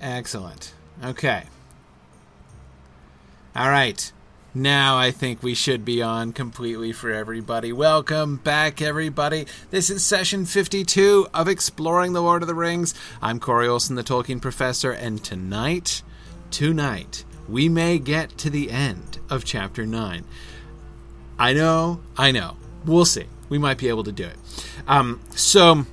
Excellent. Okay. All right. Now I think we should be on completely for everybody. Welcome back, everybody. This is session 52 of Exploring the Lord of the Rings. I'm Corey Olsen, the Tolkien professor, and tonight, tonight, we may get to the end of chapter 9. I know, I know. We'll see. We might be able to do it. Um, so,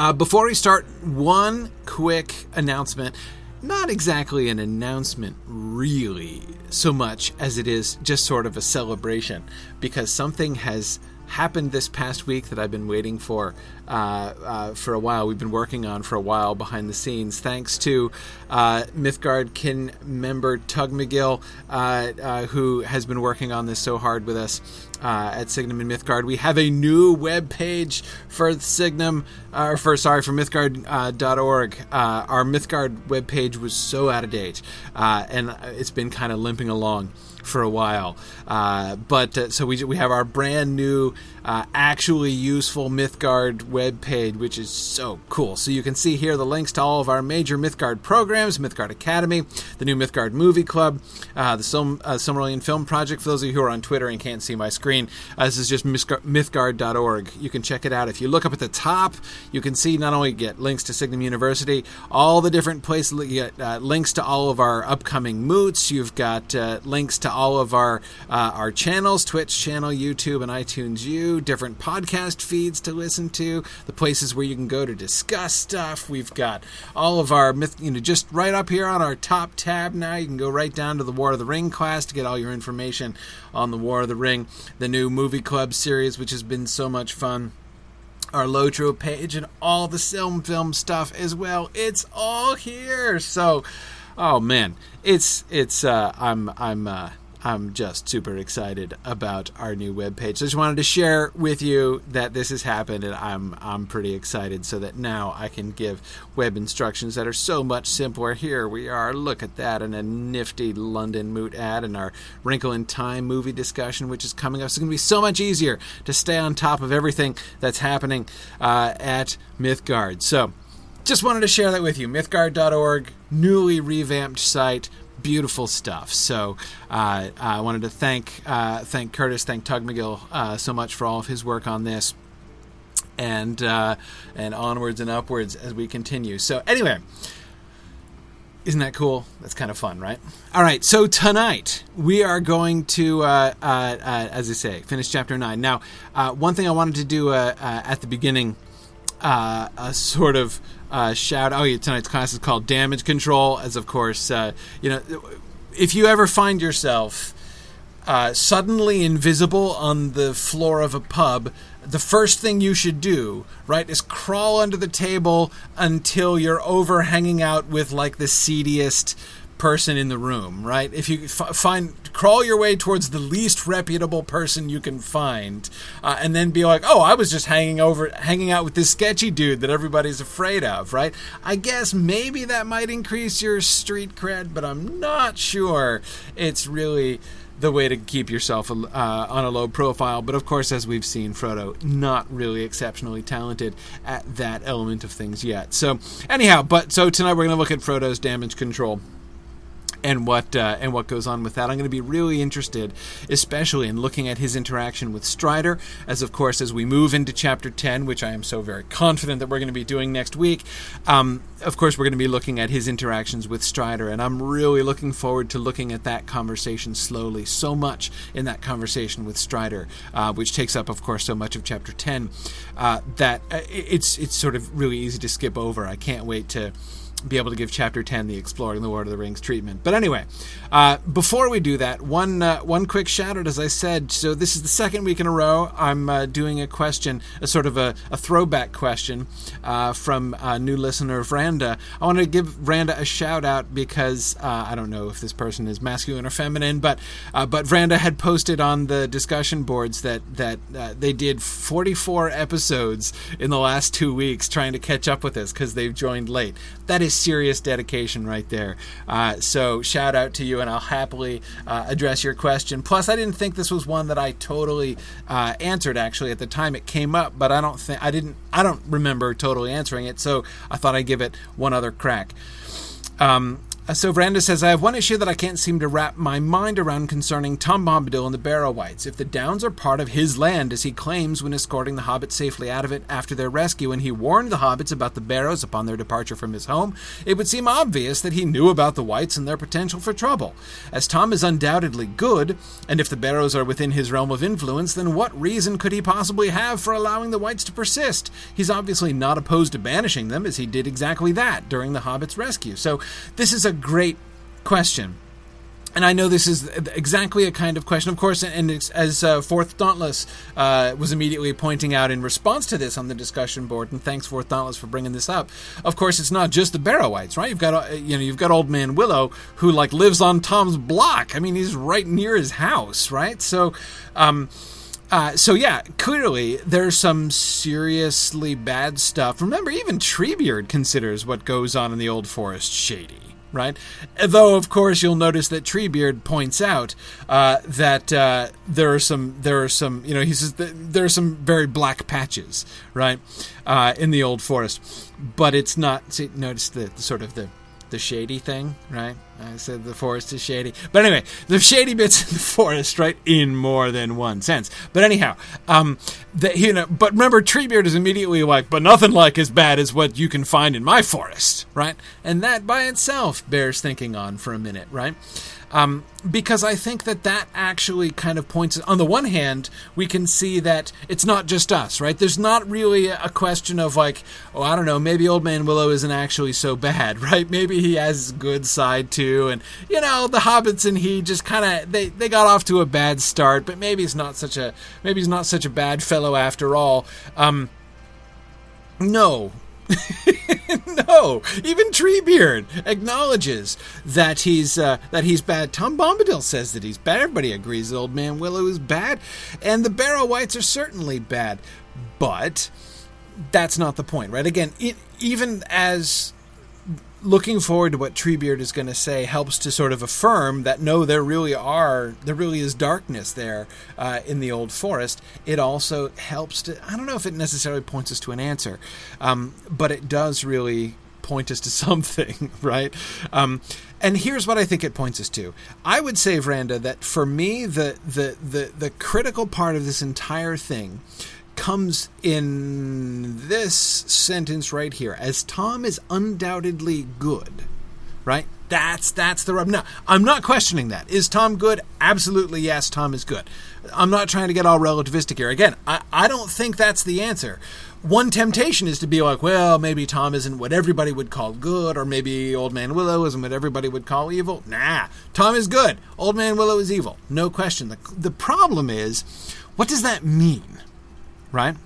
uh, before we start, one quick announcement. Not exactly an announcement, really, so much as it is just sort of a celebration, because something has happened this past week that I've been waiting for uh, uh, for a while. We've been working on for a while behind the scenes. Thanks to uh, Mythgard kin member Tug McGill, uh, uh, who has been working on this so hard with us uh, at Signum and Mythgard. We have a new web page for Signum, or for sorry for Mythgard.org. our Mythgard web page was so out of date, and it's been kind of limping along for a while. Uh, but uh, so we, we have our brand new, uh, actually useful Mythgard web page, which is so cool. So you can see here the links to all of our major Mythgard programs Mythgard Academy, the new Mythgard Movie Club, uh, the Sil- uh, Silmarillion Film Project. For those of you who are on Twitter and can't see my screen, uh, this is just mythgard.org. You can check it out. If you look up at the top, you can see not only get links to Signum University, all the different places, you get links to all of our upcoming moots. You've got links to all of our uh, our channels Twitch channel, YouTube, and iTunes U, different podcast feeds to listen to, the places where you can go to discuss stuff. We've got all of our myth, you know, just right up here on our top tab now. You can go right down to the War of the Ring class to get all your information on the War of the Ring, the new movie club series, which has been so much fun our Lotro page and all the film film stuff as well. It's all here. So, oh man, it's it's uh, I'm I'm uh, I'm just super excited about our new webpage. So I just wanted to share with you that this has happened and I'm I'm pretty excited so that now I can give web instructions that are so much simpler. Here we are, look at that and a nifty London Moot ad and our Wrinkle in Time movie discussion which is coming up. It's going to be so much easier to stay on top of everything that's happening uh, at Mythgard. So just wanted to share that with you. Mythgard.org, newly revamped site beautiful stuff. So uh, I wanted to thank uh, thank Curtis, thank Tug McGill uh, so much for all of his work on this, and uh, and onwards and upwards as we continue. So anyway. Isn't that cool? That's kind of fun, right? All right, so tonight we are going to, uh, uh, as I say, finish chapter 9. Now, one thing I wanted to do at the beginning, a sort of uh, shout oh yeah, tonight's class is called damage control as of course uh, you know if you ever find yourself uh, suddenly invisible on the floor of a pub the first thing you should do right is crawl under the table until you're over hanging out with like the seediest person in the room, right? If you f- find crawl your way towards the least reputable person you can find, uh, and then be like, "Oh, I was just hanging over, hanging out with this sketchy dude that everybody's afraid of," right? I guess maybe that might increase your street cred, but I'm not sure it's really the way to keep yourself uh, on a low profile. But of course, as we've seen, Frodo not really exceptionally talented at that element of things yet. So anyhow, but so tonight we're going to look at Frodo's damage control and what uh, and what goes on with that. I'm going to be really interested, especially in looking at his interaction with Strider, as of course as we move into Chapter 10, which I am so very confident that we're going to be doing next week. Um, of course, we're going to be looking at his interactions with Strider, and I'm really looking forward to looking at that conversation slowly. So much in that conversation with Strider, uh, which takes up, of course, so much of Chapter 10, uh, that uh, it's it's sort of really easy to skip over. I can't wait to be able to give chapter 10 the exploring the lord of the rings treatment but anyway uh, before we do that one uh, one quick shout out as i said so this is the second week in a row i'm uh, doing a question a sort of a, a throwback question uh, from new listener Randa. i want to give Randa a shout out because uh, i don't know if this person is masculine or feminine but uh, but Randa had posted on the discussion boards that that they did 44 episodes in the last two weeks trying to catch up with us because they've joined late that is serious, dedication right there. Uh, so shout out to you, and I'll happily uh, address your question. Plus, I didn't think this was one that I totally uh, answered actually at the time it came up, but I don't think I didn't. I don't remember totally answering it, so I thought I'd give it one other crack. Um, Uh, so Veranda says, I have one issue that I can't seem to wrap my mind around concerning Tom Bombadil and the Barrow-wights. If the Downs are part of his land, as he claims when escorting the hobbits safely out of it after their rescue, and he warned the hobbits about the Barrows upon their departure from his home, it would seem obvious that he knew about the wights and their potential for trouble. As Tom is undoubtedly good, and if the Barrows are within his realm of influence, then what reason could he possibly have for allowing the wights to persist? He's obviously not opposed to banishing them, as he did exactly that during the hobbits' rescue. So this is a great question. And I know this is exactly a kind of question, of course, and as uh, Fourth Dauntless uh, was immediately pointing out in response to this on the discussion board, and thanks Fourth Dauntless for bringing this up. Of course, it's not just the Barrow-wights, right? You've got uh, you know you've got Old Man Willow who like lives on Tom's block. I mean, he's right near his house, right? So. Um, uh, so yeah, clearly there's some seriously bad stuff. Remember, even Treebeard considers what goes on in the Old Forest shady right? Though, of course, you'll notice that Treebeard points out uh, that uh, there are some, there are some, you know, he says there are some very black patches, right, uh, in the old forest, but it's not. See, notice the, the sort of the the shady thing, right? I said the forest is shady. But anyway, the shady bits in the forest, right, in more than one sense. But anyhow, um, the, you know, but remember, Treebeard is immediately like, but nothing like as bad as what you can find in my forest, right? And that by itself bears thinking on for a minute, right? Um, because I think that that actually kind of points. On the one hand, we can see that it's not just us, right? There's not really a question of like, oh, I don't know, maybe Old Man Willow isn't actually so bad, right? Maybe he has good side too, and you know, the hobbits and he just kind of they they got off to a bad start, but maybe he's not such a maybe he's not such a bad fellow after all. Um, no, no, even Treebeard acknowledges that he's uh, that he's bad. Tom Bombadil says that he's bad. Everybody agrees that Old Man Willow is bad, and the Barrow-wights are certainly bad. But that's not the point, right? Again, it, even as looking forward to what Treebeard is going to say helps to sort of affirm that no, there really are, there really is darkness there uh, in the old forest. It also helps to, I don't know if it necessarily points us to an answer, um, but it does really point us to something, right? Um, and here's what I think it points us to. I would say, Vranda, that for me, the the the, the critical part of this entire thing comes in this sentence right here as Tom is undoubtedly good. Right? That's that's the rub. Now, I'm not questioning that. Is Tom good? Absolutely yes, Tom is good. I'm not trying to get all relativistic here. Again, I, I don't think that's the answer. One temptation is to be like, well, maybe Tom isn't what everybody would call good, or maybe Old Man Willow isn't what everybody would call evil. Nah, Tom is good. Old Man Willow is evil. No question. The, the problem is, what does that mean? Right?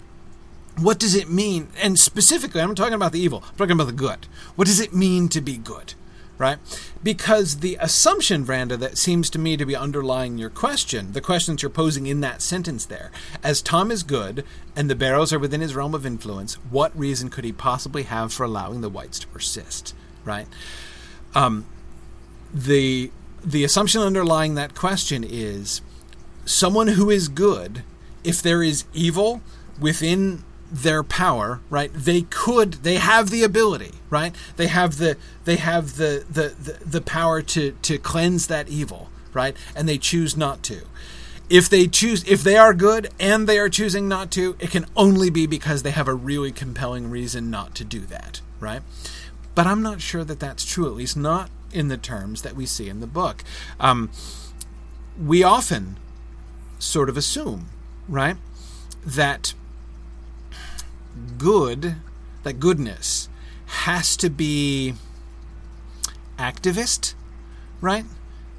What does it mean? And specifically, I'm talking about the evil, I'm talking about the good. What does it mean to be good? Right? Because the assumption, Vranda, that seems to me to be underlying your question, the question that you're posing in that sentence there, as Tom is good and the Barrows are within his realm of influence, what reason could he possibly have for allowing the wights to persist? Right? Um, the the assumption underlying that question is someone who is good if there is evil within their power, right? They could, they have the ability, right? They have the, they have the, the, the, the power to, to cleanse that evil, right? And they choose not to. If they choose, if they are good and they are choosing not to, it can only be because they have a really compelling reason not to do that, right? But I'm not sure that that's true, at least not in the terms that we see in the book. Um, we often sort of assume right? That good, that goodness has to be activist, right?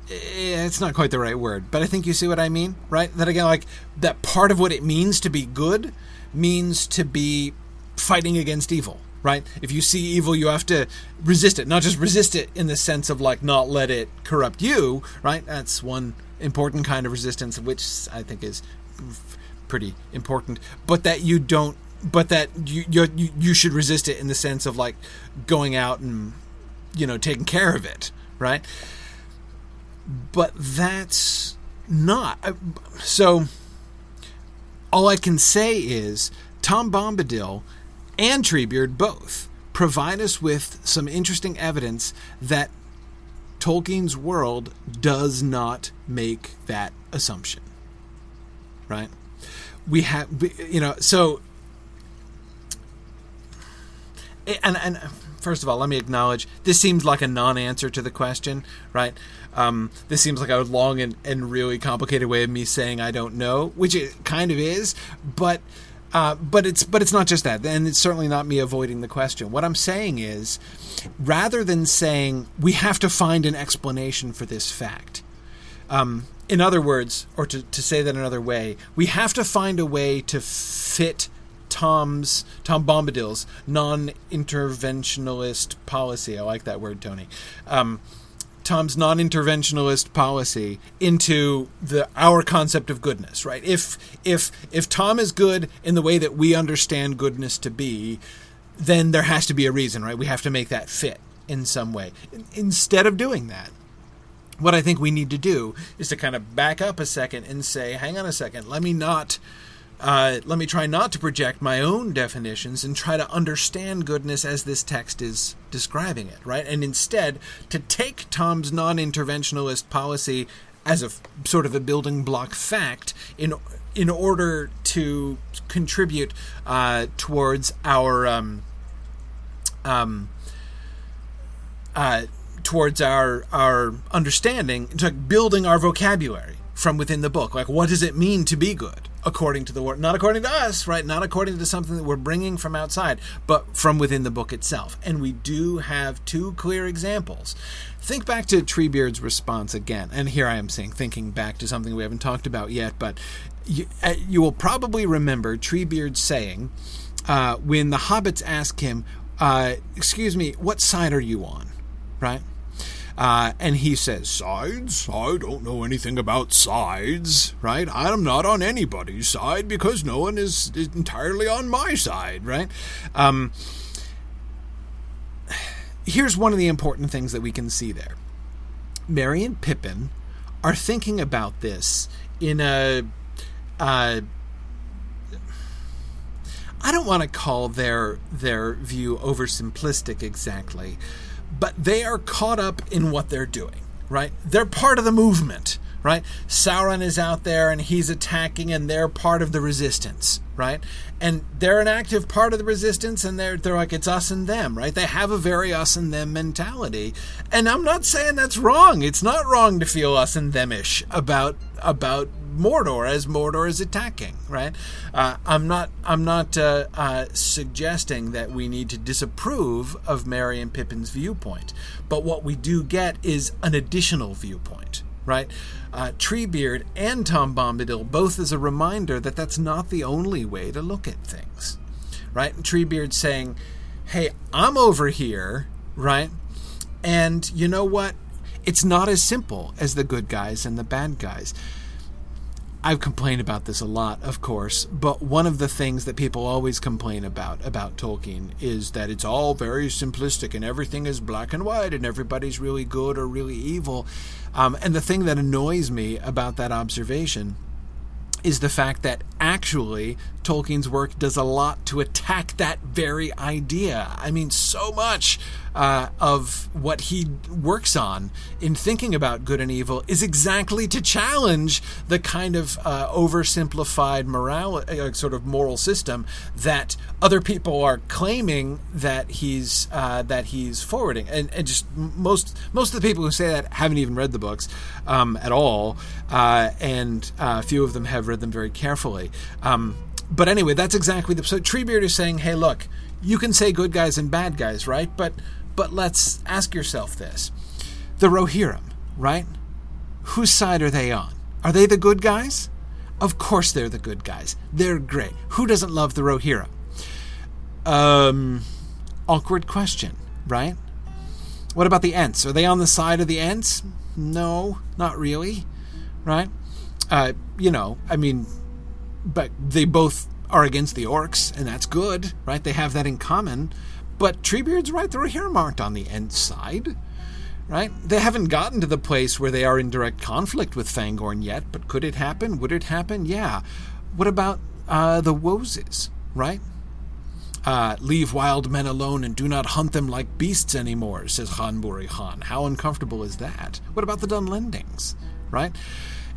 Eh, it's not quite the right word, but I think you see what I mean, right? That again, like that part of what it means to be good means to be fighting against evil, right? If you see evil, you have to resist it. Not just resist it in the sense of like not let it corrupt you, right? That's one important kind of resistance, which I think is pretty important, but that you don't, but that you you you should resist it in the sense of like going out and you know, taking care of it, right? But that's not. Uh, so all I can say is Tom Bombadil and Treebeard both provide us with some interesting evidence that Tolkien's world does not make that assumption. Right? We have, you know, so. And, and first of all, let me acknowledge this seems like a non answer to the question, right? Um, this seems like a long and, and really complicated way of me saying I don't know, which it kind of is, but uh, but it's but it's not just that, and it's certainly not me avoiding the question. What I'm saying is, rather than saying we have to find an explanation for this fact, um, in other words, or to, to say that another way, we have to find a way to fit Tom's Tom Bombadil's non-interventionalist policy. I like that word, Tony. Um, Tom's non-interventionalist policy into the our concept of goodness, right? If if if Tom is good in the way that we understand goodness to be, then there has to be a reason, right? We have to make that fit in some way. Instead of doing that, what I think we need to do is to kind of back up a second and say, hang on a second, let me not uh, let me try not to project my own definitions and try to understand goodness as this text is describing it, right? And instead, to take Tom's non interventionalist policy as a sort of a building block fact in in order to contribute uh, towards our um, um, uh, towards our our understanding, to building our vocabulary from within the book. Like, what does it mean to be good? according to the word, not according to us, right? Not according to something that we're bringing from outside, but from within the book itself. And we do have two clear examples. Think back to Treebeard's response again. And here I am saying, thinking back to something we haven't talked about yet, but you, uh, you will probably remember Treebeard saying, uh, when the hobbits ask him, uh, Excuse me, what side are you on? Right? Uh, and he says, Sides? I don't know anything about sides, right? I'm not on anybody's side because no one is, is entirely on my side, right? Um, here's one of the important things that we can see there Merry and Pippin are thinking about this in a. Uh, I don't want to call their their view oversimplistic exactly, but they are caught up in what they're doing, right? They're part of the movement, right? Sauron is out there and he's attacking, and they're part of the resistance, right? And they're an active part of the resistance, and they're they're like it's us and them, right? They have a very us and them mentality, and I'm not saying that's wrong. It's not wrong to feel us and themish about about Mordor as Mordor is attacking. Right? Uh, I'm not. I'm not uh, uh, suggesting that we need to disapprove of Merry and Pippin's viewpoint, but what we do get is an additional viewpoint. Right? Uh, Treebeard and Tom Bombadil both as a reminder that that's not the only way to look at things. Right? Treebeard saying, "Hey, I'm over here." Right? And you know what? It's not as simple as the good guys and the bad guys. I've complained about this a lot, of course, but one of the things that people always complain about about Tolkien is that it's all very simplistic and everything is black and white and everybody's really good or really evil. Um, and the thing that annoys me about that observation is the fact that actually Tolkien's work does a lot to attack that very idea. I mean, so much uh, of what he works on in thinking about good and evil is exactly to challenge the kind of uh, oversimplified moral, uh, sort of moral system that other people are claiming that he's uh, that he's forwarding. And, and just most most of the people who say that haven't even read the books um, at all, uh, and a few of them have read them very carefully. Um, but anyway, that's exactly the so Treebeard is saying, hey, look, you can say good guys and bad guys, right? But but let's ask yourself this: the Rohirrim, right? Whose side are they on? Are they the good guys? Of course they're the good guys. They're great. Who doesn't love the Rohirrim? Um, awkward question, right? What about the Ents? Are they on the side of the Ents? No, not really, right? Uh, you know, I mean, but they both are against the orcs, and that's good, right? They have that in common. But Treebeard's right, the Rohirrim aren't on the inside. Right? They haven't gotten to the place where they are in direct conflict with Fangorn yet, but could it happen? Would it happen? Yeah. What about uh, the Woses, right? Uh, leave wild men alone and do not hunt them like beasts anymore, says Ghân-buri-Ghân. How uncomfortable is that? What about the Dunlendings, right?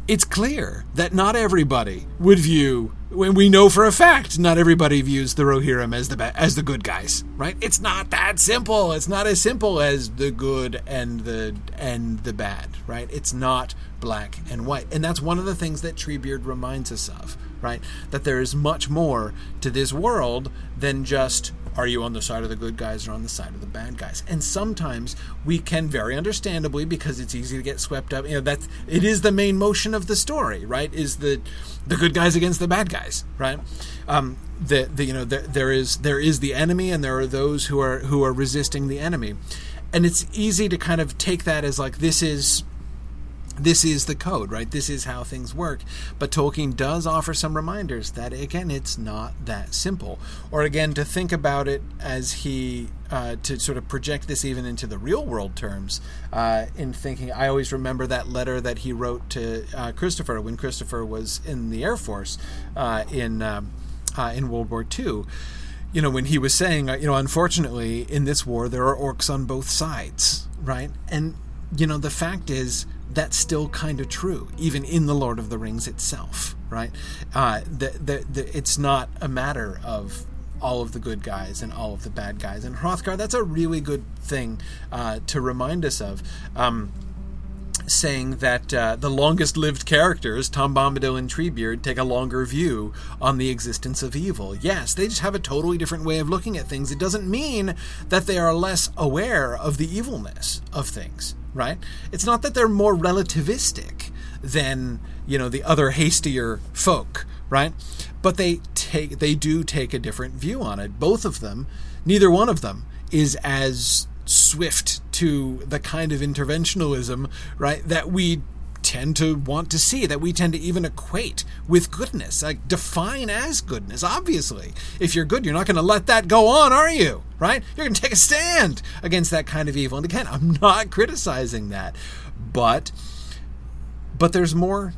It's clear that not everybody would view, when we know for a fact, not everybody views the Rohirrim as the as the good guys, right? It's not that simple. It's not as simple as the good and the and the bad, right? It's not black and white, and that's one of the things that Treebeard reminds us of right? That there is much more to this world than just are you on the side of the good guys or on the side of the bad guys? And sometimes we can very understandably because it's easy to get swept up. You know that's it is the main motion of the story, right? Is the the good guys against the bad guys, right? Um, the, the you know the, there is there is the enemy and there are those who are who are resisting the enemy, and it's easy to kind of take that as like this is this is the code, right? This is how things work. But Tolkien does offer some reminders that, again, it's not that simple. Or, again, to think about it as he, uh, to sort of project this even into the real world terms, uh, in thinking, I always remember that letter that he wrote to uh, Christopher when Christopher was in the Air Force uh, in, um, uh, in World War II you know, when he was saying, uh, you know, unfortunately, in this war, there are orcs on both sides, right? And, you know, the fact is, that's still kind of true, even in the Lord of the Rings itself, right? Uh, the, the, the, it's not a matter of all of the good guys and all of the bad guys. And Hrothgar, that's a really good thing uh, to remind us of. Um, saying that uh, the longest lived characters, Tom Bombadil and Treebeard, take a longer view on the existence of evil. Yes, they just have a totally different way of looking at things. It doesn't mean that they are less aware of the evilness of things right? It's not that they're more relativistic than, you know, the other hastier folk, right? But they take they do take a different view on it. Both of them, neither one of them is as swift to the kind of interventionalism, right, that we tend to want to see, that we tend to even equate with goodness, like define as goodness. Obviously, if you're good, you're not going to let that go on, are you? Right? You're going to take a stand against that kind of evil. And again, I'm not criticizing that, but but there's more.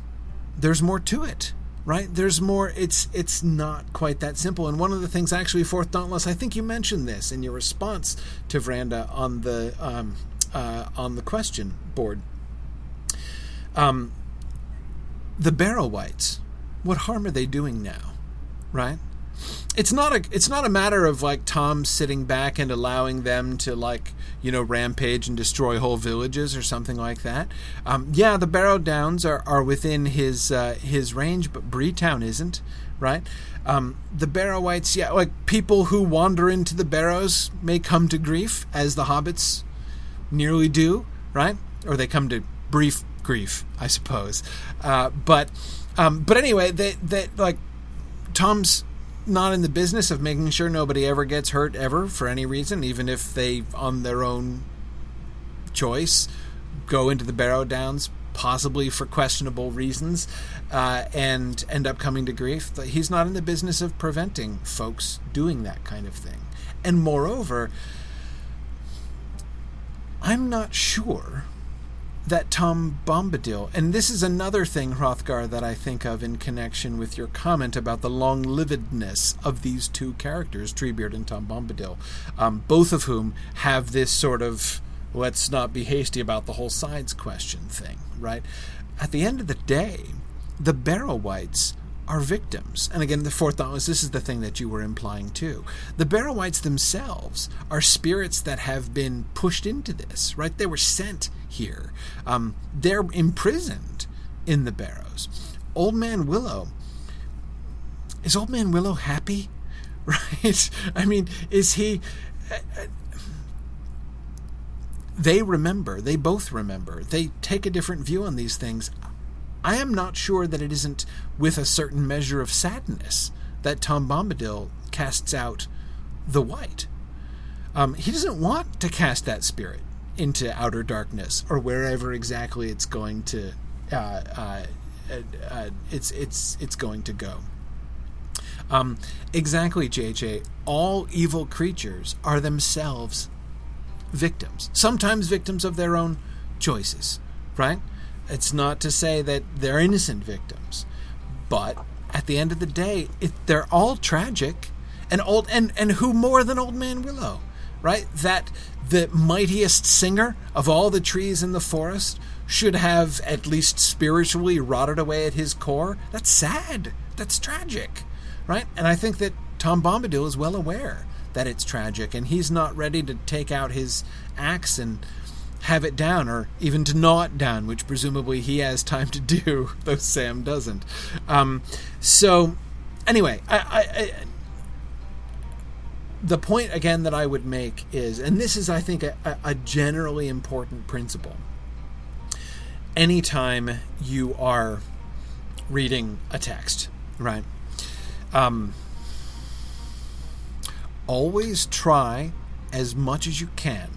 There's more to it right there's more it's it's not quite that simple and one of the things actually fourth dauntless i think you mentioned this in your response to Vranda on the um, uh, on the question board um, the Barrow-wights. what harm are they doing now? Right? It's not a it's not a matter of like Tom sitting back and allowing them to like you know rampage and destroy whole villages or something like that. Um, yeah, the Barrow Downs are, are within his uh, his range, but Breetown isn't. Right? Um, the Barrow-wights, yeah, like people who wander into the Barrows may come to grief, as the hobbits nearly do, right? Or they come to brief grief, I suppose. Uh, but um, but anyway, that that like Tom's not in the business of making sure nobody ever gets hurt ever for any reason, even if they on their own choice go into the Barrow Downs possibly for questionable reasons uh, and end up coming to grief. He's not in the business of preventing folks doing that kind of thing. And moreover, I'm not sure that Tom Bombadil, and this is another thing, Hrothgar, that I think of in connection with your comment about the long livedness of these two characters, Treebeard and Tom Bombadil, um, both of whom have this sort of let's not be hasty about the whole sides question thing, right? At the end of the day, the Barrow-wights are victims. And again, the fourth thought was this is the thing that you were implying too. The Barrow-wights themselves are spirits that have been pushed into this, right? They were sent here. Um, they're imprisoned in the Barrows. Old Man Willow. Is Old Man Willow happy? Right? I mean, is he. Uh, they remember. They both remember. They take a different view on these things. I am not sure that it isn't with a certain measure of sadness that Tom Bombadil casts out the wight. Um, he doesn't want to cast that spirit into outer darkness or wherever exactly it's going to uh, uh, uh, it's it's it's going to go. Um, exactly, JJ. All evil creatures are themselves victims, sometimes victims of their own choices, right? It's not to say that they're innocent victims, but at the end of the day, it, they're all tragic. And old and and who more than Old Man Willow, right? That the mightiest singer of all the trees in the forest should have at least spiritually rotted away at his core. That's sad. That's tragic, right? And I think that Tom Bombadil is well aware that it's tragic, and he's not ready to take out his axe and have it down, or even to gnaw it down, which presumably he has time to do, though Sam doesn't. Um, so, anyway, I, I, I, the point again that I would make is, and this is, I think, a, a generally important principle. Anytime you are reading a text, right? Um, always try as much as you can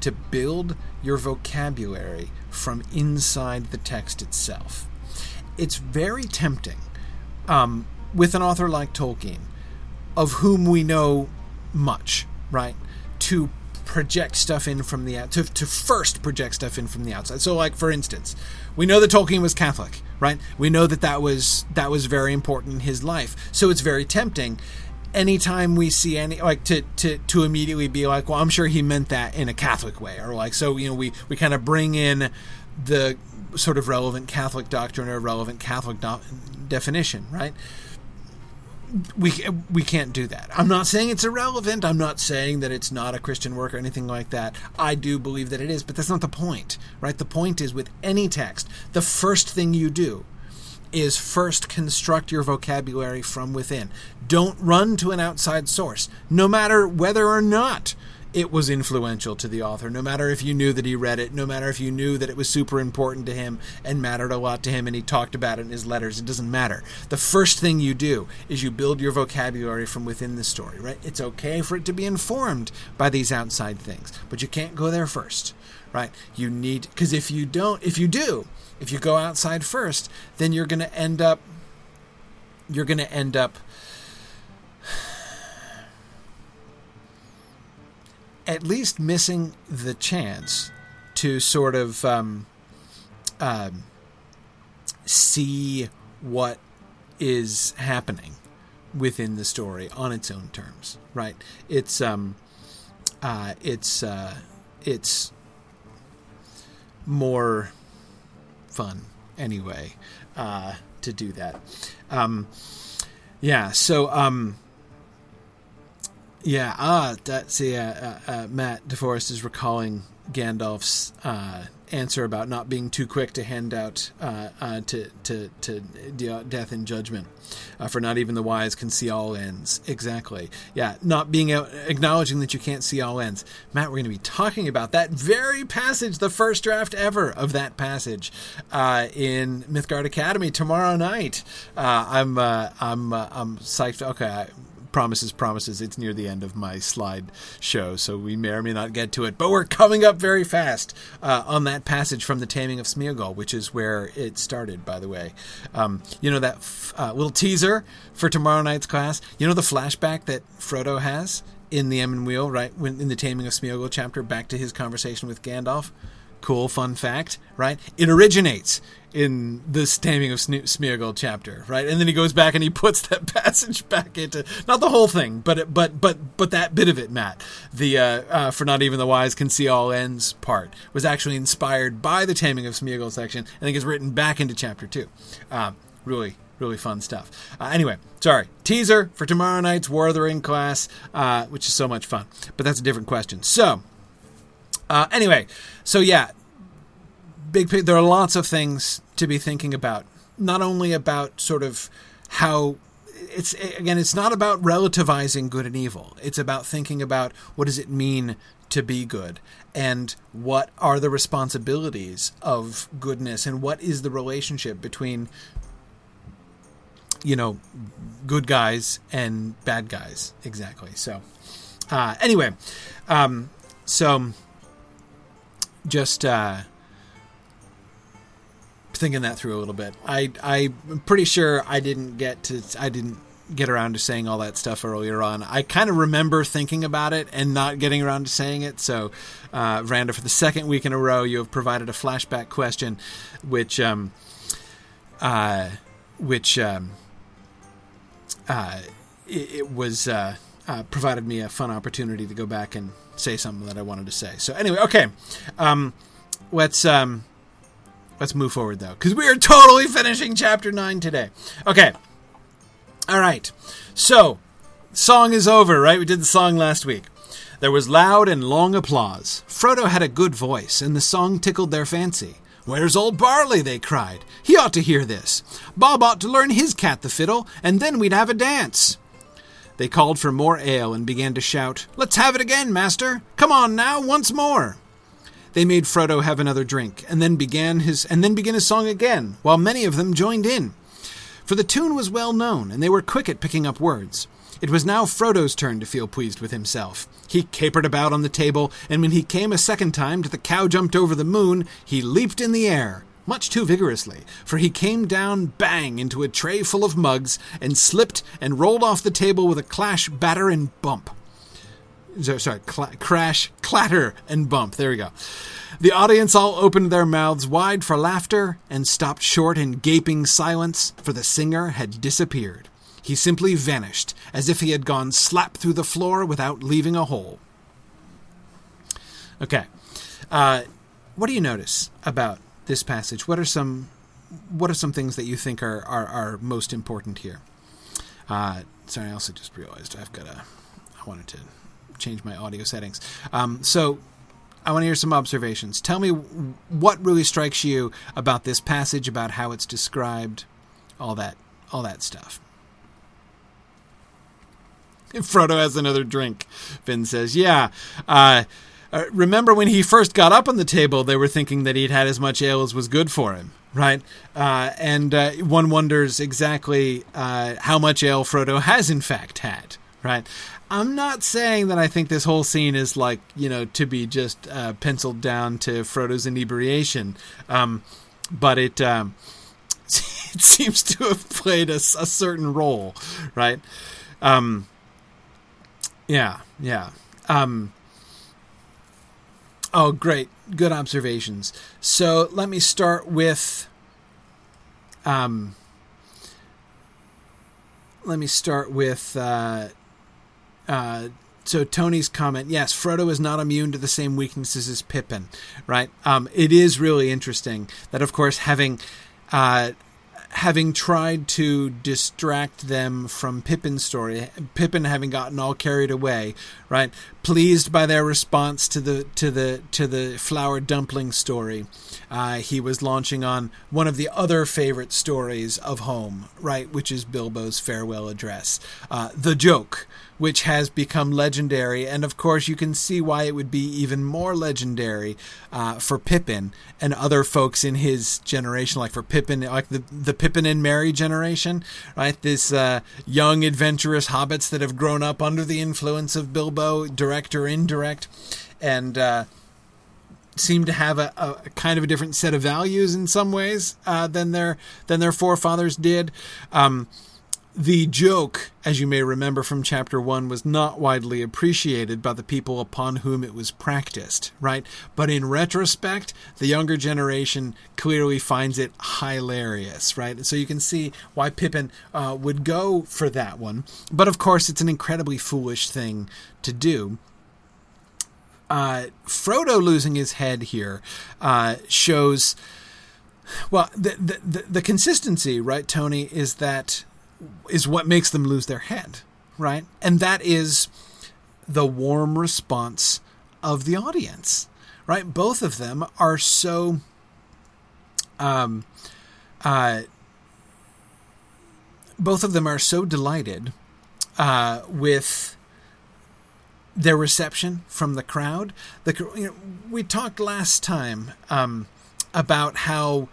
to build your vocabulary from inside the text itself. It's very tempting um, with an author like Tolkien, of whom we know much, right? To project stuff in from the to, to first project stuff in from the outside. So, like for instance, we know that Tolkien was Catholic, right? We know that that was that was very important in his life. So it's very tempting anytime we see any like to to to immediately be like well i'm sure he meant that in a catholic way or like so you know we we kind of bring in the sort of relevant catholic doctrine or relevant catholic do- definition right we we can't do that. I'm not saying it's irrelevant. I'm not saying that it's not a Christian work or anything like that. I do believe that it is, but that's not the point, right? The point is with any text, the first thing you do is first construct your vocabulary from within. Don't run to an outside source, no matter whether or not it was influential to the author, no matter if you knew that he read it, no matter if you knew that it was super important to him and mattered a lot to him and he talked about it in his letters. It doesn't matter. The first thing you do is you build your vocabulary from within the story, right? It's okay for it to be informed by these outside things, but you can't go there first, right? You need, because if you don't, if you do, if you go outside first, then you're going to end up, you're going to end up at least missing the chance to sort of um, um, see what is happening within the story on its own terms. Right? It's um, uh, it's uh, it's more fun anyway uh, to do that. Um, yeah. So um, yeah, ah, that's yeah. Uh, uh, Matt DeForest is recalling Gandalf's uh, answer about not being too quick to hand out uh, uh, to to to death and judgment, uh, for not even the wise can see all ends. Exactly. Yeah, not being out, acknowledging that you can't see all ends. Matt, we're going to be talking about that very passage, the first draft ever of that passage, in Mythgard Academy tomorrow night. I'm I'm I'm psyched. Okay. I, promises, promises. It's near the end of my slide show, so we may or may not get to it. But we're coming up very fast uh, on that passage from the Taming of Smeagol, which is where it started, by the way. Um, you know that f- uh, little teaser for tomorrow night's class. You know the flashback that Frodo has in the Emyn Muil, right? When in the Taming of Smeagol chapter, back to his conversation with Gandalf. Cool fun fact, right? It originates in this Taming of Smeagol chapter, right? And then he goes back and he puts that passage back into not the whole thing, but but but but that bit of it, Matt. The uh, uh, for not even the wise can see all ends part was actually inspired by the Taming of Smeagol section. and it gets written back into chapter two. Uh, really, really fun stuff. Uh, anyway, sorry. Teaser for tomorrow night's War of the Ring class, uh, which is so much fun. But that's a different question. So, uh, anyway, so yeah, big. There are lots of things to be thinking about. Not only about sort of how it's again, it's not about relativizing good and evil. It's about thinking about what does it mean to be good and what are the responsibilities of goodness and what is the relationship between you know good guys and bad guys exactly so uh, anyway um, so just uh, thinking that through a little bit. I I'm pretty sure I didn't get to I didn't get around to saying all that stuff earlier on. I kind of remember thinking about it and not getting around to saying it. So, uh, Randa, for the second week in a row, you have provided a flashback question, which, um, uh, which, um, uh, it, it was uh, uh, provided me a fun opportunity to go back and say something that I wanted to say. So, anyway, okay, um, let's um, let's move forward though, because we are totally finishing chapter nine today. Okay. All right. So, song is over, right? We did the song last week. There was loud and long applause. Frodo had a good voice, and the song tickled their fancy. Where's old Barley? they cried. He ought to hear this. Bob ought to learn his cat the fiddle, and then we'd have a dance. They called for more ale and began to shout, Let's have it again, master! Come on now, once more! They made Frodo have another drink, and then began his and then begin his song again, while many of them joined in for the tune was well known, and they were quick at picking up words. It was now Frodo's turn to feel pleased with himself. He capered about on the table, and when he came a second time to the cow jumped over the moon, he leaped in the air, much too vigorously, for he came down bang into a tray full of mugs, and slipped and rolled off the table with a clash, batter, and bump. Sorry, cl- crash, clatter, and bump. There we go. The audience all opened their mouths wide for laughter and stopped short in gaping silence, for the singer had disappeared. He simply vanished, as if he had gone slap through the floor without leaving a hole. Okay. Uh, what do you notice about this passage? What are some what are some things that you think are are, are most important here? Uh, sorry, I also just realized I've got a. I wanted to change my audio settings. Um, so I want to hear some observations. Tell me what really strikes you about this passage, about how it's described, all that, all that stuff. Frodo has another drink. Finn says, "Yeah." Uh, uh, remember when he first got up on the table, they were thinking that he'd had as much ale as was good for him, right? Uh, and uh, one wonders exactly uh, how much ale Frodo has in fact had, right? I'm not saying that I think this whole scene is like you know to be just uh, penciled down to Frodo's inebriation, um, but it um, it seems to have played a, a certain role, right? Um, yeah, yeah. Um, oh, great, good observations. So let me start with. Um, let me start with. Uh, uh, so Tony's comment, yes, Frodo is not immune to the same weaknesses as Pippin, right? Um, it is really interesting that, of course, having uh, having tried to distract them from Pippin's story, Pippin having gotten all carried away, right? Pleased by their response to the to the to the flour dumpling story, uh, he was launching on one of the other favorite stories of home, right, which is Bilbo's farewell address, uh, the joke, which has become legendary. And of course, you can see why it would be even more legendary uh, for Pippin and other folks in his generation, like for Pippin, like the, the Pippin and Merry generation, right? This uh, young, adventurous hobbits that have grown up under the influence of Bilbo, direct or indirect. And, uh, seem to have a, a, kind of a different set of values in some ways uh, than their than their forefathers did. Um, the joke, as you may remember from chapter one, was not widely appreciated by the people upon whom it was practiced, right? But in retrospect, the younger generation clearly finds it hilarious, right? So you can see why Pippin uh, would go for that one. But of course, it's an incredibly foolish thing to do. Uh, Frodo losing his head here uh, shows. Well, the, the, the the consistency, right, Tony, is that is what makes them lose their head, right? And that is the warm response of the audience, right? Both of them are so um uh both of them are so delighted uh with their reception from the crowd. The you know, we talked last time um, about how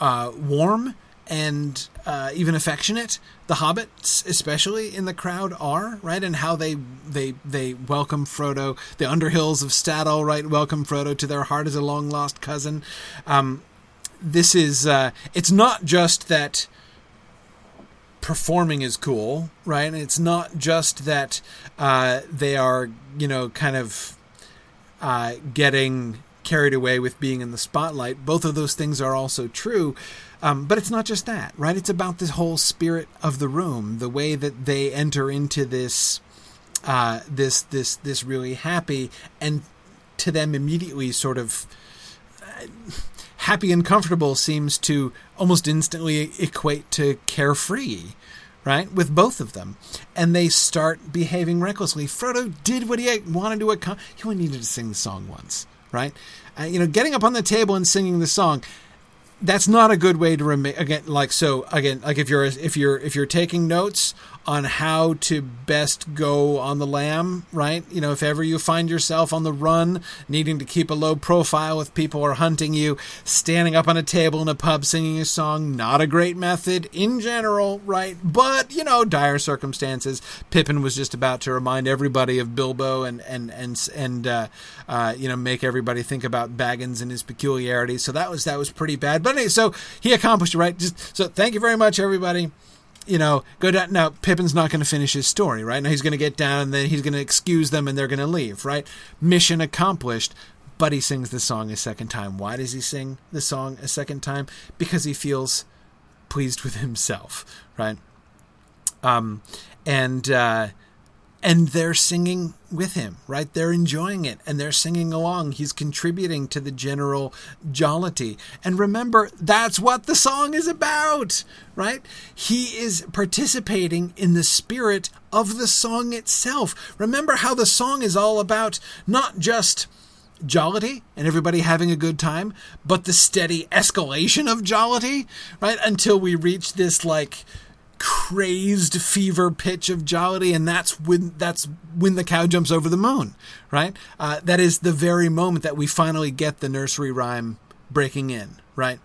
uh, warm and uh, even affectionate the hobbits especially in the crowd are right and how they they they welcome frodo the underhills of Staddle right welcome frodo to their heart as a long lost cousin um, this is uh, it's not just that performing is cool, right? And it's not just that uh, they are, you know, kind of uh, getting carried away with being in the spotlight. Both of those things are also true. Um, but it's not just that, right? It's about this whole spirit of the room, the way that they enter into this, uh, this, this, this really happy, and to them immediately sort of uh, happy and comfortable seems to almost instantly equate to carefree, right? With both of them. And they start behaving recklessly. Frodo did what he wanted to accomplish. He only needed to sing the song once, right? Uh, you know, getting up on the table and singing the song that's not a good way to remain again like so again like if you're if you're if you're taking notes on how to best go on the lam, right? You know, if ever you find yourself on the run, needing to keep a low profile if people are hunting you, standing up on a table in a pub singing a song, not a great method in general, right? But, you know, dire circumstances. Pippin was just about to remind everybody of Bilbo and, and, and, and, uh, uh, you know, make everybody think about Baggins and his peculiarities. So that was, that was pretty bad. But anyway, so he accomplished it, right? Just, so thank you very much, everybody you know, go down. Now, Pippin's not going to finish his story, right? Now he's going to get down and then he's going to excuse them and they're going to leave, right? Mission accomplished. But he sings the song a second time. Why does he sing the song a second time? Because he feels pleased with himself, right? Um, and uh, and they're singing with him, right? They're enjoying it and they're singing along. He's contributing to the general jollity. And remember, that's what the song is about, right? He is participating in the spirit of the song itself. Remember how the song is all about not just jollity and everybody having a good time, but the steady escalation of jollity, right? Until we reach this like crazed fever pitch of jollity, and that's when that's when the cow jumps over the moon, right? Uh, that is the very moment that we finally get the nursery rhyme breaking in, right?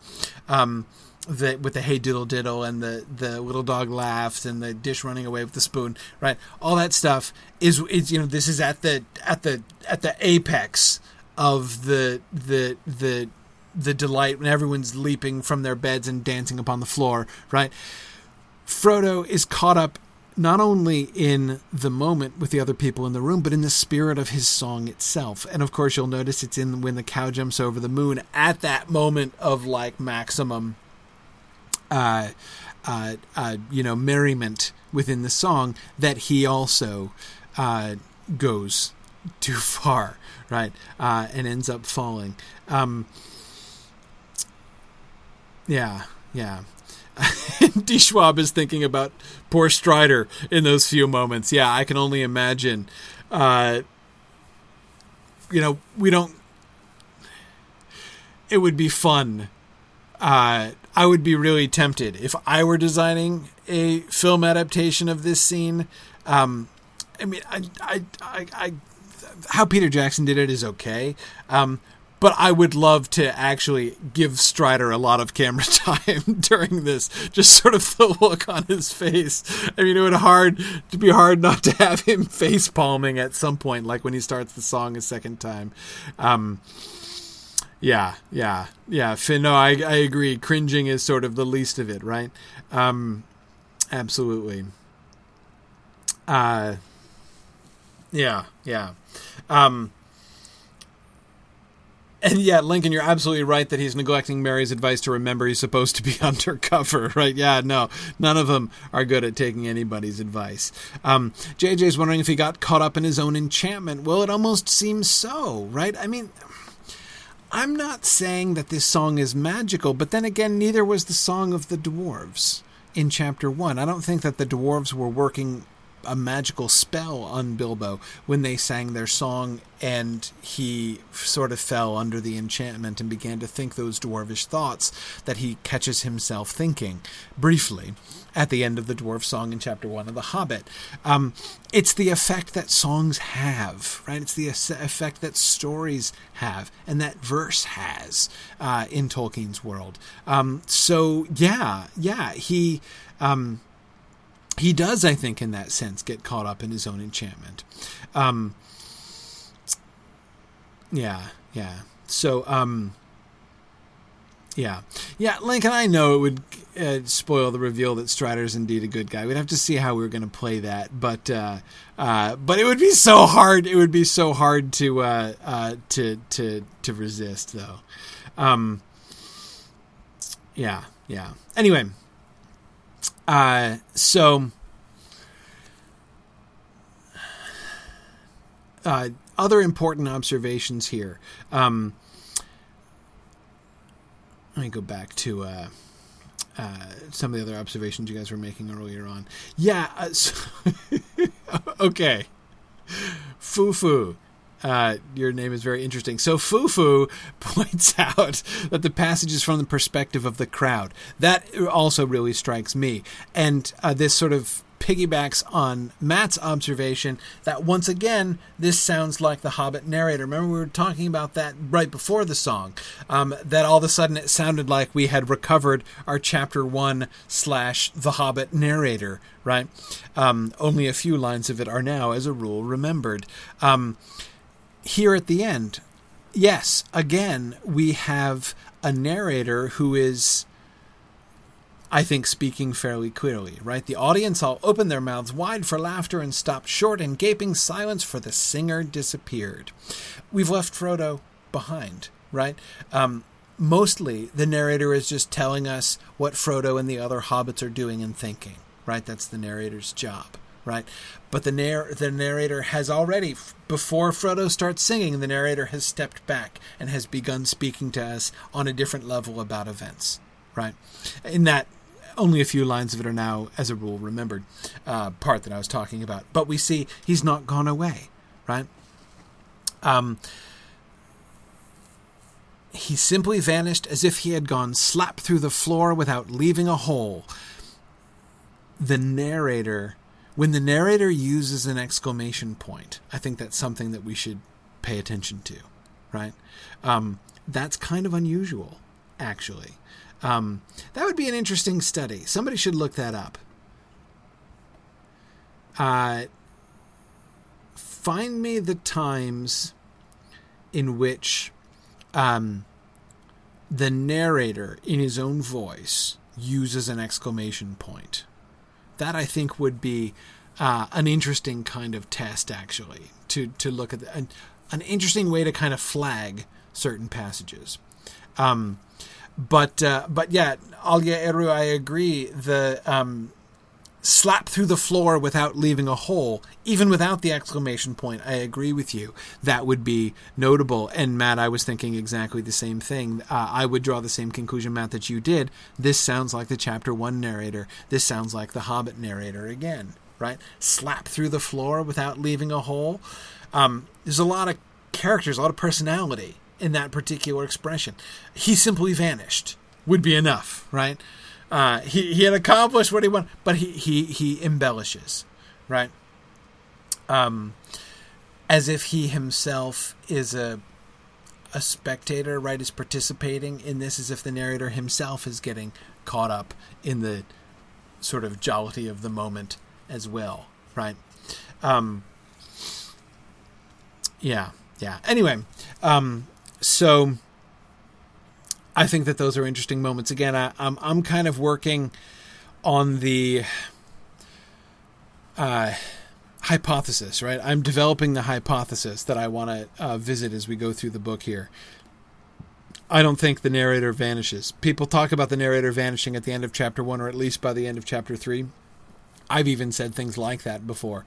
Um, the, with the hey diddle diddle and the, the little dog laughs and the dish running away with the spoon, right? All that stuff is is you know this is at the at the at the apex of the the the the delight when everyone's leaping from their beds and dancing upon the floor, right? Frodo is caught up not only in the moment with the other people in the room, but in the spirit of his song itself. And of course, you'll notice it's in when the cow jumps over the moon at that moment of like maximum, uh, uh, uh, you know, merriment within the song that he also uh, goes too far, right, uh, and ends up falling. Um, yeah, yeah. D. Schwab is thinking about poor Strider in those few moments. Yeah, I can only imagine. Uh, you know, we don't. It would be fun. Uh, I would be really tempted if I were designing a film adaptation of this scene. Um, I mean, I, I, I, I, how Peter Jackson did it is okay. Um, but I would love to actually give Strider a lot of camera time during this. Just sort of the look on his face. I mean, it would hard to be hard not to have him face palming at some point, like when he starts the song a second time. Um, yeah, yeah, yeah. Finn, no, I, I agree. Cringing is sort of the least of it, right? Um, absolutely. Uh, yeah, yeah. Um, and yeah, Lincoln, you're absolutely right that he's neglecting Merry's advice to remember he's supposed to be undercover, right? Yeah, no, none of them are good at taking anybody's advice. Um, JJ's wondering if he got caught up in his own enchantment. Well, it almost seems so, right? I mean, I'm not saying that this song is magical, but then again, neither was the song of the dwarves in chapter one. I don't think that the dwarves were working a magical spell on Bilbo when they sang their song, and he sort of fell under the enchantment and began to think those dwarvish thoughts that he catches himself thinking briefly at the end of the dwarf song in chapter one of The Hobbit. Um, it's the effect that songs have, right? It's the effect that stories have and that verse has uh, in Tolkien's world. Um, so, yeah, yeah, he. Um, he does, I think, in that sense, get caught up in his own enchantment. Um, yeah, yeah. So, um, Yeah, yeah, Lincoln. I know it would uh, spoil the reveal that Strider's indeed a good guy. We'd have to see how we were going to play that, but uh, uh, but it would be so hard. It would be so hard to uh, uh, to to to resist, though. Um, yeah, yeah. Anyway, uh, so uh, other important observations here. Um, let me go back to uh, uh, some of the other observations you guys were making earlier on. Yeah. Uh, so okay. Fufu. Uh, your name is very interesting. So Fufu points out that the passage is from the perspective of the crowd. That also really strikes me, and uh, this sort of piggybacks on Matt's observation that once again, this sounds like the Hobbit narrator. Remember, we were talking about that right before the song. Um, that all of a sudden it sounded like we had recovered our chapter one slash the Hobbit narrator, right? Um, only a few lines of it are now, as a rule, remembered. Um, here at the end, yes, again, we have a narrator who is I think, speaking fairly clearly, right? The audience all opened their mouths wide for laughter and stopped short in gaping silence, for the singer disappeared. We've left Frodo behind, right? Um, mostly, the narrator is just telling us what Frodo and the other hobbits are doing and thinking, right? That's the narrator's job right? But the narr- the narrator has already, before Frodo starts singing, the narrator has stepped back and has begun speaking to us on a different level about events, right? In that only a few lines of it are now, as a rule, remembered uh, part that I was talking about. But we see he's not gone away, right? Um, he simply vanished as if he had gone slap through the floor without leaving a hole. The narrator, when the narrator uses an exclamation point, I think that's something that we should pay attention to, right? Um, that's kind of unusual, actually. Um, that would be an interesting study. Somebody should look that up. Uh, find me the times in which um, the narrator, in his own voice, uses an exclamation point. That I think would be uh, an interesting kind of test, actually, to to look at the, an, an interesting way to kind of flag certain passages. Um, but uh, but yeah, Alia Eru, I agree. The um, slap through the floor without leaving a hole, even without the exclamation point. I agree with you. That would be notable. And Matt, I was thinking exactly the same thing. Uh, I would draw the same conclusion, Matt, that you did. This sounds like the chapter one narrator. This sounds like the Hobbit narrator again. Right? Slap through the floor without leaving a hole. Um, there's a lot of characters, a lot of personality in that particular expression. He simply vanished would be enough, right? Uh, he he had accomplished what he wanted, but he he he embellishes, right? Um, as if he himself is a a spectator, right? Is participating in this, as if the narrator himself is getting caught up in the sort of jollity of the moment as well, right? Um, yeah, yeah. Anyway, um, so I think that those are interesting moments. Again, I, am I'm, I'm kind of working on the uh, hypothesis, right? I'm developing the hypothesis that I want to uh, visit as we go through the book here. I don't think the narrator vanishes. People talk about the narrator vanishing at the end of chapter one, or at least by the end of chapter three. I've even said things like that before.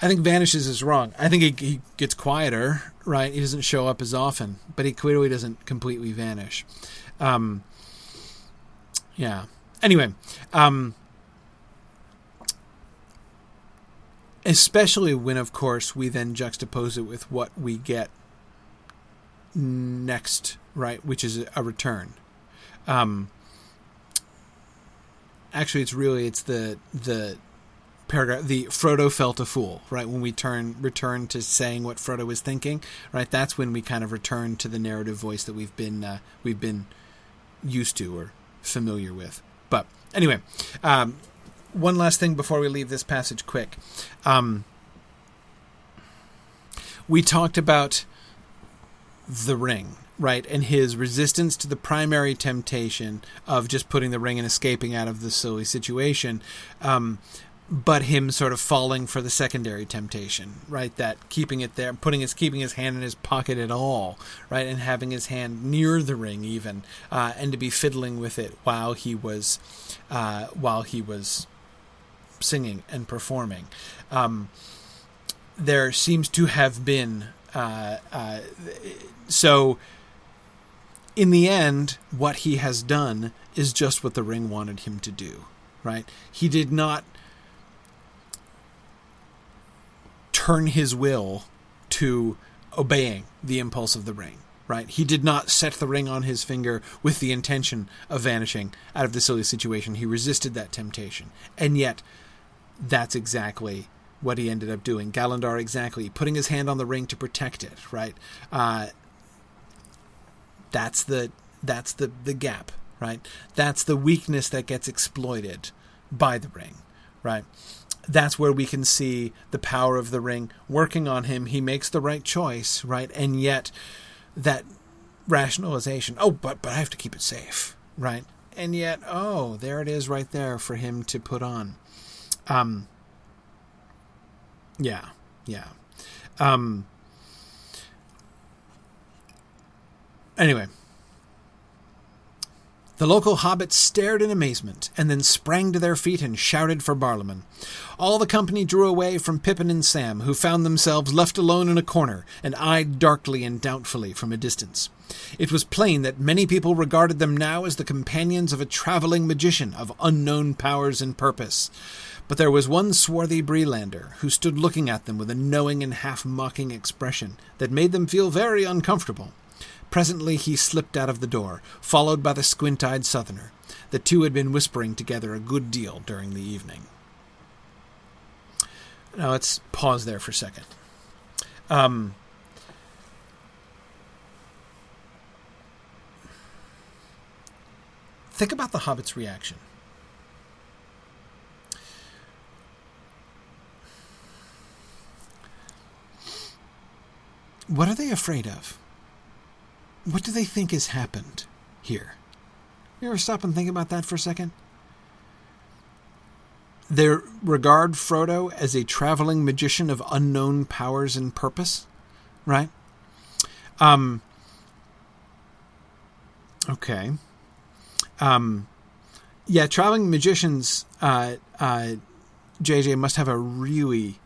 I think vanishes is wrong. I think he, he gets quieter, right? He doesn't show up as often, but he clearly doesn't completely vanish. Um, yeah. Anyway, um, especially when, of course, we then juxtapose it with what we get next, right? Which is a return. Um, actually, it's really it's the the paragraph the Frodo felt a fool, right? When we turn return to saying what Frodo was thinking, right? That's when we kind of return to the narrative voice that we've been uh, we've been used to or familiar with. But anyway, um, one last thing before we leave this passage quick. Um, we talked about the ring, right? And his resistance to the primary temptation of just putting the ring and escaping out of the silly situation, um, but him sort of falling for the secondary temptation, right? That keeping it there, putting his keeping his hand in his pocket at all, right, and having his hand near the ring even, uh, and to be fiddling with it while he was, uh, while he was singing and performing. Um, there seems to have been uh, uh so. In the end, what he has done is just what the ring wanted him to do, right? He did not turn his will to obeying the impulse of the ring right? He did not set the ring on his finger with the intention of vanishing out of the silly situation. He resisted that temptation. And yet, that's exactly what he ended up doing. Galandar, exactly. Putting his hand on the ring to protect it, right? Uh, that's the that's the, the gap, right? That's the weakness that gets exploited by the ring, right? That's where we can see the power of the ring working on him. He makes the right choice, right? And yet that rationalization, oh, but but I have to keep it safe, right? And yet, oh, there it is right there for him to put on. Um yeah, yeah. Um anyway, the local hobbits stared in amazement, and then sprang to their feet and shouted for Barliman. All the company drew away from Pippin and Sam, who found themselves left alone in a corner, and eyed darkly and doubtfully from a distance. It was plain that many people regarded them now as the companions of a travelling magician of unknown powers and purpose. But there was one swarthy Breelander who stood looking at them with a knowing and half mocking expression that made them feel very uncomfortable. Presently he slipped out of the door, followed by the squint eyed southerner. The two had been whispering together a good deal during the evening. Now let's pause there for a second. Um, think about the Hobbit's reaction. What are they afraid of? What do they think has happened here? You ever stop and think about that for a second? They regard Frodo as a traveling magician of unknown powers and purpose, right? Um. Okay. Um. Yeah, traveling magicians. Uh. Uh. JJ must have a really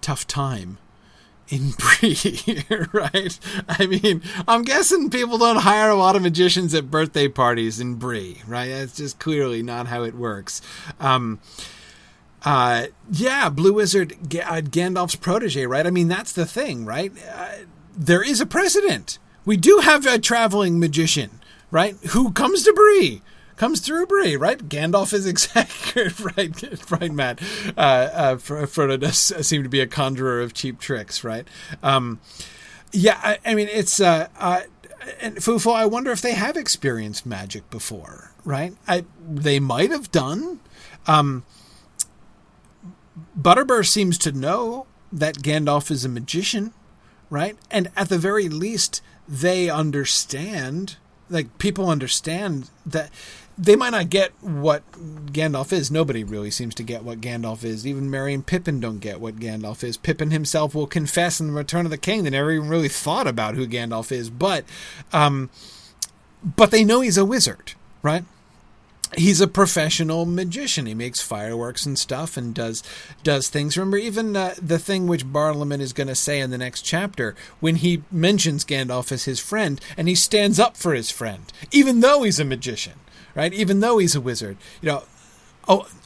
tough time in Bree, right? I mean, I'm guessing people don't hire a lot of magicians at birthday parties in Bree, right? That's just clearly not how it works. Um, uh, yeah, Blue Wizard, G- uh, Gandalf's protege, right? I mean, that's the thing, right? Uh, there is a precedent. We do have a traveling magician, right? Who comes to Bree, comes through Bree, right? Gandalf is exactly right, right, Matt. Uh, uh, Frodo does seem to be a conjurer of cheap tricks, right? Um, yeah, I, I, mean, it's uh, uh, and Fufo. I wonder if they have experienced magic before, right? I they might have done. Um, Butterbur seems to know that Gandalf is a magician, right? And at the very least, they understand like people understand that they might not get what Gandalf is. Nobody really seems to get what Gandalf is. Even Merry and Pippin don't get what Gandalf is. Pippin himself will confess in the Return of the King they never even really thought about who Gandalf is, but um, but they know he's a wizard, right? He's a professional magician. He makes fireworks and stuff and does does things. Remember, even uh, the thing which Barliman is going to say in the next chapter when he mentions Gandalf as his friend, and he stands up for his friend, even though he's a magician right? Even though he's a wizard, you know,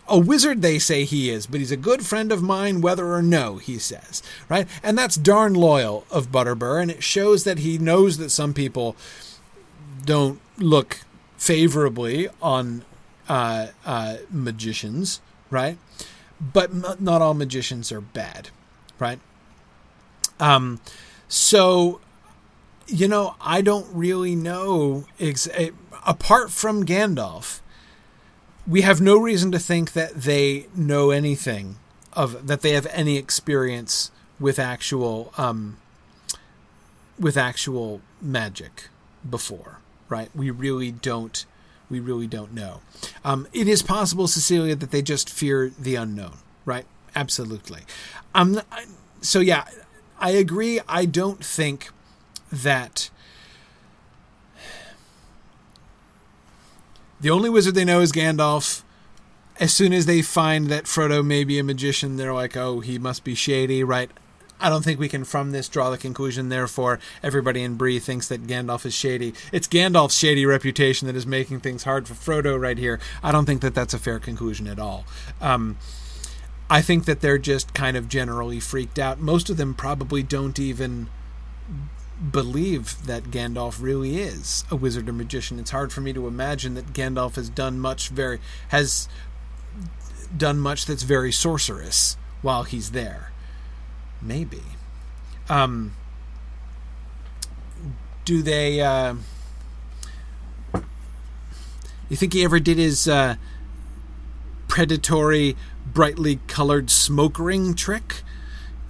a wizard they say he is, but he's a good friend of mine, whether or no, he says, right? And that's darn loyal of Butterbur, and it shows that he knows that some people don't look favorably on uh, uh, magicians, right? But m- not all magicians are bad, right? Um, so you know, I don't really know. Ex- eh, apart from Gandalf, we have no reason to think that they know anything of that they have any experience with actual um, with actual magic, before, right? We really don't. We really don't know. Um, it is possible, Cecilia, that they just fear the unknown, right? Absolutely. Um, so yeah, I agree. I don't think that the only wizard they know is Gandalf. As soon as they find that Frodo may be a magician, they're like, "Oh, he must be shady," right? I don't think we can from this draw the conclusion. Therefore, everybody in Bree thinks that Gandalf is shady. It's Gandalf's shady reputation that is making things hard for Frodo right here. I don't think that that's a fair conclusion at all. Um, I think that they're just kind of generally freaked out. Most of them probably don't even believe that Gandalf really is a wizard or magician. It's hard for me to imagine that Gandalf has done much very has done much that's very sorcerous while he's there. Maybe. Um, do they? Uh, you think he ever did his uh, predatory brightly colored smoke ring trick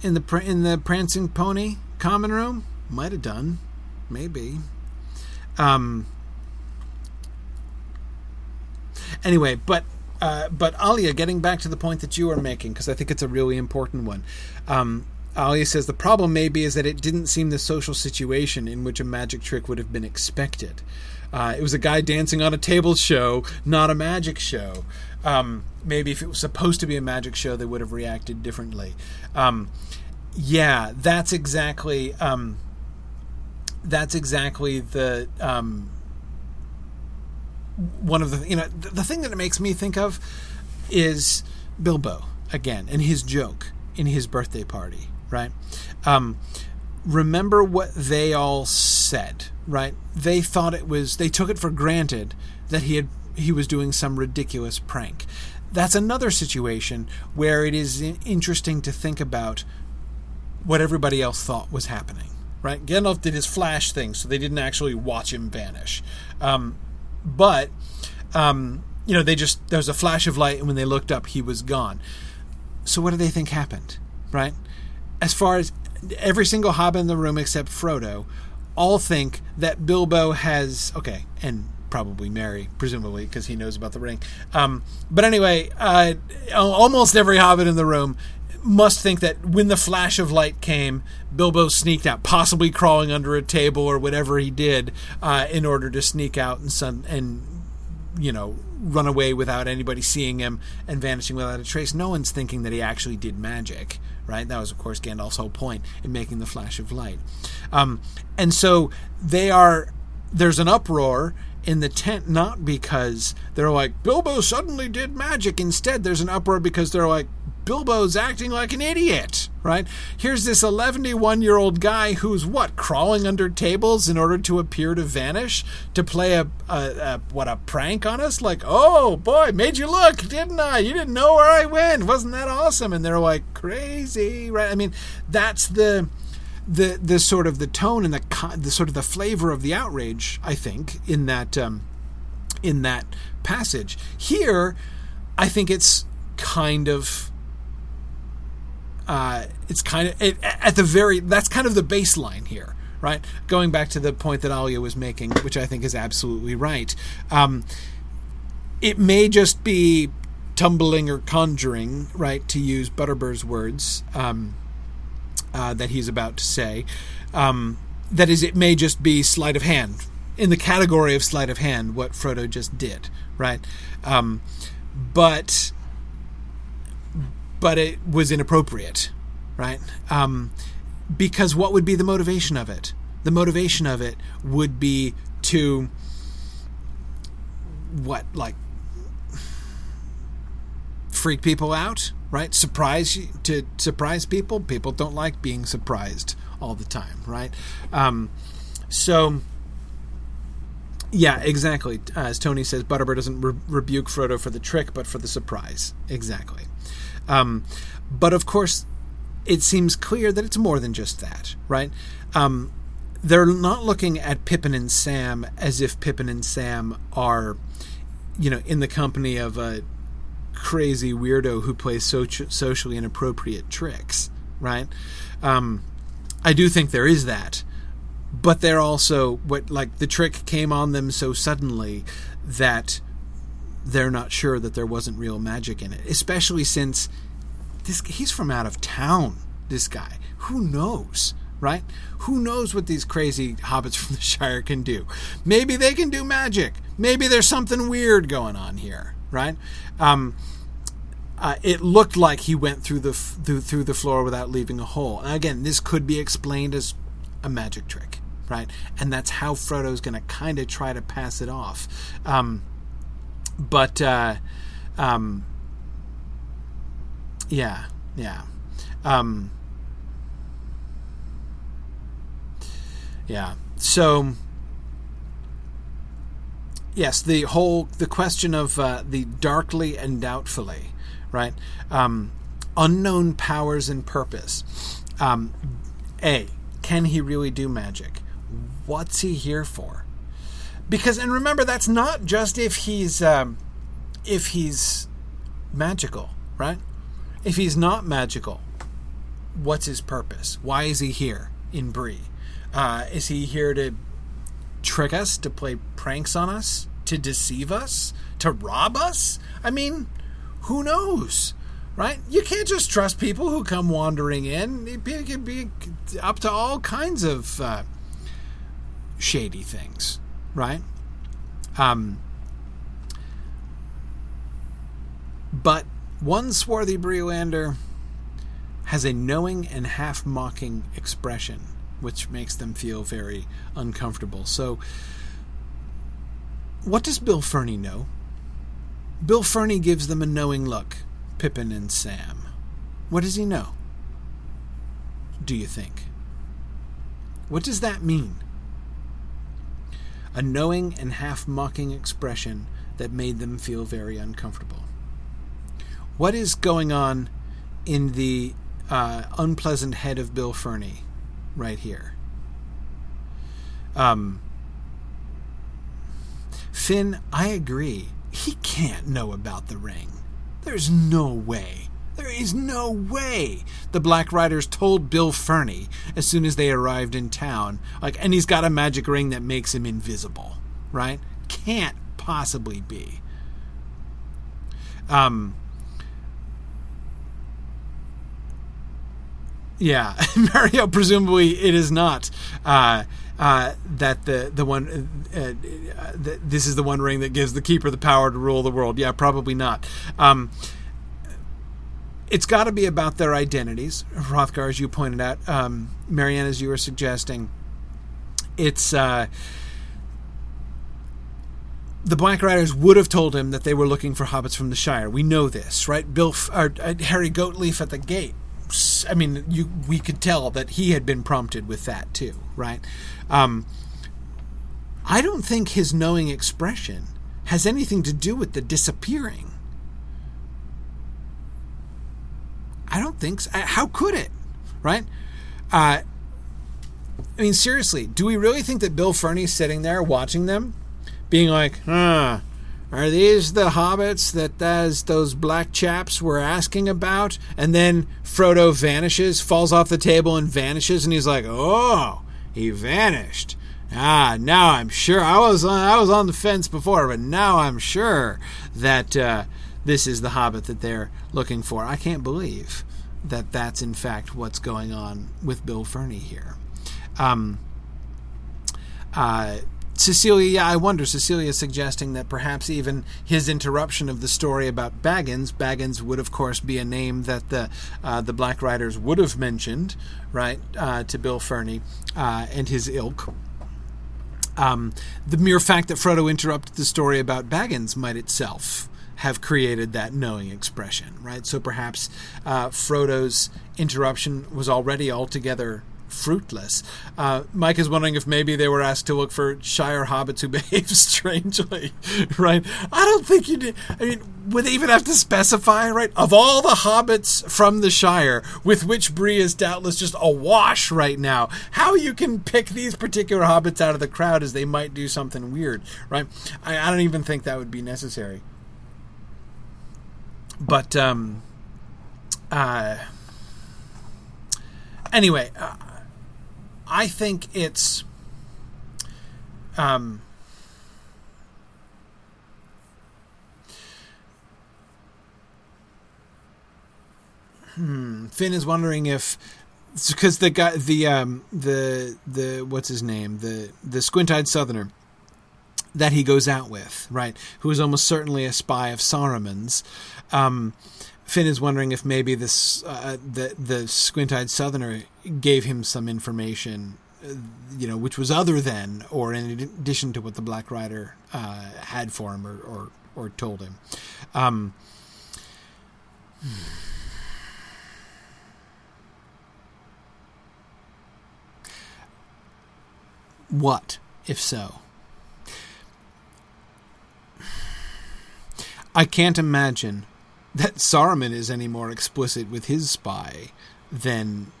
in the in the prancing pony common room? Might have done, maybe. Um. Anyway, but uh, but Alia, getting back to the point that you are making, because I think it's a really important one. Um, Alia says the problem maybe is that it didn't seem the social situation in which a magic trick would have been expected. Uh, it was a guy dancing on a table show, not a magic show. Um, maybe if it was supposed to be a magic show, they would have reacted differently. Um, yeah, that's exactly um, that's exactly the um, one of the you know the, the thing that it makes me think of is Bilbo again and his joke in his birthday party, right? Um, remember what they all said, right? They thought it was they took it for granted that he had he was doing some ridiculous prank. That's another situation where it is interesting to think about what everybody else thought was happening. Right? Gandalf did his flash thing, so they didn't actually watch him vanish. Um, but um, you know, they just there was a flash of light, and when they looked up, he was gone. So what do they think happened? Right? As far as every single hobbit in the room except Frodo, all think that Bilbo has okay, and probably Merry, presumably, because he knows about the ring. Um, but anyway, uh, almost every hobbit in the room must think that when the flash of light came, Bilbo sneaked out, possibly crawling under a table or whatever he did uh, in order to sneak out and and you know run away without anybody seeing him and vanishing without a trace. No one's thinking that he actually did magic, right? That was, of course, Gandalf's whole point in making the flash of light. Um, and so they are. There's an uproar in the tent not because they're like Bilbo suddenly did magic. Instead, there's an uproar because they're like Bilbo's acting like an idiot, right? Here's this 11 year old guy who's what crawling under tables in order to appear to vanish to play a, a, a what a prank on us. Like, oh boy, made you look, didn't I? You didn't know where I went. Wasn't that awesome? And they're like crazy, right? I mean, that's the the the sort of the tone and the the sort of the flavor of the outrage. I think in that um, in that passage here, I think it's kind of. Uh, it's kind of it, at the very that's kind of the baseline here right going back to the point that alia was making which i think is absolutely right um, it may just be tumbling or conjuring right to use butterbur's words um, uh, that he's about to say. Um, that is, it may just be sleight of hand in the category of sleight of hand what Frodo just did, right? Um, but but it was inappropriate, right? Um, because what would be the motivation of it? The motivation of it would be to what like freak people out, right? Surprise to surprise people. People don't like being surprised all the time, right? Um, so, yeah, exactly. As Tony says, Butterbur doesn't re- rebuke Frodo for the trick, but for the surprise. Exactly. Um, but of course, it seems clear that it's more than just that, right? Um, they're not looking at Pippin and Sam as if Pippin and Sam are, you know, in the company of a crazy weirdo who plays so- socially inappropriate tricks, right? Um, I do think there is that, but they're also what like the trick came on them so suddenly that they're not sure that there wasn't real magic in it, especially since this he's from out of town. This guy, who knows, right? Who knows what these crazy hobbits from the Shire can do? Maybe they can do magic. Maybe there's something weird going on here, right? Um, uh, it looked like he went through the through, through the floor without leaving a hole. And again, this could be explained as a magic trick, right? And that's how Frodo's going to kind of try to pass it off. Um, but uh, um, yeah, yeah, um, yeah. So yes, the whole the question of uh, the darkly and doubtfully, right? Um, unknown powers and purpose. Um, a, can he really do magic? What's he here for? Because and remember, that's not just if he's um, if he's magical, right? If he's not magical, what's his purpose? Why is he here in Bree? Uh, is he here to trick us, to play pranks on us, to deceive us, to rob us? I mean, who knows? Right? You can't just trust people who come wandering in. It can be up to all kinds of uh, shady things, right? Um, but one swarthy Bree-lander has a knowing and half mocking expression, which makes them feel very uncomfortable. So, what does Bill Ferny know? Bill Ferny gives them a knowing look, Pippin and Sam. What does he know? Do you think? What does that mean? A knowing and half mocking expression that made them feel very uncomfortable. What is going on in the uh, unpleasant head of Bill Ferny right here? Um, Finn, I agree. He can't know about the ring. There's no way. There is no way the Black Riders told Bill Ferny as soon as they arrived in town. Like, and he's got a magic ring that makes him invisible, right? Can't possibly be. Um. Yeah, Mario. Presumably, it is not. Uh, uh, that the the one uh, uh, this is the one ring that gives the keeper the power to rule the world. Yeah, probably not. Um, it's got to be about their identities, Hrothgar, as you pointed out. Um, Marianne, as you were suggesting, it's. Uh, the Black Riders would have told him that they were looking for hobbits from the Shire. We know this, right? Bill, or, uh, Harry Goatleaf at the gate. I mean, you, we could tell that he had been prompted with that too, right? Um, I don't think his knowing expression has anything to do with the disappearing. I don't think so. How could it? Right? Uh, I mean, seriously, do we really think that Bill Ferny's sitting there watching them, being like, huh, are these the hobbits that those, those black chaps were asking about? And then Frodo vanishes, falls off the table and vanishes, and he's like, oh, he vanished. Ah, now I'm sure. I was on, I was on the fence before, but now I'm sure that uh, this is the Hobbit that they're looking for. I can't believe that that's in fact what's going on with Bill Ferny here. Um, uh, Cecilia, yeah, I wonder. Cecilia suggesting that perhaps even his interruption of the story about Baggins, Baggins would of course be a name that the uh, the Black Riders would have mentioned, right, uh, to Bill Ferny uh, and his ilk. Um, the mere fact that Frodo interrupted the story about Baggins might itself have created that knowing expression, right? So perhaps uh, Frodo's interruption was already altogether fruitless. Uh, Mike is wondering if maybe they were asked to look for Shire hobbits who behave strangely, right? I don't think you did. I mean, would they even have to specify, right? Of all the hobbits from the Shire, with which Bree is doubtless just awash right now, how you can pick these particular hobbits out of the crowd as they might do something weird, right? I, I don't even think that would be necessary. But, um, uh, anyway, uh, I think it's Um, hmm, Finn is wondering if because the guy the um the the what's his name? The the squint-eyed southerner that he goes out with right who is almost certainly a spy of Saruman's um Finn is wondering if maybe this uh, the the squint-eyed southerner gave him some information uh, you know which was other than or in addition to what the black rider uh, had for him or or, or told him um What, if so? I can't imagine that Saruman is any more explicit with his spy than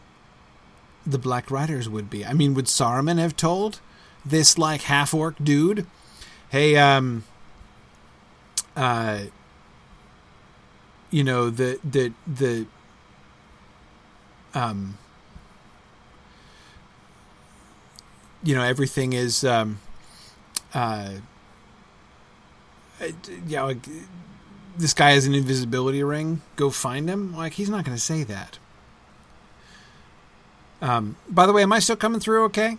the Black Riders would be. I mean, would Saruman have told this like half orc dude, "Hey, um, uh, you know the the the um you know everything is um, uh, you know, this guy has an invisibility ring. Go find him. Like he's not going to say that. Um, by the way, am I still coming through? Okay,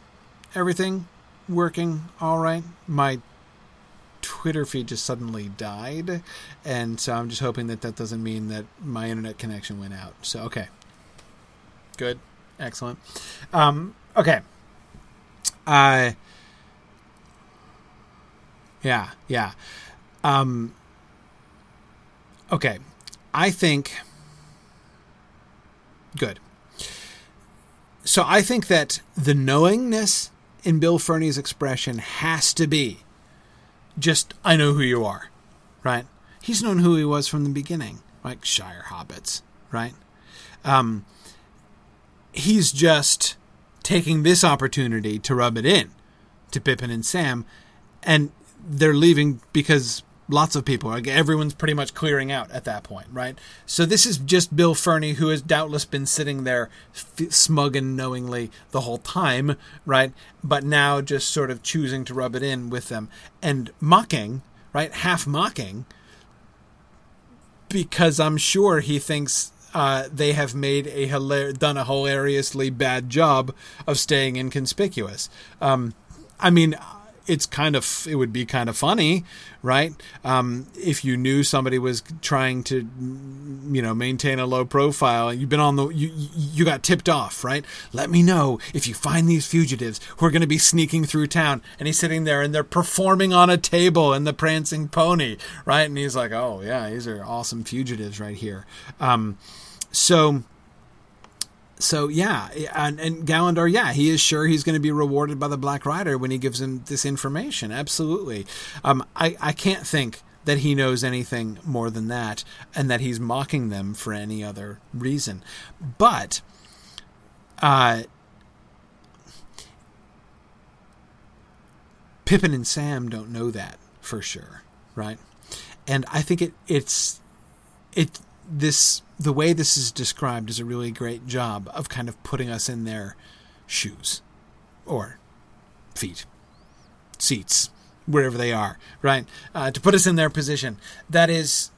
everything working all right. My Twitter feed just suddenly died, and so I'm just hoping that that doesn't mean that my internet connection went out. So okay, good, excellent. Um, okay, uh, yeah, yeah. Um, okay. I think. Good. So I think that the knowingness in Bill Ferny's expression has to be just, I know who you are, right? He's known who he was from the beginning, like Shire Hobbits, right? Um, he's just taking this opportunity to rub it in to Pippin and Sam, and they're leaving because lots of people, like everyone's pretty much clearing out at that point, right? So this is just Bill Ferny, who has doubtless been sitting there f- smug and knowingly the whole time, right? But now just sort of choosing to rub it in with them and mocking, right? Half mocking, because I'm sure he thinks uh, they have made a hilar- done a hilariously bad job of staying inconspicuous. Um, I mean, it's kind of it would be kind of funny, right? Um, if you knew somebody was trying to, you know, maintain a low profile, you've been on the you you got tipped off, right? Let me know if you find these fugitives who are going to be sneaking through town. And he's sitting there and they're performing on a table in the prancing pony, right? And he's like, oh yeah, these are awesome fugitives right here. Um, so so yeah, and, and Galandar, yeah, he is sure he's going to be rewarded by the Black Rider when he gives him this information. Absolutely. Um, I I can't think that he knows anything more than that, and that he's mocking them for any other reason. But, uh, Pippin and Sam don't know that for sure, right? And I think it it's it this the way this is described is a really great job of kind of putting us in their shoes or feet, seats, wherever they are, right? Uh, to put us in their position. That is,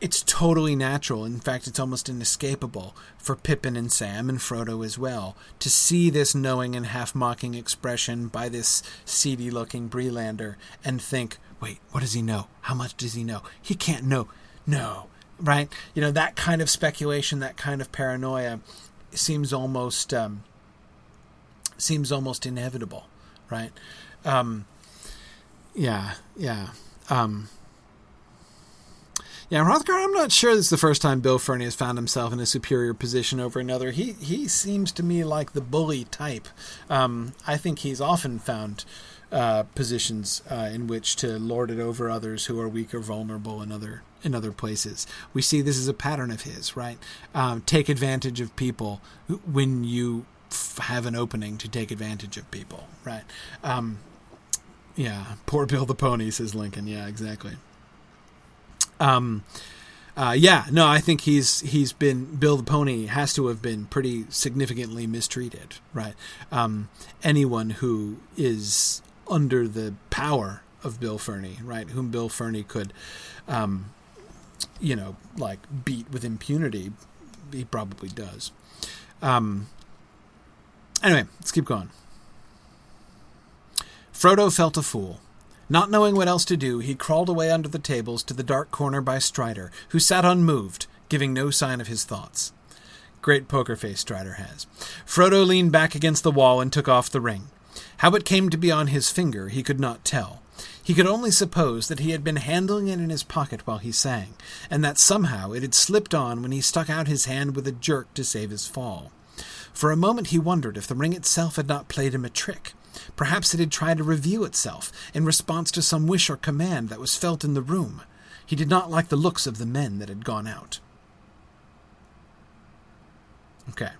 it's totally natural. In fact, it's almost inescapable for Pippin and Sam and Frodo as well to see this knowing and half mocking expression by this seedy looking Breelander and think, wait, what does he know? How much does he know? He can't know. No, right? You know, that kind of speculation, that kind of paranoia seems almost um, seems almost inevitable, right? Um, yeah, yeah. Um, yeah, Hrothgar, I'm not sure this is the first time Bill Ferny has found himself in a superior position over another. He he seems to me like the bully type. Um, I think he's often found uh, positions uh, in which to lord it over others who are weak or vulnerable in other in other places. We see this as a pattern of his, right? Um, take advantage of people when you f- have an opening to take advantage of people, right? Um, yeah, poor Bill the Pony, says Lincoln. Yeah, exactly. Um, uh, yeah, no, I think he's he's been Bill the Pony has to have been pretty significantly mistreated, right? Um, anyone who is under the power of Bill Ferny, right? Whom Bill Ferny could, um, you know, like beat with impunity. He probably does. Um, anyway, let's keep going. Frodo felt a fool. Not knowing what else to do, he crawled away under the tables to the dark corner by Strider, who sat unmoved, giving no sign of his thoughts. Great poker face Strider has. Frodo leaned back against the wall and took off the ring. How it came to be on his finger, he could not tell. He could only suppose that he had been handling it in his pocket while he sang, and that somehow it had slipped on when he stuck out his hand with a jerk to save his fall. For a moment he wondered if the ring itself had not played him a trick. Perhaps it had tried to reveal itself in response to some wish or command that was felt in the room. He did not like the looks of the men that had gone out. Okay.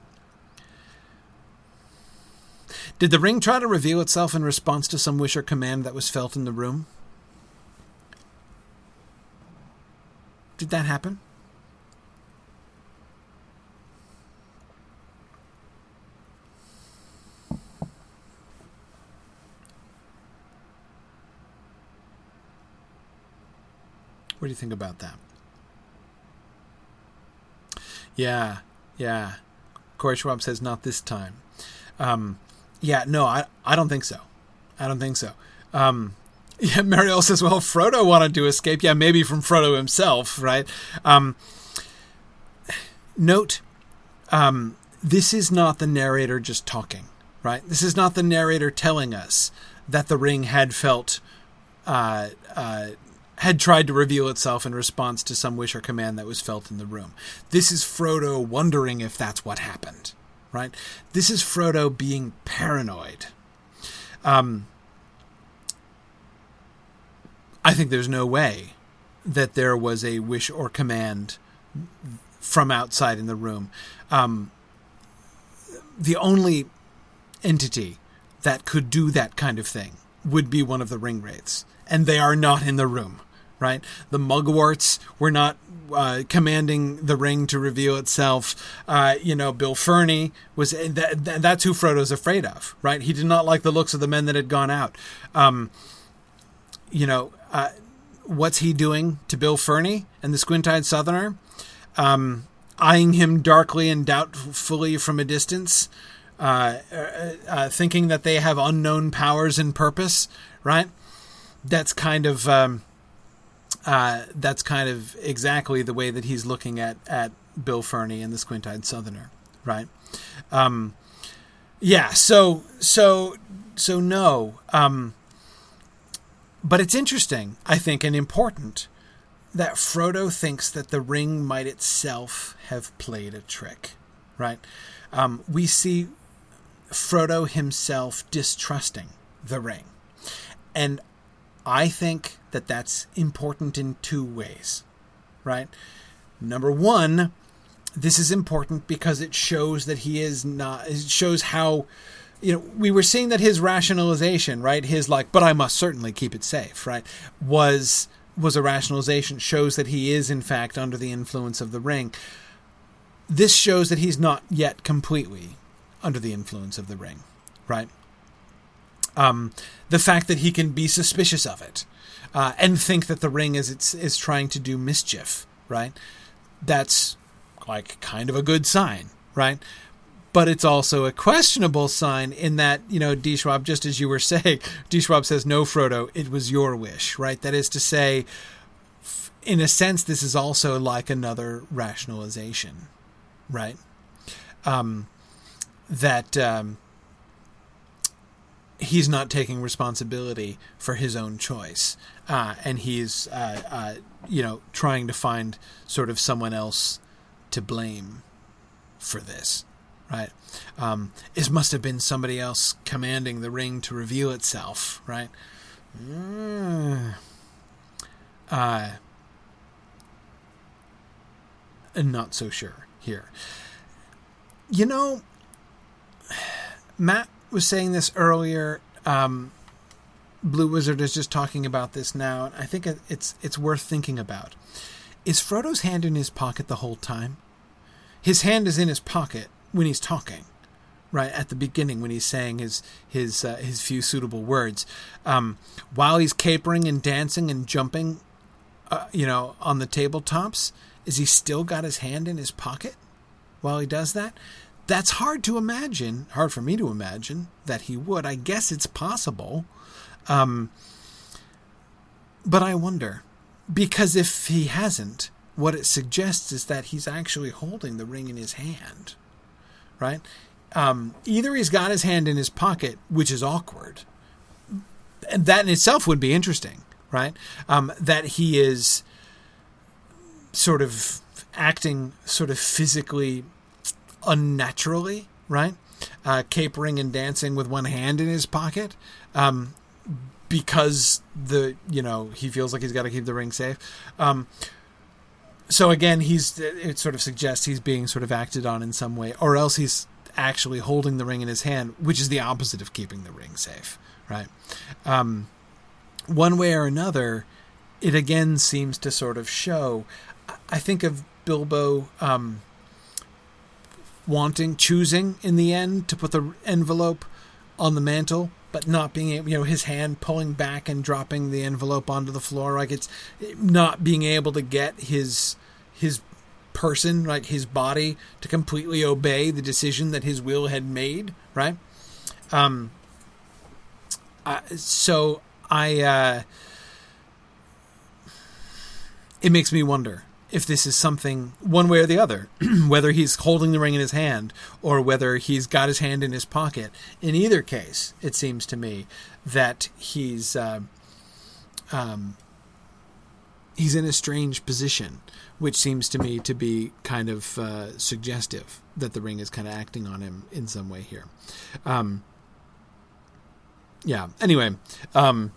Did the ring try to reveal itself in response to some wish or command that was felt in the room? Did that happen? What do you think about that? Yeah, yeah. Corey Schwab says not this time. Um, yeah, no, I I don't think so. I don't think so. Um, yeah, Mariel says, well, Frodo wanted to escape. Yeah, maybe from Frodo himself, right? Um, note, um, this is not the narrator just talking, right? This is not the narrator telling us that the ring had felt, uh, uh, had tried to reveal itself in response to some wish or command that was felt in the room. This is Frodo wondering if that's what happened right? This is Frodo being paranoid. Um, I think there's no way that there was a wish or command from outside in the room. Um, the only entity that could do that kind of thing would be one of the ring wraiths, and they are not in the room. Right, the mugworts were not uh, commanding the ring to reveal itself. Uh, you know, Bill Ferny was that, that's who Frodo's afraid of, right? He did not like the looks of the men that had gone out. Um, you know, uh, what's he doing to Bill Ferny and the squint-eyed Southerner? Um, eyeing him darkly and doubtfully from a distance, uh, uh, uh, thinking that they have unknown powers and purpose, right? That's kind of. Um, uh, that's kind of exactly the way that he's looking at at Bill Ferny and the Squint-eyed Southerner, right? Um, yeah. So so so no. Um, but it's interesting, I think, and important that Frodo thinks that the ring might itself have played a trick, right? Um, we see Frodo himself distrusting the ring. And I think that that's important in two ways, right? Number one, this is important because it shows that he is not, it shows how, you know, we were seeing that his rationalization, right? His like, but I must certainly keep it safe, right? Was, was a rationalization, shows that he is in fact under the influence of the ring. This shows that he's not yet completely under the influence of the ring, right? Um, the fact that he can be suspicious of it uh, and think that the ring is it's, is trying to do mischief, right? That's like kind of a good sign, right? But it's also a questionable sign in that, you know, D. Schwab, just as you were saying, D. Schwab says, no, Frodo, it was your wish, right? That is to say, in a sense, this is also like another rationalization, right? Um, that um, he's not taking responsibility for his own choice, uh, and he's uh, uh, you know trying to find sort of someone else to blame for this, right? Um, it must have been somebody else commanding the ring to reveal itself, right? Mm. Uh, not so sure here. You know, Matt was saying this earlier. Um, Blue Wizard is just talking about this now, and I think it's it's worth thinking about. Is Frodo's hand in his pocket the whole time? His hand is in his pocket when he's talking, right at the beginning when he's saying his his uh, his few suitable words. Um, while he's capering and dancing and jumping, uh, you know, on the tabletops, is he still got his hand in his pocket while he does that? That's hard to imagine. Hard for me to imagine that he would. I guess it's possible. Um, but I wonder because if he hasn't, what it suggests is that he's actually holding the ring in his hand, right? Um, either he's got his hand in his pocket, which is awkward, and that in itself would be interesting, right? Um, that he is sort of acting sort of physically unnaturally, right? Uh, capering and dancing with one hand in his pocket. Um, because the you know he feels like he's got to keep the ring safe. Um, so again, he's it sort of suggests he's being sort of acted on in some way, or else he's actually holding the ring in his hand, which is the opposite of keeping the ring safe, right? Um, one way or another, it again seems to sort of show. I think of Bilbo um, wanting, choosing in the end to put the envelope on the mantle but not being able, you know, his hand pulling back and dropping the envelope onto the floor, like it's not being able to get his his person, like his body, to completely obey the decision that his will had made, right? Um. Uh, so I, uh, it makes me wonder if this is something one way or the other, whether he's holding the ring in his hand or whether he's got his hand in his pocket. In either case, it seems to me that he's uh, um, he's in a strange position, which seems to me to be kind of uh, suggestive that the ring is kind of acting on him in some way here. Um, yeah. Anyway. Um,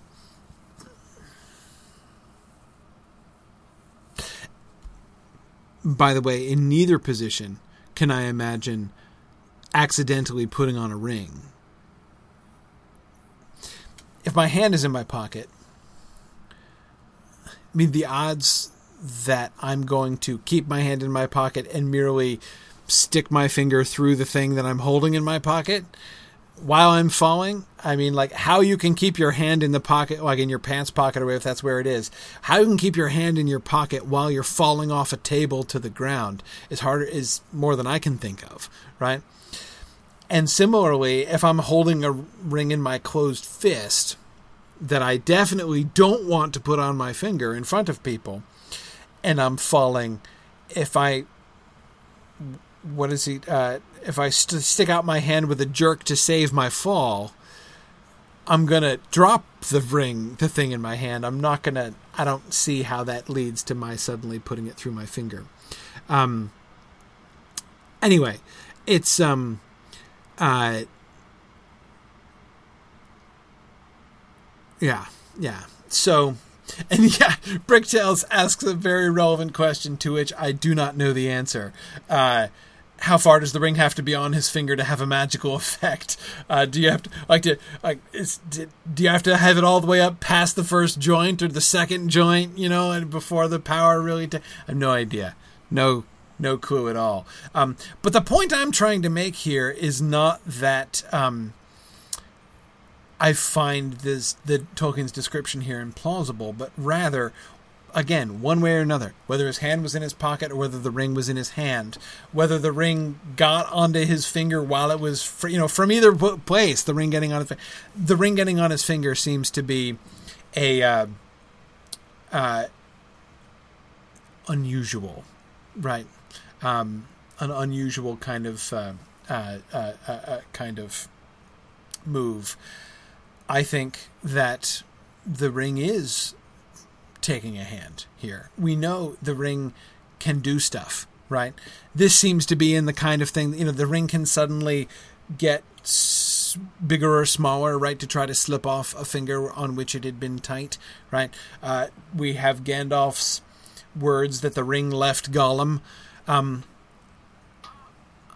by the way, in neither position can I imagine accidentally putting on a ring. If my hand is in my pocket, I mean, the odds that I'm going to keep my hand in my pocket and merely stick my finger through the thing that I'm holding in my pocket while I'm falling, I mean, like how you can keep your hand in the pocket, like in your pants pocket, or if that's where it is, how you can keep your hand in your pocket while you're falling off a table to the ground is harder, is more than I can think of, right? And similarly, if I'm holding a ring in my closed fist that I definitely don't want to put on my finger in front of people, and I'm falling, if I what is he? Uh, if I st- stick out my hand with a jerk to save my fall, I'm gonna drop the ring, the thing in my hand. I'm not gonna. I don't see how that leads to my suddenly putting it through my finger. Um. Anyway, it's um. Uh. Yeah. Yeah. So. And yeah, Bricktails asks a very relevant question to which I do not know the answer. Uh, how far does the ring have to be on his finger to have a magical effect? Uh, do you have to like to like do, do you have to have it all the way up past the first joint or the second joint? You know, and before the power really? I have no idea. No, no clue at all. Um, but the point I'm trying to make here is not that um, I find this the Tolkien's description here implausible, but rather again, one way or another, whether his hand was in his pocket or whether the ring was in his hand, whether the ring got onto his finger while it was, fr- you know, from either place, the ring getting on his, the ring getting on his finger seems to be a uh, uh, unusual, right? Um, an unusual kind of uh, uh, uh, uh kind of move. I think that the ring is taking a hand here. We know the ring can do stuff, right? This seems to be in the kind of thing, you know, the ring can suddenly get bigger or smaller, right, to try to slip off a finger on which it had been tight, right? Uh, we have Gandalf's words that the ring left Gollum. Um,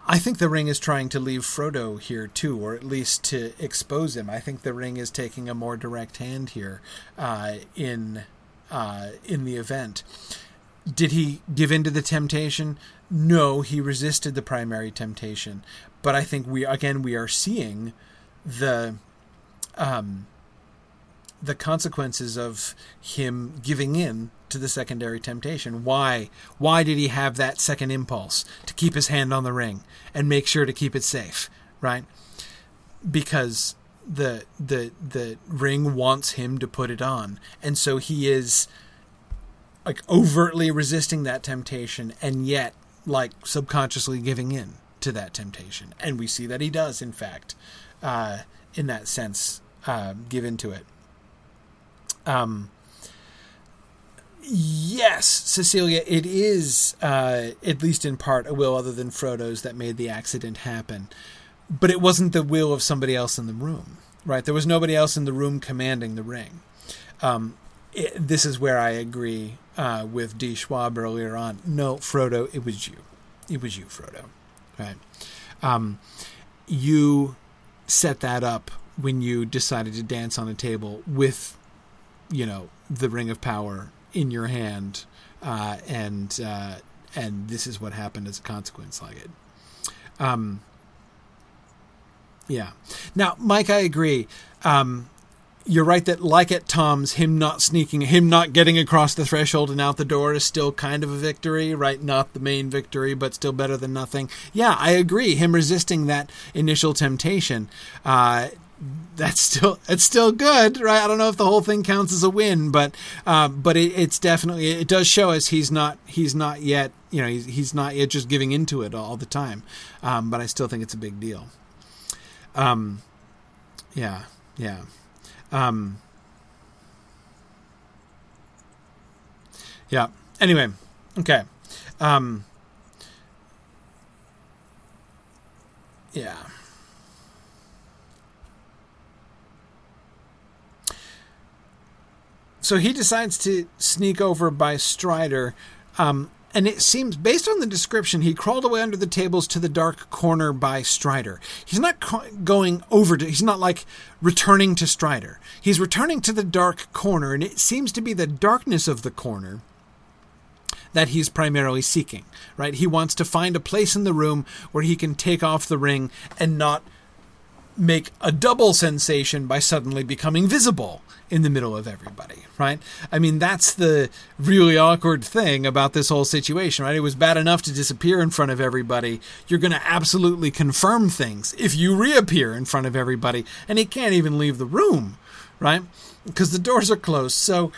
I think the ring is trying to leave Frodo here too, or at least to expose him. I think the ring is taking a more direct hand here uh, in uh, in the event. did he give in to the temptation? No, he resisted the primary temptation. But I think we again we are seeing the um, the consequences of him giving in to the secondary temptation. Why? Why did he have that second impulse to keep his hand on the ring and make sure to keep it safe? Right? Because the the the ring wants him to put it on, and so he is like overtly resisting that temptation, and yet like subconsciously giving in to that temptation. And we see that he does, in fact, uh, in that sense, uh, give into it. Um, yes, Cecilia, it is, uh, at least in part, a will other than Frodo's that made the accident happen. But it wasn't the will of somebody else in the room, right? There was nobody else in the room commanding the ring. Um, it, this is where I agree uh, with D. Schwab earlier on. No, Frodo, it was you. It was you, Frodo. Right? Um, you set that up when you decided to dance on a table with, you know, the Ring of Power in your hand, uh, and uh, and this is what happened as a consequence, like it. Um, yeah. Now, Mike, I agree. Um, you're right that like at Tom's, him not sneaking, him not getting across the threshold and out the door is still kind of a victory, right? Not the main victory, but still better than nothing. Yeah, I agree. Him resisting that initial temptation, uh, that's still it's still good, right? I don't know if the whole thing counts as a win, but uh, but it, it's definitely it does show us he's not he's not yet you know he's, he's not yet just giving into it all the time, um, but I still think it's a big deal. Um, yeah, yeah. Um, yeah. Anyway, okay. Um, yeah. So he decides to sneak over by Strider. Um, and it seems, based on the description, he crawled away under the tables to the dark corner by Strider. He's not going over to, he's not like returning to Strider. He's returning to the dark corner, and it seems to be the darkness of the corner that he's primarily seeking, right? He wants to find a place in the room where he can take off the ring and not make a double sensation by suddenly becoming visible in the middle of everybody, right? I mean, that's the really awkward thing about this whole situation, right? It was bad enough to disappear in front of everybody. You're going to absolutely confirm things if you reappear in front of everybody, and he can't even leave the room, right? Because the doors are closed. So,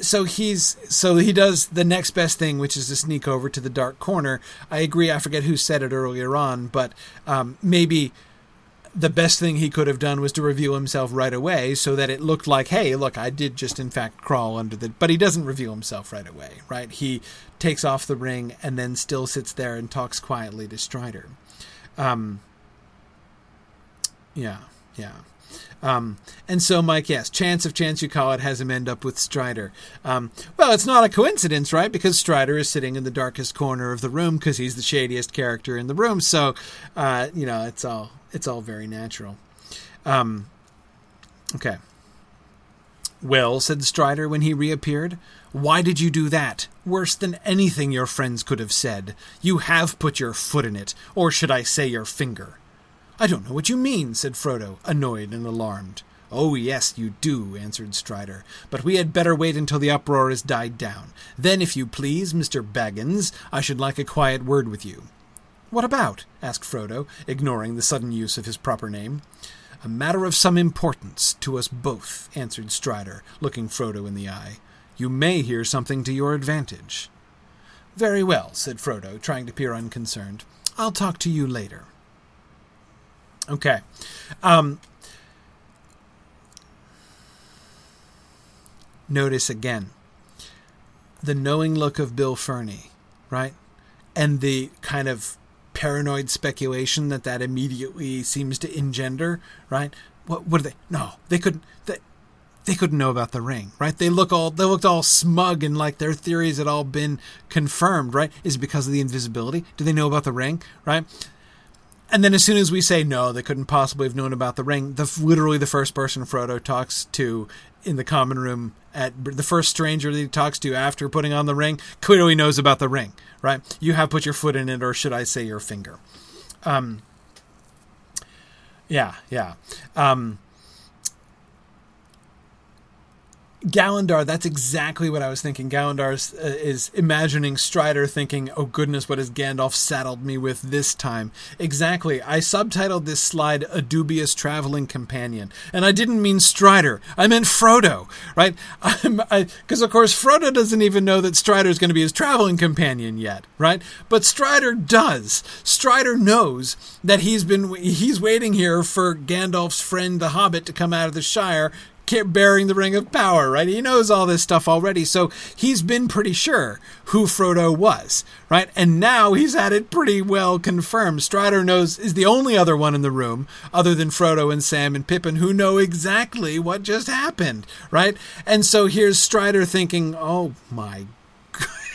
so he's so he does the next best thing, which is to sneak over to the dark corner. I agree. I forget who said it earlier on, but um, maybe the best thing he could have done was to reveal himself right away so that it looked like, hey, look, I did just in fact crawl under the. But he doesn't reveal himself right away, right? He takes off the ring and then still sits there and talks quietly to Strider. Um, yeah, yeah. Um, and so, Mike, yes, chance of chance you call it has him end up with Strider. Um, well, it's not a coincidence, right? Because Strider is sitting in the darkest corner of the room because he's the shadiest character in the room. So, uh, you know, it's all it's all very natural. Um, okay. Well, said Strider when he reappeared, why did you do that? Worse than anything your friends could have said. You have put your foot in it, or should I say your finger? I don't know what you mean, said Frodo, annoyed and alarmed. Oh, yes, you do, answered Strider. But we had better wait until the uproar has died down. Then, if you please, Mr. Baggins, I should like a quiet word with you. What about? asked Frodo, ignoring the sudden use of his proper name. A matter of some importance to us both, answered Strider, looking Frodo in the eye. You may hear something to your advantage. Very well, said Frodo, trying to appear unconcerned. I'll talk to you later. Okay. Um, notice again the knowing look of Bill Ferny, right? And the kind of paranoid speculation that that immediately seems to engender, right? What what are they? No, they couldn't. They, they couldn't know about the ring, right? They look all they looked all smug and like their theories had all been confirmed, right? Is it because of the invisibility? Do they know about the ring, right? and then as soon as we say no, they couldn't possibly have known about the ring. The literally the first person Frodo talks to in the common room at the first stranger that he talks to after putting on the ring clearly knows about the ring, right? You have put your foot in it, or should I say your finger? Um, yeah, yeah. Um, Galandar, that's exactly what I was thinking. Galandar is, uh, is, imagining Strider thinking, oh goodness, what has Gandalf saddled me with this time? Exactly. I subtitled this slide A Dubious Traveling Companion. And I didn't mean Strider, I meant Frodo, right? Because, of course, Frodo doesn't even know that Strider is going to be his traveling companion yet, right? But Strider does. Strider knows that he's been he's waiting here for Gandalf's friend the Hobbit to come out of the Shire bearing the ring of power, right? He knows all this stuff already, so he's been pretty sure who Frodo was, right? And now he's had it pretty well confirmed. Strider knows is the only other one in the room, other than Frodo and Sam and Pippin, who know exactly what just happened, right? And so here's Strider thinking, "Oh my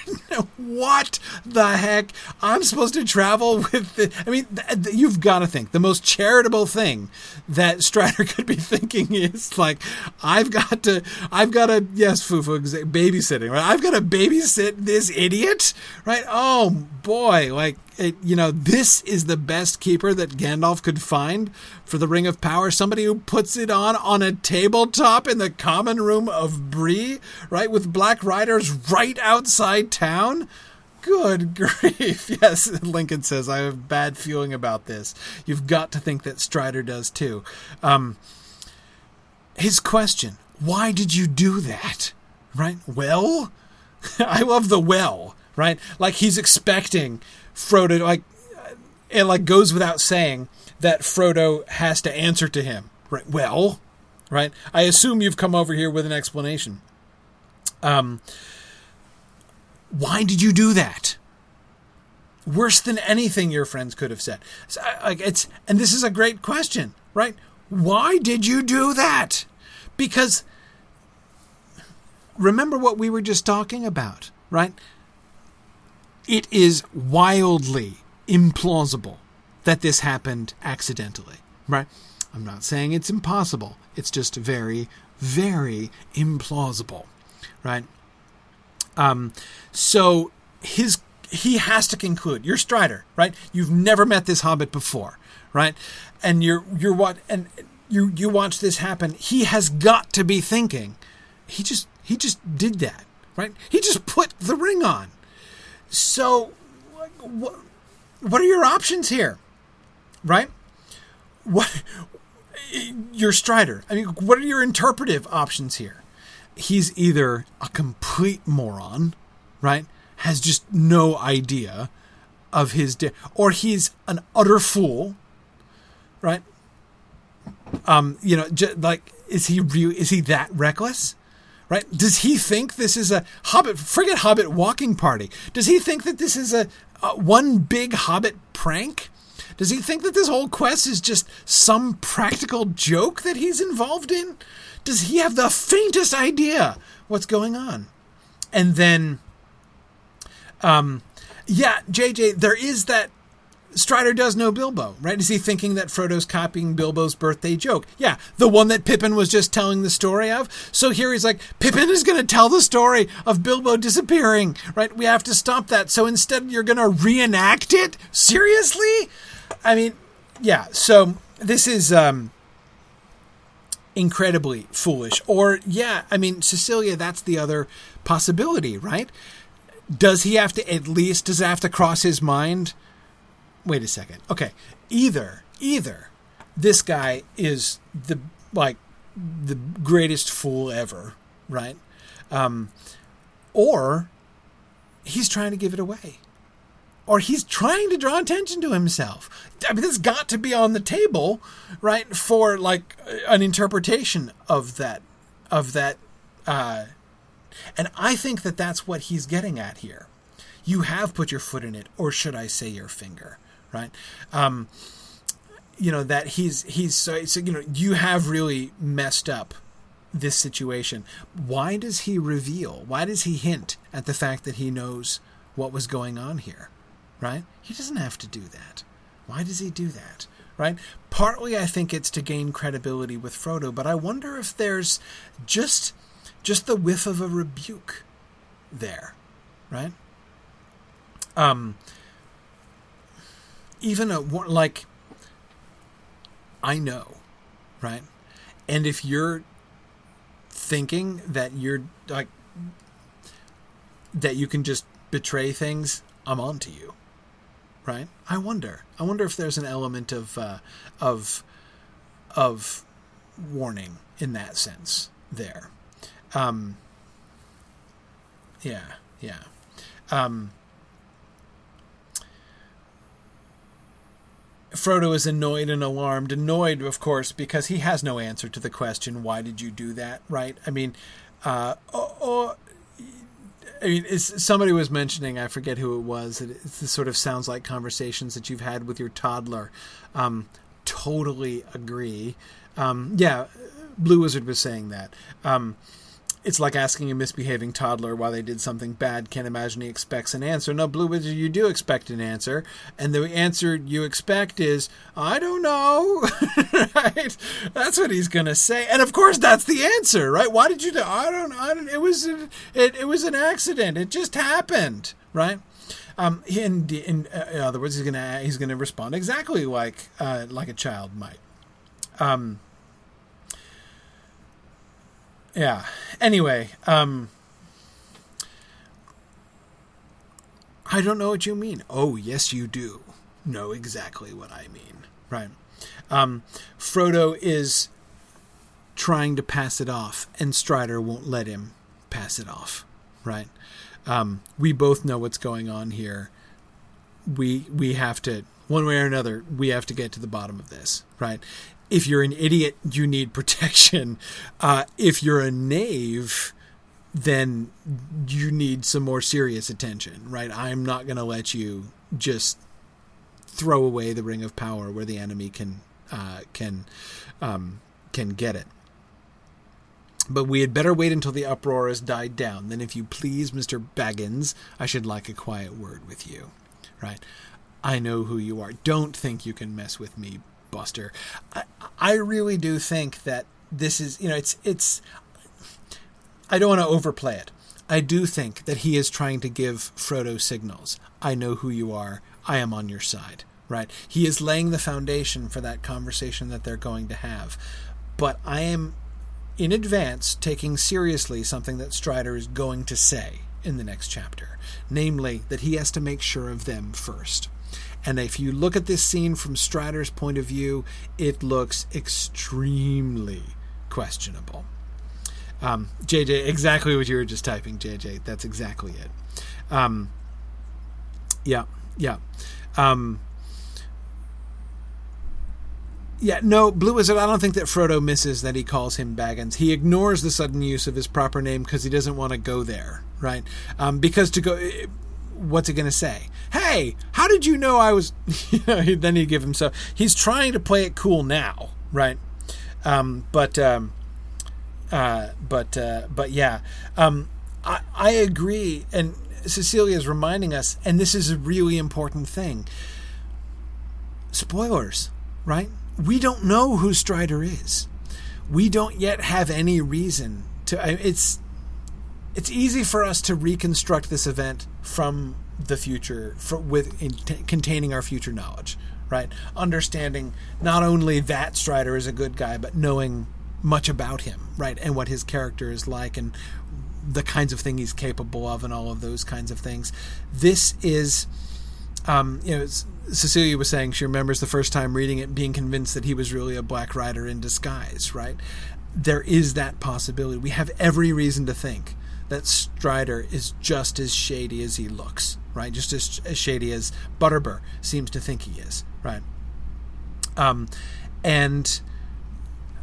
what the heck? I'm supposed to travel with the. I mean, th- th- you've got to think the most charitable thing that Strider could be thinking is like, I've got to, I've got to, yes, Fufu, babysitting, right? I've got to babysit this idiot, right? Oh boy, like it, you know, this is the best keeper that Gandalf could find for the Ring of Power. Somebody who puts it on on a tabletop in the common room of Bree, right, with Black Riders right outside town. Good grief. Yes, Lincoln says, I have a bad feeling about this. You've got to think that Strider does too. Um, his question, why did you do that? Right? Well, I love the well, right? Like he's expecting Frodo like it like goes without saying that Frodo has to answer to him. Right. Well, right? I assume you've come over here with an explanation. Um why did you do that? Worse than anything your friends could have said. So, Like it's and this is a great question, right? Why did you do that? Because remember what we were just talking about, right? It is wildly implausible that this happened accidentally, right? I'm not saying it's impossible. It's just very, very implausible, right? Um, so his he has to conclude. You're Strider, right? You've never met this Hobbit before, right? And you're you're what and you you watch this happen. He has got to be thinking. He just he just did that, right? He just put the ring on. So, what, what are your options here? Right? What your Strider? I mean, what are your interpretive options here? He's either a complete moron, right? Has just no idea of his de- or he's an utter fool, right? Um, you know, j- like is he real? Is he that reckless? Right? Does he think this is a Hobbit, forget Hobbit walking party? Does he think that this is a, a one big Hobbit prank? Does he think that this whole quest is just some practical joke that he's involved in? Does he have the faintest idea what's going on? And then, um, yeah, JJ, there is that Strider does know Bilbo, right? Is he thinking that Frodo's copying Bilbo's birthday joke? Yeah, the one that Pippin was just telling the story of. So here he's like, Pippin is going to tell the story of Bilbo disappearing, right? We have to stop that. So instead, you're going to reenact it? Seriously? I mean, yeah. So this is um, incredibly foolish. Or, yeah, I mean, Cecilia, that's the other possibility, right? Does he have to at least, does it have to cross his mind? Wait a second. Okay, either either this guy is the like the greatest fool ever, right? Um, or he's trying to give it away, or he's trying to draw attention to himself. I mean, this got to be on the table, right, for like an interpretation of that of that. Uh, and I think that that's what he's getting at here. You have put your foot in it, or should I say your finger? Right? Um, you know that he's he's so, so you know you have really messed up this situation. Why does he reveal? Why does he hint at the fact that he knows what was going on here? Right? He doesn't have to do that. Why does he do that? Right? Partly I think it's to gain credibility with Frodo, but I wonder if there's just just the whiff of a rebuke there, right? Um even a like I know, right? And if you're thinking that you're like that you can just betray things, I'm on to you. Right? I wonder. I wonder if there's an element of uh, of of warning in that sense there. Um, yeah, yeah. Um, Frodo is annoyed and alarmed. Annoyed, of course, because he has no answer to the question, "Why did you do that?" Right? I mean, uh, or, or I mean, somebody was mentioning, I forget who it was. It, it sort of sounds like conversations that you've had with your toddler. Um, totally agree. Um, yeah, Blue Wizard was saying that. Um, it's like asking a misbehaving toddler why they did something bad. Can't imagine he expects an answer. No, Blue Wizard, you do expect an answer, and the answer you expect is, "I don't know." right? That's what he's gonna say, and of course, that's the answer, right? Why did you do? I don't. I don't. It was. It, it was an accident. It just happened, right? Um, in, in, uh, in other words, he's gonna he's gonna respond exactly like uh, like a child might. Um, yeah. Anyway, um, I don't know what you mean. Oh, yes, you do know exactly what I mean. Right. Um, Frodo is trying to pass it off, and Strider won't let him pass it off. Right. Um, we both know what's going on here. We we have to one way or another. We have to get to the bottom of this. Right if you're an idiot, you need protection. Uh, if you're a knave, then you need some more serious attention, right? I'm not going to let you just throw away the ring of power where the enemy can uh, can um, can get it. But we had better wait until the uproar has died down. Then, if you please, Mister Baggins, I should like a quiet word with you, right? I know who you are. Don't think you can mess with me, Buster. I, I really do think that this is, you know, it's it's. I don't want to overplay it. I do think that he is trying to give Frodo signals. I know who you are. I am on your side. Right? He is laying the foundation for that conversation that they're going to have. But I am in advance taking seriously something that Strider is going to say in the next chapter, namely that he has to make sure of them first. And if you look at this scene from Strider's point of view, it looks extremely questionable. Um, JJ, exactly what you were just typing, JJ. That's exactly it. Um, yeah, yeah. Um, yeah, no, Blue Wizard, I don't think that Frodo misses that he calls him Baggins. He ignores the sudden use of his proper name because he doesn't want to go there, right? Um, because to go what's it going to say? Hey, how did you know I was? then he give himself. He's trying to play it cool now, right? Um, but um, uh, but uh, but yeah, um, I, I agree. And Cecilia is reminding us, and this is a really important thing. Spoilers, right? We don't know who Strider is. We don't yet have any reason to. It's it's easy for us to reconstruct this event from the future for, with in, t- containing our future knowledge right? Understanding not only that strider is a good guy but knowing much about him right? And what his character is like and the kinds of thing he's capable of and all of those kinds of things. This is um, you know cecilia was saying she remembers the first time reading it being convinced that he was really a black rider in disguise right? There is that possibility. We have every reason to think that Strider is just as shady as he looks, right? Just as, as shady as Butterbur seems to think he is, right? Um, and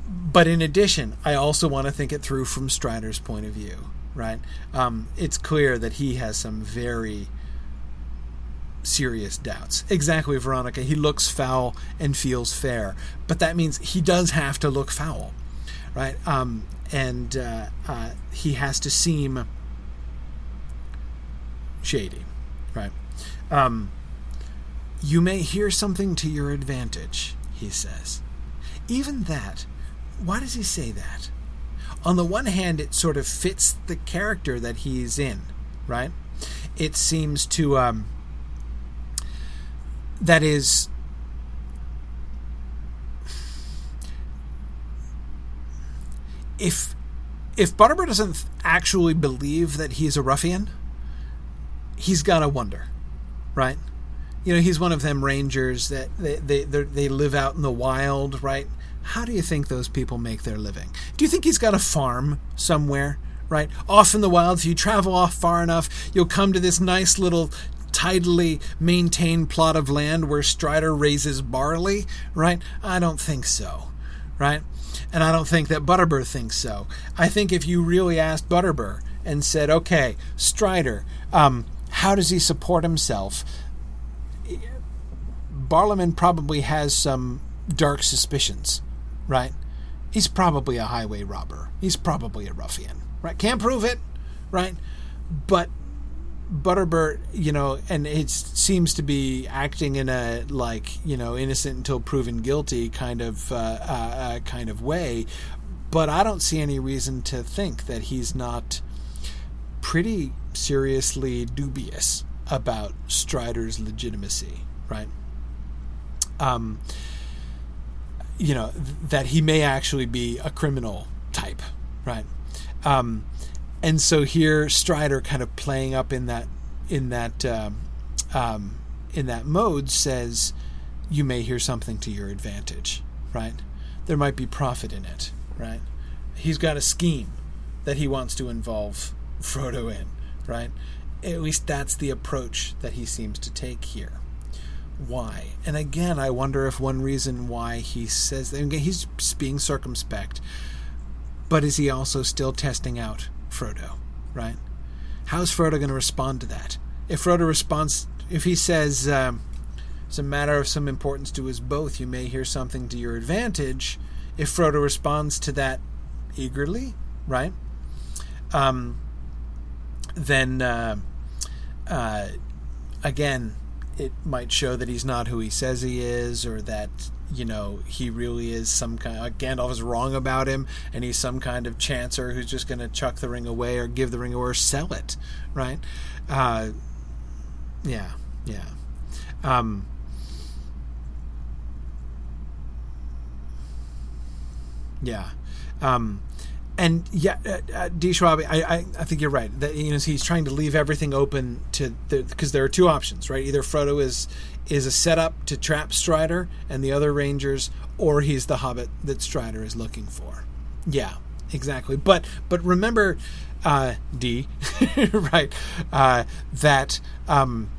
but in addition, I also want to think it through from Strider's point of view, right? Um, it's clear that he has some very serious doubts. Exactly, Veronica. He looks foul and feels fair, but that means he does have to look foul, right? Um, and uh, uh, he has to seem shady, right? Um, You may hear something to your advantage, he says. Even that, why does he say that? On the one hand, it sort of fits the character that he's in, right? It seems to, um, that is, if if Butterbur doesn't actually believe that he's a ruffian, he's got to wonder, right? You know, he's one of them rangers that they they they live out in the wild, right? How do you think those people make their living? Do you think he's got a farm somewhere, right? Off in the wild, if you travel off far enough, you'll come to this nice little tidally maintained plot of land where Strider raises barley, right? I don't think so, right? And I don't think that Butterbur thinks so. I think if you really asked Butterbur and said, okay, Strider, um, how does he support himself? Barliman probably has some dark suspicions, right? He's probably a highway robber. He's probably a ruffian, right? Can't prove it, right? But Butterbur, you know, and it seems to be acting in a like you know innocent until proven guilty kind of uh, uh, uh, kind of way, but I don't see any reason to think that he's not pretty seriously dubious about Strider's legitimacy, right? Um, you know that he may actually be a criminal type, right? Um, and so here Strider kind of playing up in that in that um, um, in that mode says you may hear something to your advantage, right? There might be profit in it, right? He's got a scheme that he wants to involve Frodo in, right? At least that's the approach that he seems to take here. Why? And again, I wonder if one reason why he says that, he's being circumspect, but is he also still testing out Frodo, right? How's Frodo going to respond to that? If Frodo responds, if he says, um, it's a matter of some importance to us both, you may hear something to your advantage, if Frodo responds to that eagerly, right? Um, then, uh, uh, again, it might show that he's not who he says he is, or that you know he really is some kind. Of, Gandalf is wrong about him, and he's some kind of chancer who's just going to chuck the ring away, or give the ring away, or sell it, right? Uh, yeah, yeah. Um, yeah. Um, and yeah, uh, uh, D. Schwab, I, I, I think you're right. That you know he's trying to leave everything open to because the, there are two options, right? Either Frodo is is a setup to trap Strider and the other Rangers, or he's the Hobbit that Strider is looking for. Yeah, exactly. But but remember, uh, D, right? Uh, that um,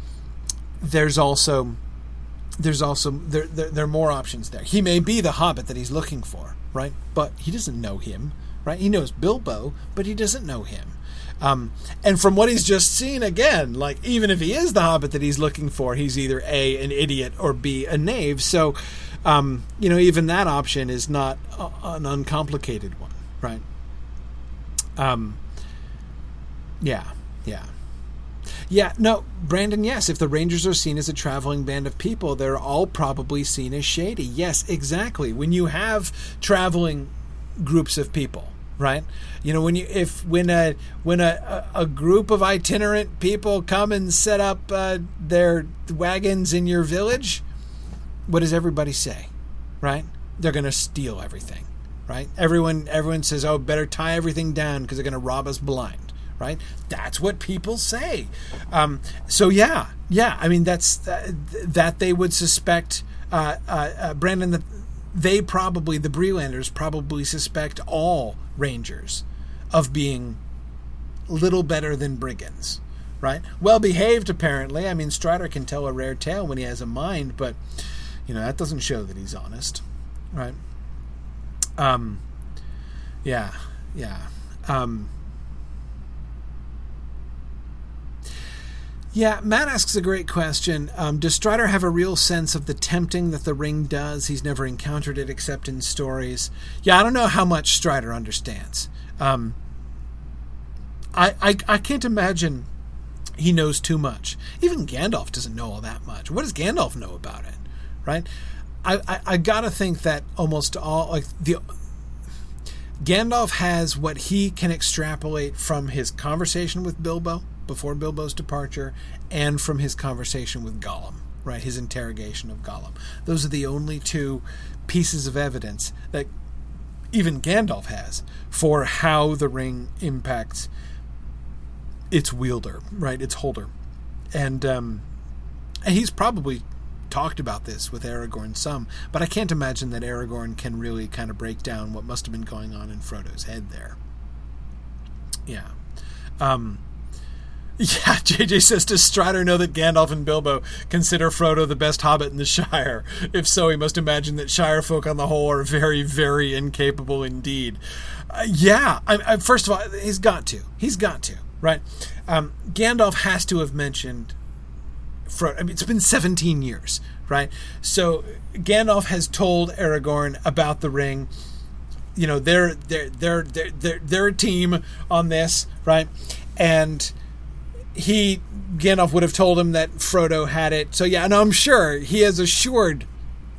there's also there's also there, there there are more options there. He may be the Hobbit that he's looking for, right? But he doesn't know him right? He knows Bilbo, but he doesn't know him. Um, and from what he's just seen again, like even if he is the Hobbit that he's looking for, he's either a an idiot or b a knave. So, um, you know, even that option is not a, an uncomplicated one, right? Um, yeah, yeah. Yeah, no, Brandon, yes. If the Rangers are seen as a traveling band of people, they're all probably seen as shady. Yes, exactly. When you have traveling groups of people, right? You know, when you if when a when a a group of itinerant people come and set up uh, their wagons in your village, what does everybody say, right? They're going to steal everything, right? Everyone everyone says, "Oh, better tie everything down because they're going to rob us blind." Right? That's what people say. Um, so yeah, yeah. I mean, that's uh, that they would suspect. Uh, uh, uh Brandon, the, they probably the Bree-landers probably suspect all Rangers of being little better than brigands, right? Well behaved, apparently. I mean, Strider can tell a rare tale when he has a mind, but you know that doesn't show that he's honest, right? Um, yeah, yeah. Um, Yeah, Matt asks a great question. Um, does Strider have a real sense of the tempting that the ring does? He's never encountered it except in stories. Yeah, I don't know how much Strider understands. Um, I, I, I can't imagine he knows too much. Even Gandalf doesn't know all that much. What does Gandalf know about it, right? I, I, I gotta think that almost all like the Gandalf has what he can extrapolate from his conversation with Bilbo before Bilbo's departure and from his conversation with Gollum, right? His interrogation of Gollum. Those are the only two pieces of evidence that even Gandalf has for how the ring impacts its wielder, right? Its holder. And um, he's probably talked about this with Aragorn some, but I can't imagine that Aragorn can really kind of break down what must have been going on in Frodo's head there. Yeah. Um, yeah, JJ says, Does Strider know that Gandalf and Bilbo consider Frodo the best hobbit in the Shire? If so, he must imagine that Shire folk on the whole are very, very incapable indeed. Uh, yeah, I, I, first of all, he's got to. He's got to, right? Um, Gandalf has to have mentioned Frodo. I mean, it's been 17 years, right? So Gandalf has told Aragorn about the ring. You know, they're they're they're they're they're, they're a team on this, right? And he Gandalf would have told him that Frodo had it. So yeah, and I'm sure he has assured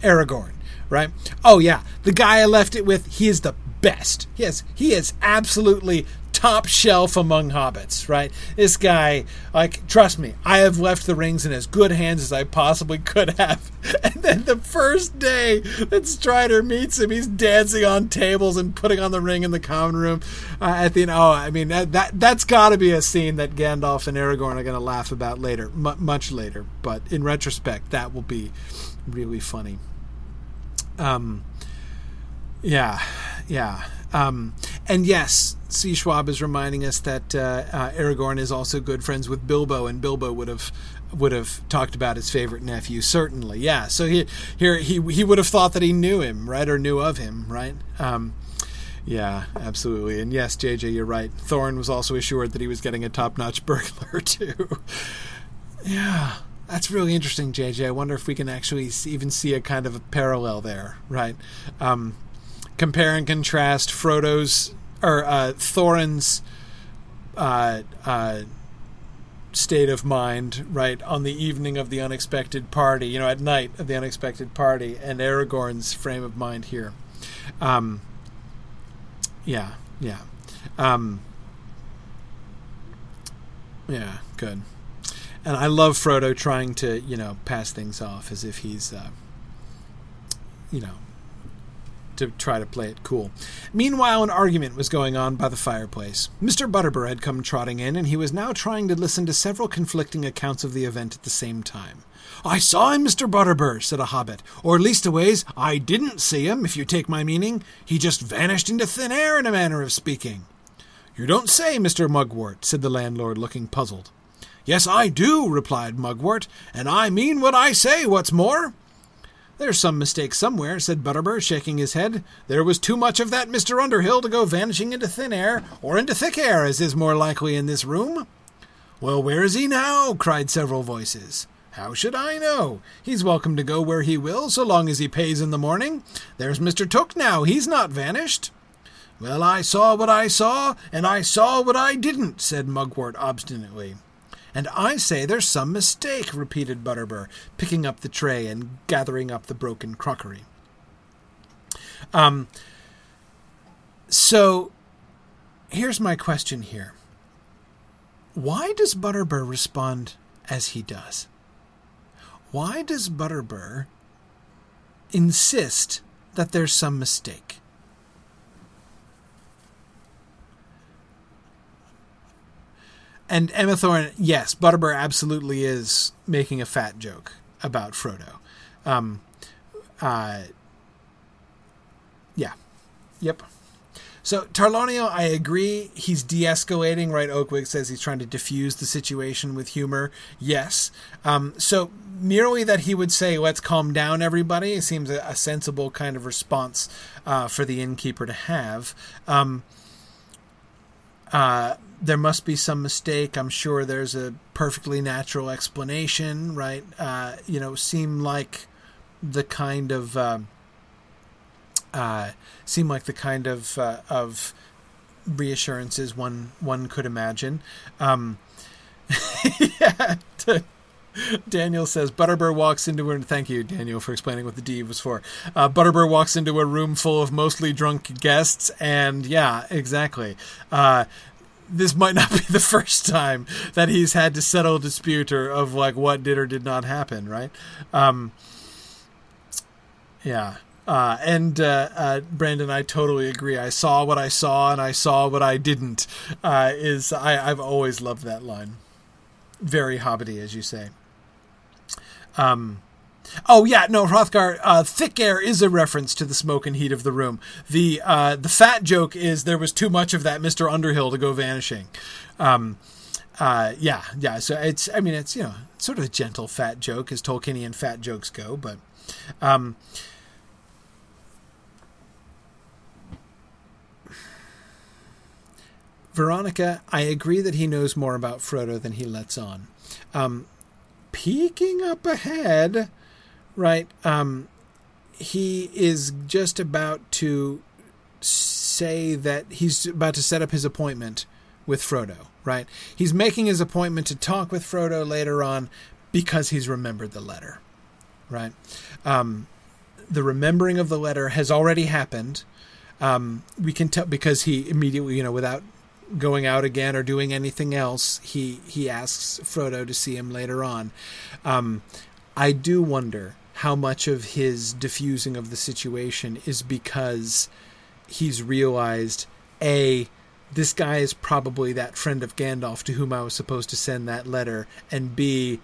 Aragorn, right? Oh yeah, the guy I left it with, he is the best. Yes, he is absolutely top shelf among hobbits, right? This guy, like, trust me, I have left the rings in as good hands as I possibly could have. And then the first day that Strider meets him, he's dancing on tables and putting on the ring in the common room. Uh, at the end, oh, I mean, that, that that's got to be a scene that Gandalf and Aragorn are going to laugh about later, m- much later. But in retrospect, that will be really funny. Um, yeah, yeah. Um, and yes, C. Schwab is reminding us that uh, uh, Aragorn is also good friends with Bilbo, and Bilbo would have would have talked about his favorite nephew. Certainly, yeah. So he here he he would have thought that he knew him, right, or knew of him, right. Um, yeah, absolutely. And yes, JJ, you're right. Thorin was also assured that he was getting a top-notch burglar too. yeah, that's really interesting, JJ. I wonder if we can actually even see a kind of a parallel there, right? Um, compare and contrast Frodo's or uh, Thorin's uh, uh, state of mind, right, on the evening of the unexpected party, you know, at night of the unexpected party, and Aragorn's frame of mind here. Um, yeah, yeah. Um, yeah, good. And I love Frodo trying to, you know, pass things off as if he's, uh, you know, to try to play it cool. Meanwhile, an argument was going on by the fireplace. Mr. Butterbur had come trotting in, and he was now trying to listen to several conflicting accounts of the event at the same time. I saw him, Mr. Butterbur, said a hobbit. Or leastways, I didn't see him, if you take my meaning. He just vanished into thin air, in a manner of speaking. You don't say, Mr. Mugwort, said the landlord, looking puzzled. Yes, I do, replied Mugwort, and I mean what I say, what's more. There's some mistake somewhere, said Butterbur, shaking his head. There was too much of that Mr. Underhill to go vanishing into thin air, or into thick air, as is more likely in this room. Well, where is he now? cried several voices. How should I know? He's welcome to go where he will, so long as he pays in the morning. There's Mr. Took now, he's not vanished. Well, I saw what I saw, and I saw what I didn't, said Mugwort obstinately. And I say there's some mistake, repeated Butterbur, picking up the tray and gathering up the broken crockery. Um, so here's my question here. Why does Butterbur respond as he does? Why does Butterbur insist that there's some mistake? And Emma Thorne, yes, Butterbur absolutely is making a fat joke about Frodo. Um, uh, yeah, yep. So Tarlonio, I agree. He's de-escalating, right? Oakwig says he's trying to diffuse the situation with humor. Yes. Um, so merely that he would say, "Let's calm down, everybody," seems a, a sensible kind of response uh, for the innkeeper to have. Um, uh, there must be some mistake. I'm sure there's a perfectly natural explanation, right? Uh, you know, seem like the kind of uh, uh, seem like the kind of uh, of reassurances one one could imagine. Um, yeah. Daniel says Butterbur walks into a thank you Daniel for explaining what the D was for. Uh, Butterbur walks into a room full of mostly drunk guests, and yeah, exactly. Uh, this might not be the first time that he's had to settle a dispute or of like what did or did not happen, right? Um, yeah. Uh, and uh, uh, Brandon, I totally agree. I saw what I saw, and I saw what I didn't. Uh, is I, I've always loved that line. Very hobbity, as you say. Um, Oh yeah, no, Hrothgar. Uh, thick air is a reference to the smoke and heat of the room. The uh, the fat joke is there was too much of that Mister Underhill to go vanishing. Um, uh, yeah, yeah. So it's I mean it's you know sort of a gentle fat joke as Tolkienian fat jokes go, but um, Veronica, I agree that he knows more about Frodo than he lets on. Um, peeking up ahead, right? Um, he is just about to say that he's about to set up his appointment with Frodo, right? He's making his appointment to talk with Frodo later on because he's remembered the letter, right? Um, the remembering of the letter has already happened. Um, we can tell because he immediately, you know, without going out again or doing anything else, he he asks Frodo to see him later on. Um, I do wonder how much of his diffusing of the situation is because he's realized a this guy is probably that friend of Gandalf to whom I was supposed to send that letter, and b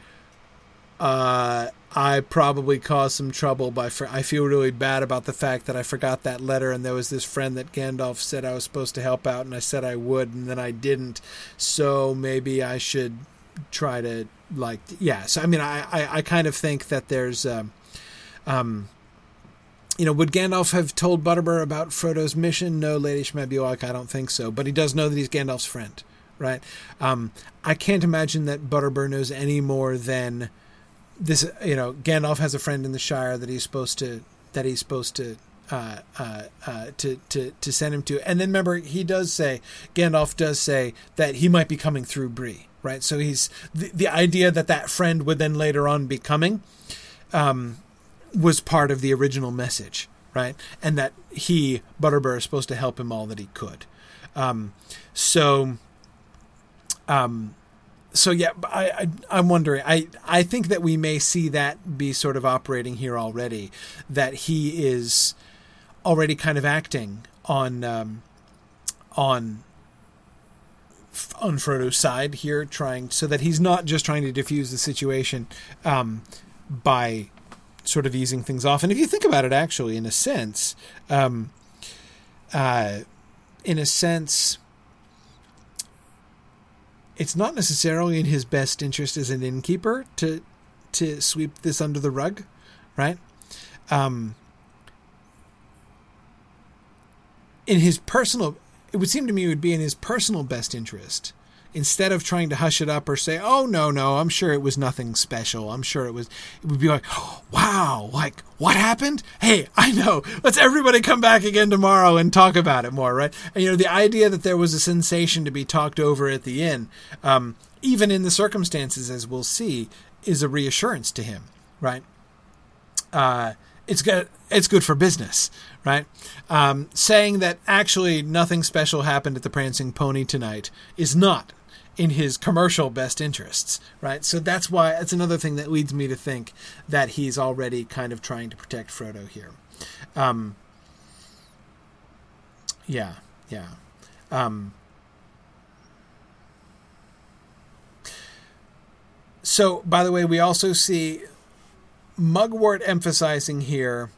uh, I probably caused some trouble by. For, I feel really bad about the fact that I forgot that letter, and there was this friend that Gandalf said I was supposed to help out, and I said I would, and then I didn't. So maybe I should try to like, yeah. So I mean, I I, I kind of think that there's, um, um, you know, would Gandalf have told Butterbur about Frodo's mission? No, Lady Schmebulok, I don't think so. But he does know that he's Gandalf's friend, right? Um, I can't imagine that Butterbur knows any more than this you know Gandalf has a friend in the Shire that he's supposed to that he's supposed to uh, uh, uh, to to to send him to. And then remember, he does say Gandalf does say that he might be coming through Bree, right? So he's the, the idea that that friend would then later on be coming um, was part of the original message, right? And that he Butterbur is supposed to help him all that he could. Um, so. Um, so yeah, I, I am wondering. I I think that we may see that be sort of operating here already. That he is already kind of acting on um, on on Frodo's side here, trying so that he's not just trying to diffuse the situation um, by sort of easing things off. And if you think about it, actually, in a sense, um, uh, in a sense it's not necessarily in his best interest as an innkeeper to to sweep this under the rug, right? Um, in his personal, it would seem to me it would be in his personal best interest instead of trying to hush it up or say, "Oh no, no, I'm sure it was nothing special. I'm sure it was." It would be like, "Wow, like what happened? Hey, I know. Let's everybody come back again tomorrow and talk about it more, right?" And you know, the idea that there was a sensation to be talked over at the inn, um, even in the circumstances as we'll see, is a reassurance to him, right? Uh, it's good. It's good for business, right? Um, saying that actually nothing special happened at the Prancing Pony tonight is not in his commercial best interests, right? So that's why that's another thing that leads me to think that he's already kind of trying to protect Frodo here. Um, yeah, yeah. Um, so, by the way, we also see Mugwort emphasizing here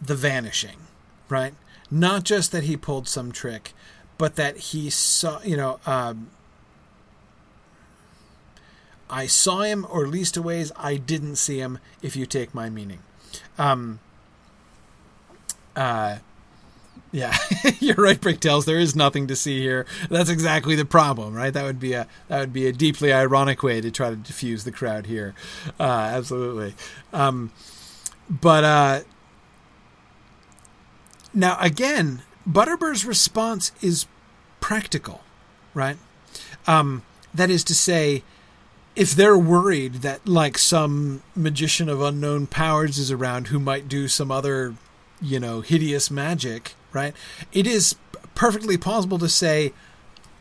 the vanishing, right? Not just that he pulled some trick, but that he saw, you know, um, I saw him, or at least a ways I didn't see him, if you take my meaning. Um, uh, yeah, you're right, Bricktails. There is nothing to see here. That's exactly the problem, right? That would be a that would be a deeply ironic way to try to diffuse the crowd here. Uh, absolutely. Um, but uh, now again, Butterbur's response is practical, right? Um, that is to say, if they're worried that like some magician of unknown powers is around who might do some other, you know, hideous magic, right? It is perfectly possible to say,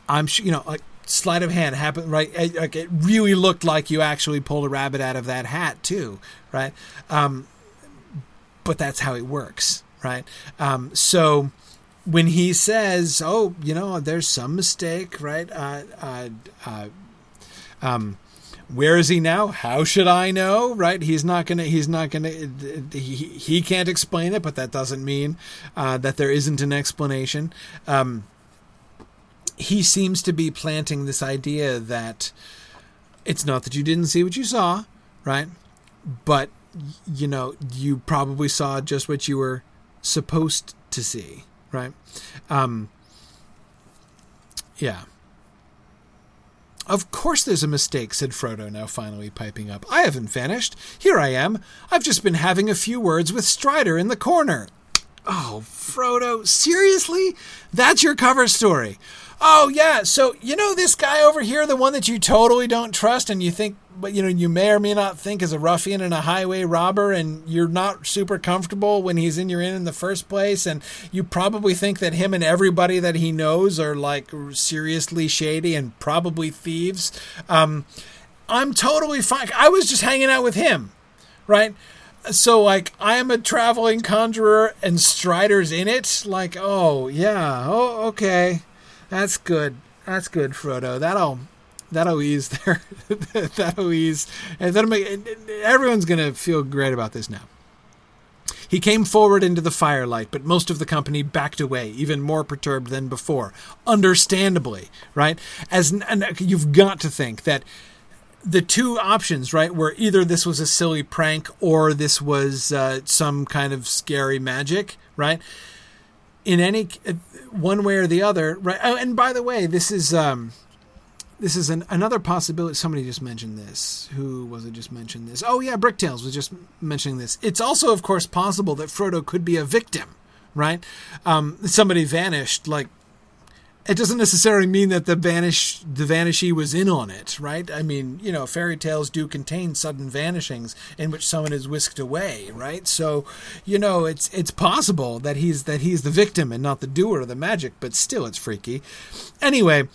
I'm sure, you know, like sleight of hand happened, right? Like it really looked like you actually pulled a rabbit out of that hat too, right? Um, but that's how it works, right? Um, so when he says, "Oh, you know, there's some mistake," right? Uh, uh, uh, um, where is he now? How should I know? Right? He's not gonna. He's not gonna. He he can't explain it, but that doesn't mean uh, that there isn't an explanation. Um, he seems to be planting this idea that it's not that you didn't see what you saw, right? But you know, you probably saw just what you were supposed to see, right? Um, yeah. Of course there's a mistake, said Frodo, now finally piping up. I haven't vanished. Here I am. I've just been having a few words with Strider in the corner. Oh, Frodo, seriously? That's your cover story. Oh yeah, so you know this guy over here, the one that you totally don't trust, and you think, but you know, you may or may not think is a ruffian and a highway robber, and you're not super comfortable when he's in your inn in the first place, and you probably think that him and everybody that he knows are like seriously shady and probably thieves. Um, I'm totally fine. I was just hanging out with him, right? so like I am a traveling conjurer and Strider's in it. Like, oh yeah, oh okay. That's good. That's good, Frodo. That'll that'll ease there. that'll ease, and that'll make everyone's gonna feel great about this now. He came forward into the firelight, but most of the company backed away, even more perturbed than before. Understandably, right? As and you've got to think that the two options, right, were either this was a silly prank or this was uh, some kind of scary magic, right? In any one way or the other, right? Oh, and by the way, this is um, this is an, another possibility. Somebody just mentioned this. Who was it? Just mentioned this. Oh yeah, Bricktails was just mentioning this. It's also, of course, possible that Frodo could be a victim, right? Um, somebody vanished like it doesn't necessarily mean that the vanish the vanishee was in on it, right? I mean, you know, fairy tales do contain sudden vanishings in which someone is whisked away, right? So, you know, it's it's possible that he's that he's the victim and not the doer of the magic, but still it's freaky. Anyway,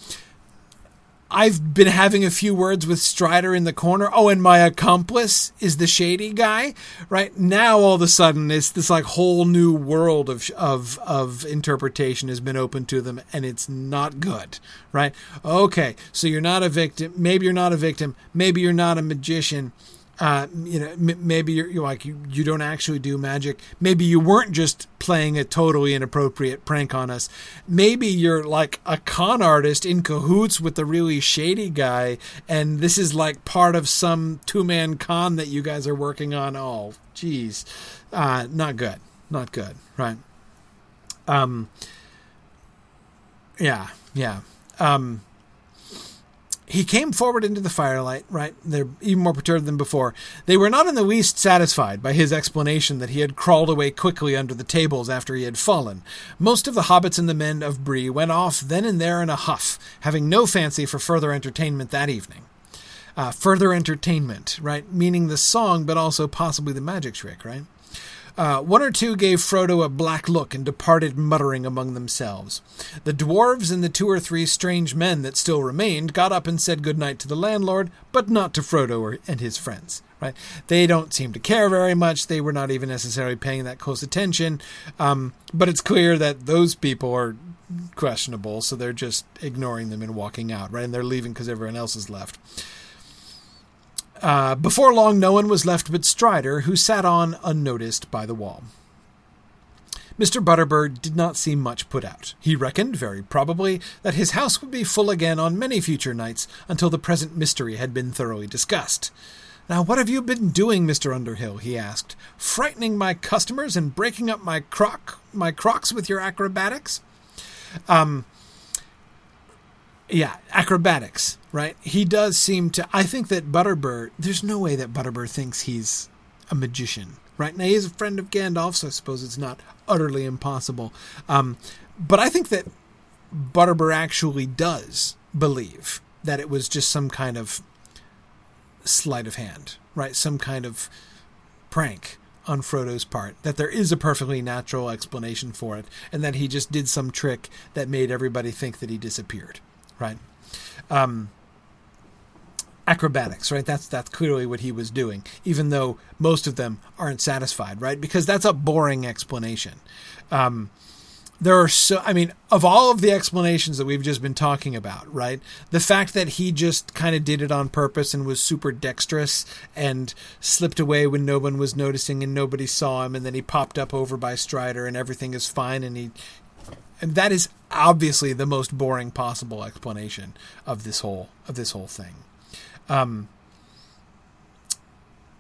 I've been having a few words with Strider in the corner. Oh, and my accomplice is the shady guy. Right now, all of a sudden, it's this like whole new world of of of interpretation has been open to them, and it's not good. Right? Okay, so you're not a victim. Maybe you're not a victim. Maybe you're not a magician uh, you know, m- maybe you're, you're, like you, you don't actually do magic. Maybe you weren't just playing a totally inappropriate prank on us. Maybe you're like a con artist in cahoots with the really shady guy, and this is like part of some two man con that you guys are working on. Oh, geez, uh, not good, not good, right? Um, yeah, yeah. Um, he came forward into the firelight, right? They're even more perturbed than before. They were not in the least satisfied by his explanation that he had crawled away quickly under the tables after he had fallen. Most of the hobbits and the men of Bree went off then and there in a huff, having no fancy for further entertainment that evening. Uh, further entertainment, right? Meaning the song, but also possibly the magic trick, right? Uh, one or two gave Frodo a black look and departed muttering among themselves. The dwarves and the two or three strange men that still remained got up and said good night to the landlord, but not to Frodo and his friends. Right? They don't seem to care very much. They were not even necessarily paying that close attention. Um, but it's clear that those people are questionable, so they're just ignoring them and walking out, right? And they're leaving because everyone else is left. Uh, before long, no one was left but Strider, who sat on unnoticed by the wall. Mr. Butterbur did not seem much put out. He reckoned, very probably, that his house would be full again on many future nights until the present mystery had been thoroughly discussed. Now, what have you been doing, Mr. Underhill? he asked. Frightening my customers and breaking up my crock my crocks with your acrobatics? Um, yeah, acrobatics, right? He does seem to. I think that Butterbur. There's no way that Butterbur thinks he's a magician, right? Now he's a friend of Gandalf, so I suppose it's not utterly impossible. Um, but I think that Butterbur actually does believe that it was just some kind of sleight of hand, right? Some kind of prank on Frodo's part, that there is a perfectly natural explanation for it, and that he just did some trick that made everybody think that he disappeared, right? Um, acrobatics, right? That's that's clearly what he was doing, even though most of them aren't satisfied, right? Because that's a boring explanation. Um, there are so i mean of all of the explanations that we've just been talking about right the fact that he just kind of did it on purpose and was super dexterous and slipped away when no one was noticing and nobody saw him and then he popped up over by strider and everything is fine and he and that is obviously the most boring possible explanation of this whole of this whole thing um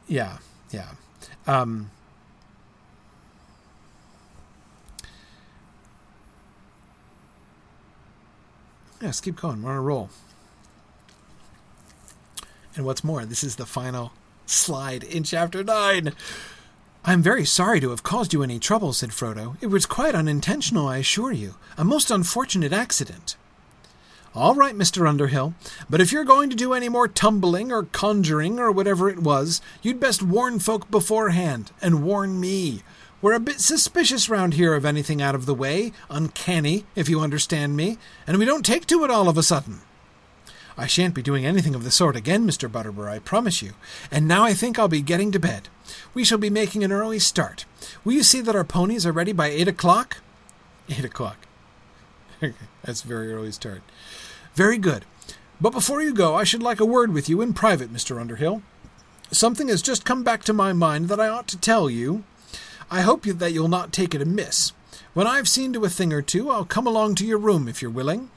yeah yeah um Yeah, let's keep going. We're on a roll. And what's more, this is the final slide in chapter 9. I am very sorry to have caused you any trouble, said Frodo. It was quite unintentional, I assure you. A most unfortunate accident. All right, Mr. Underhill, but if you're going to do any more tumbling or conjuring or whatever it was, you'd best warn folk beforehand, and warn me. We're a bit suspicious round here of anything out of the way, uncanny, if you understand me, and we don't take to it all of a sudden. I shan't be doing anything of the sort again, Mr. Butterbur, I promise you. And now I think I'll be getting to bed. We shall be making an early start. Will you see that our ponies are ready by eight o'clock? Eight o'clock. That's very early start. Very good. But before you go, I should like a word with you in private, Mr. Underhill. Something has just come back to my mind that I ought to tell you, I hope that you'll not take it amiss. When I've seen to a thing or two, I'll come along to your room if you're willing.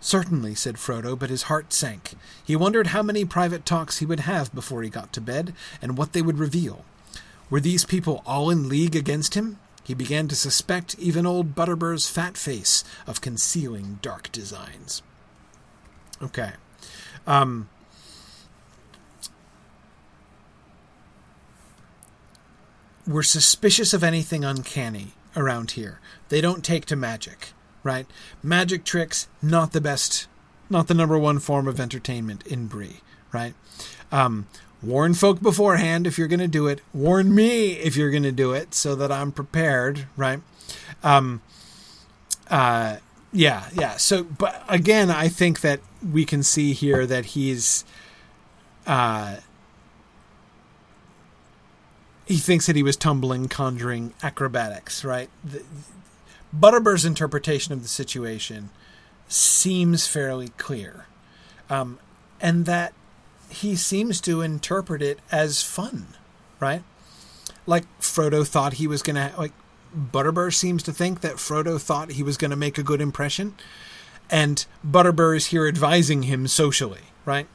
Certainly, said Frodo, but his heart sank. He wondered how many private talks he would have before he got to bed, and what they would reveal. Were these people all in league against him? He began to suspect even old Butterbur's fat face of concealing dark designs. Okay. Um, we're suspicious of anything uncanny around here. They don't take to magic, right? Magic tricks, not the best, not the number one form of entertainment in Bree, right? Um, warn folk beforehand if you're going to do it. Warn me if you're going to do it so that I'm prepared, right? Um, uh, yeah, yeah. So, but again, I think that we can see here that he's, uh, he thinks that he was tumbling, conjuring acrobatics, right? The, Butterbur's interpretation of the situation seems fairly clear, um, and that he seems to interpret it as fun, right? Like Frodo thought he was gonna like. Butterbur seems to think that Frodo thought he was going to make a good impression, and Butterbur is here advising him socially, right?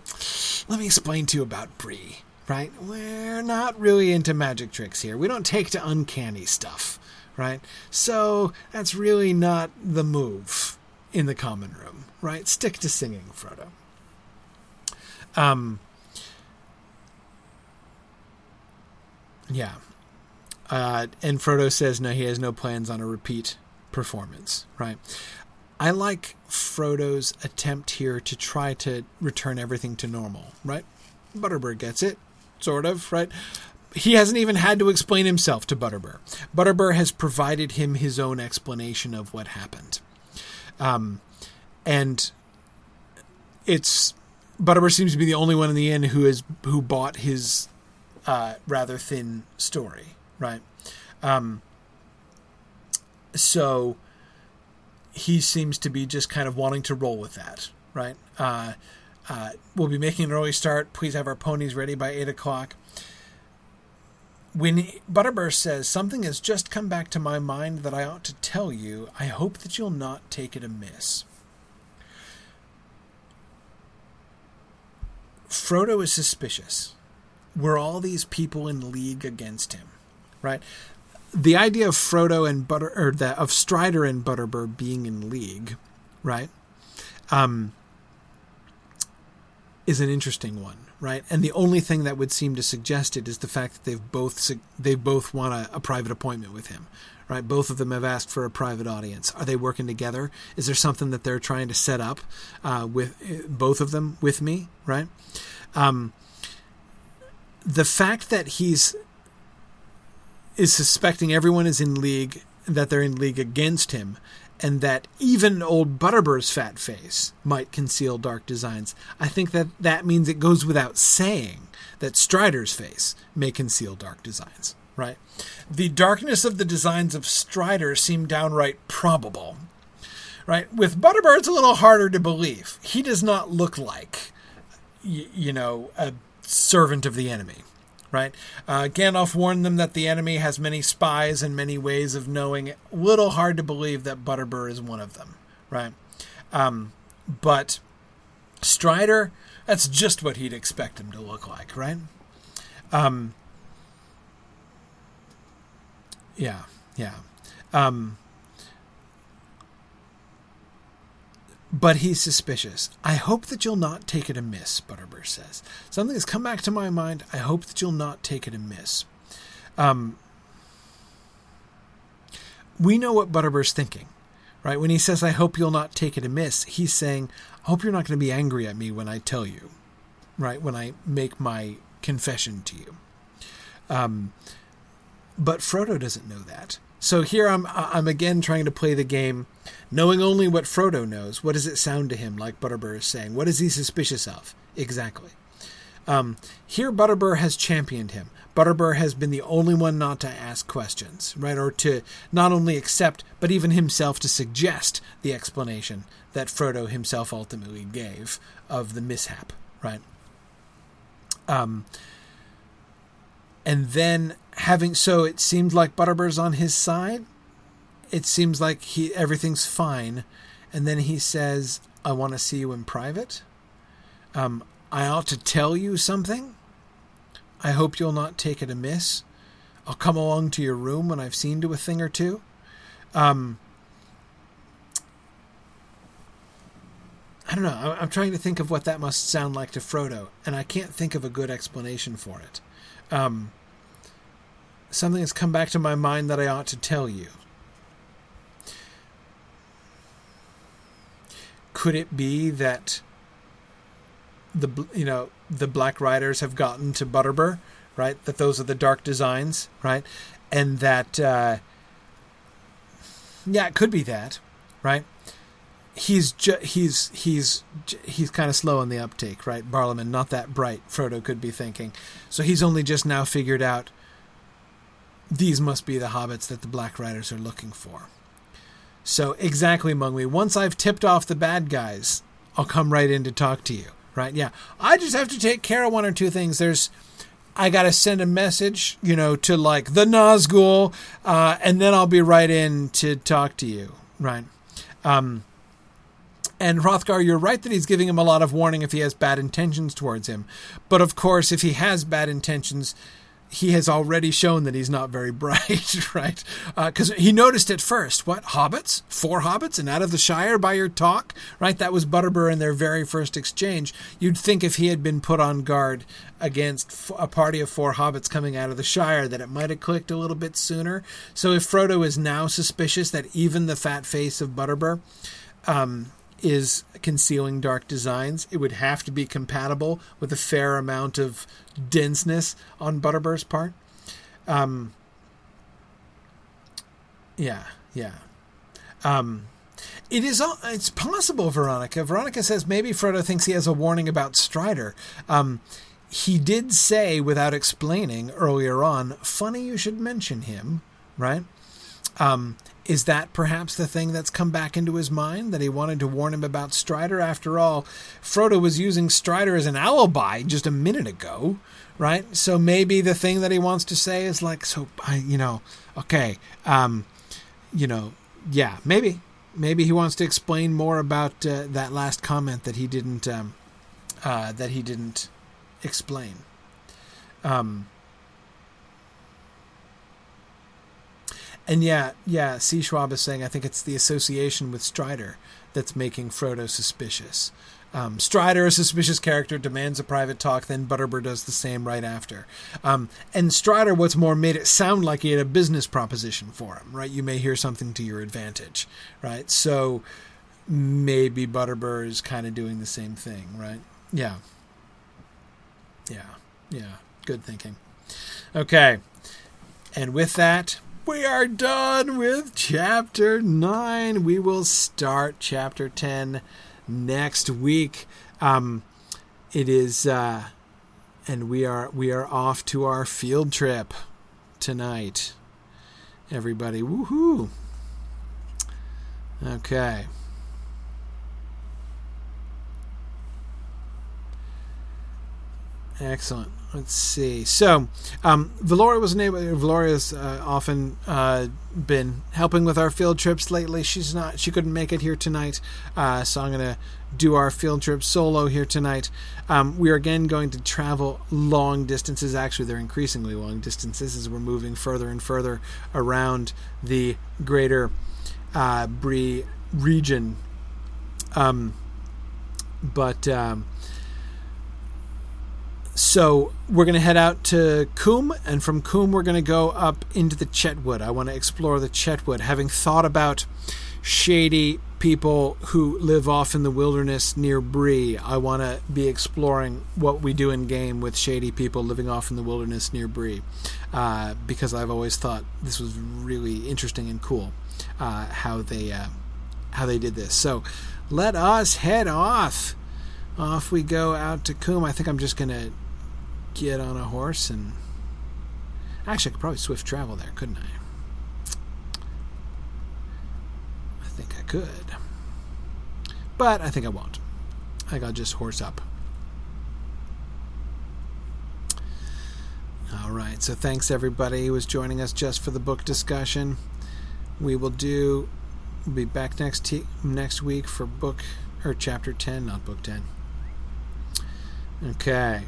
Let me explain to you about Bree right? We're not really into magic tricks here. We don't take to uncanny stuff, right? So that's really not the move in the common room, right? Stick to singing, Frodo. Um, yeah. Uh, and Frodo says no, he has no plans on a repeat performance, right? I like Frodo's attempt here to try to return everything to normal, right? Butterbur gets it sort of, right? He hasn't even had to explain himself to Butterbur. Butterbur has provided him his own explanation of what happened. Um, and it's Butterbur seems to be the only one in the inn who is who bought his uh, rather thin story, right? Um, so he seems to be just kind of wanting to roll with that, right? Uh, uh, we'll be making an early start. Please have our ponies ready by 8 o'clock. When Butterbur says, Something has just come back to my mind that I ought to tell you, I hope that you'll not take it amiss. Frodo is suspicious. Were all these people in league against him? Right? The idea of Frodo and Butter or that of Strider and Butterbur being in league, right? Um, is an interesting one, right? And the only thing that would seem to suggest it is the fact that they've both they both want a, a, private appointment with him, right? Both of them have asked for a private audience. Are they working together? Is there something that they're trying to set up uh, with uh, both of them with me, right? Um, the fact that he's is suspecting everyone is in league that they're in league against him and that even old Butterbur's fat face might conceal dark designs. I think that that means it goes without saying that Strider's face may conceal dark designs, right? The darkness of the designs of Strider seem downright probable, right? With Butterbur, it's a little harder to believe. He does not look like, you know, a servant of the enemy right? Uh, Gandalf warned them that the enemy has many spies and many ways of knowing. Little hard to believe that Butterbur is one of them, right? Um, but Strider, that's just what he'd expect him to look like, right? Um, yeah, yeah. Um, But he's suspicious. I hope that you'll not take it amiss, Butterbur says. Something has come back to my mind. I hope that you'll not take it amiss. Um, we know what Butterbur's thinking, right? When he says, I hope you'll not take it amiss, he's saying, I hope you're not going to be angry at me when I tell you, right? When I make my confession to you. Um, but Frodo doesn't know that. So here I'm I'm again trying to play the game, knowing only what Frodo knows. What does it sound to him like Butterbur is saying? What is he suspicious of? Exactly. Um, here Butterbur has championed him. Butterbur has been the only one not to ask questions, right? Or to not only accept, but even himself to suggest the explanation that Frodo himself ultimately gave of the mishap, right? Um, and then having so it seemed like Butterbur's on his side. It seems like he everything's fine, and then he says, "I want to see you in private. Um, I ought to tell you something. I hope you'll not take it amiss. I'll come along to your room when I've seen to a thing or two. Um, I don't know. I'm trying to think of what that must sound like to Frodo, and I can't think of a good explanation for it. Um, something has come back to my mind that I ought to tell you. Could it be that the you know the Black Riders have gotten to Butterbur, right? That those are the dark designs, right? And that uh, yeah, it could be that, right? He's ju- he's he's he's kind of slow on the uptake, right? Barliman, not that bright. Frodo could be thinking, so he's only just now figured out these must be the hobbits that the Black Riders are looking for. So, exactly, Mungwe. Once I've tipped off the bad guys, I'll come right in to talk to you. Right? Yeah. I just have to take care of one or two things. There's. I got to send a message, you know, to like the Nazgul, uh, and then I'll be right in to talk to you. Right. Um, and Hrothgar, you're right that he's giving him a lot of warning if he has bad intentions towards him. But of course, if he has bad intentions, he has already shown that he's not very bright, right? Because uh, he noticed at first, what hobbits, four hobbits, and out of the Shire by your talk, right? That was Butterbur in their very first exchange. You'd think if he had been put on guard against a party of four hobbits coming out of the Shire, that it might have clicked a little bit sooner. So if Frodo is now suspicious that even the fat face of Butterbur um, is concealing dark designs, it would have to be compatible with a fair amount of denseness on Butterbur's part. Um, yeah, yeah. Um, it is. It's possible, Veronica. Veronica says maybe Frodo thinks he has a warning about Strider. Um, he did say, without explaining earlier on, "Funny you should mention him," right? Um, is that perhaps the thing that's come back into his mind that he wanted to warn him about Strider? After all, Frodo was using Strider as an alibi just a minute ago, right? So maybe the thing that he wants to say is like, so I, you know, okay, um, you know, yeah, maybe, maybe he wants to explain more about uh, that last comment that he didn't, um, uh, that he didn't explain. Um, And yeah, yeah, C. Schwab is saying I think it's the association with Strider that's making Frodo suspicious. Um, Strider, a suspicious character, demands a private talk, then Butterbur does the same right after. Um, and Strider, what's more, made it sound like he had a business proposition for him, right? You may hear something to your advantage, right? So maybe Butterbur is kind of doing the same thing, right? Yeah. Yeah. Yeah. Good thinking. Okay. And with that, we are done with chapter 9. We will start chapter 10 next week. Um, it is uh, and we are we are off to our field trip tonight. Everybody, woohoo. Okay. Excellent. Let's see. So, um, Valoria wasn't able. Valoria's uh, often uh, been helping with our field trips lately. She's not. She couldn't make it here tonight, uh, so I'm gonna do our field trip solo here tonight. Um, we are again going to travel long distances. Actually, they're increasingly long distances as we're moving further and further around the greater uh, Bree region. Um, but um, so we're going to head out to Coombe, and from Coombe we're going to go up into the Chetwood. I want to explore the Chetwood, having thought about shady people who live off in the wilderness near Bree. I want to be exploring what we do in game with shady people living off in the wilderness near Bree, uh, because I've always thought this was really interesting and cool uh, how they uh, how they did this. So let us head off. Off we go out to Coombe. I think I'm just to get on a horse and actually I could probably swift travel there, couldn't I? I think I could. But I think I won't. I think I'll just horse up. All right. So thanks everybody who was joining us just for the book discussion. We will do we'll be back next next week for book or chapter 10, not book 10. Okay.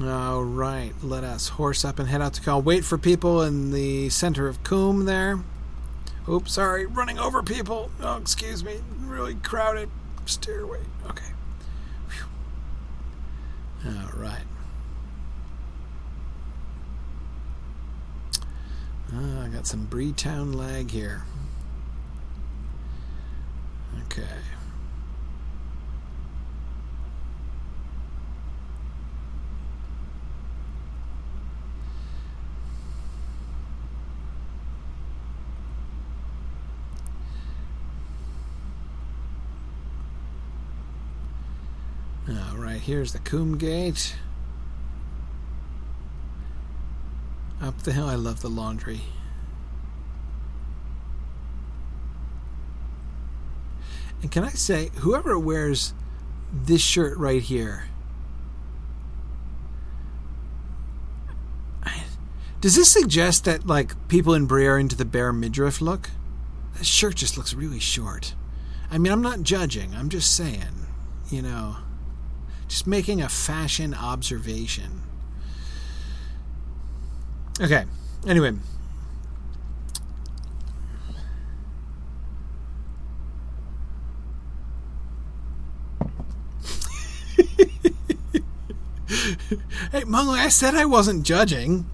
All right, let us horse up and head out to call. Wait for people in the center of Coombe there. Oops, sorry, running over people. Oh, excuse me, really crowded stairway. Okay. Whew. All right. Oh, I got some Breetown lag here. Okay. Right, here's the Coombe Gate. Up the hill, I love the laundry. And can I say, whoever wears this shirt right here, does this suggest that like people in Bree are into the bare midriff look? That shirt just looks really short. I mean, I'm not judging. I'm just saying, you know. Just making a fashion observation. Okay. Anyway. hey, Mungo, I said I wasn't judging.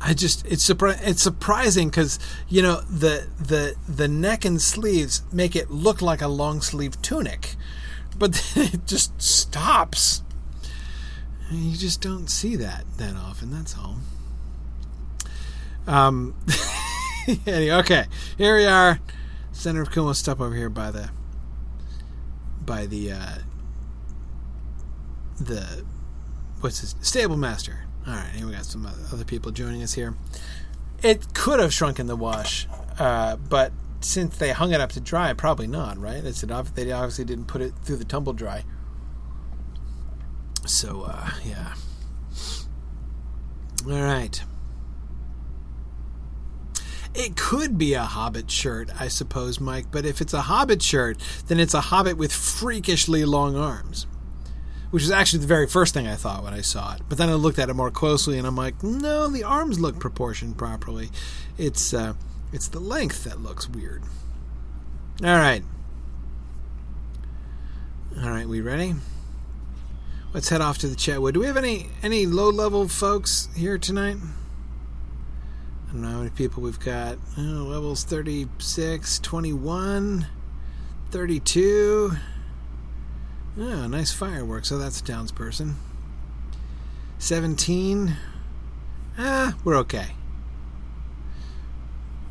I just it's surpri- it's surprising because you know the the the neck and sleeves make it look like a long sleeve tunic, but then it just stops. And you just don't see that that often. That's all. Um. anyway, okay, here we are, center of Coombe. Stop over here by the by the uh, the what's his stable master. All right, here we got some other people joining us here. It could have shrunk in the wash, uh, but since they hung it up to dry, probably not, right? It's an, they obviously didn't put it through the tumble dry. So, uh, yeah. All right. It could be a Hobbit shirt, I suppose, Mike, but if it's a Hobbit shirt, then it's a Hobbit with freakishly long arms. Which was actually the very first thing I thought when I saw it. But then I looked at it more closely and I'm like, no, the arms look proportioned properly. It's uh, it's the length that looks weird. All right. All right, we ready? Let's head off to the Chetwood. Do we have any any low level folks here tonight? I don't know how many people we've got. Oh, levels 36, 21, 32. Oh, nice fireworks. So that's a townsperson. 17. Ah, we're okay.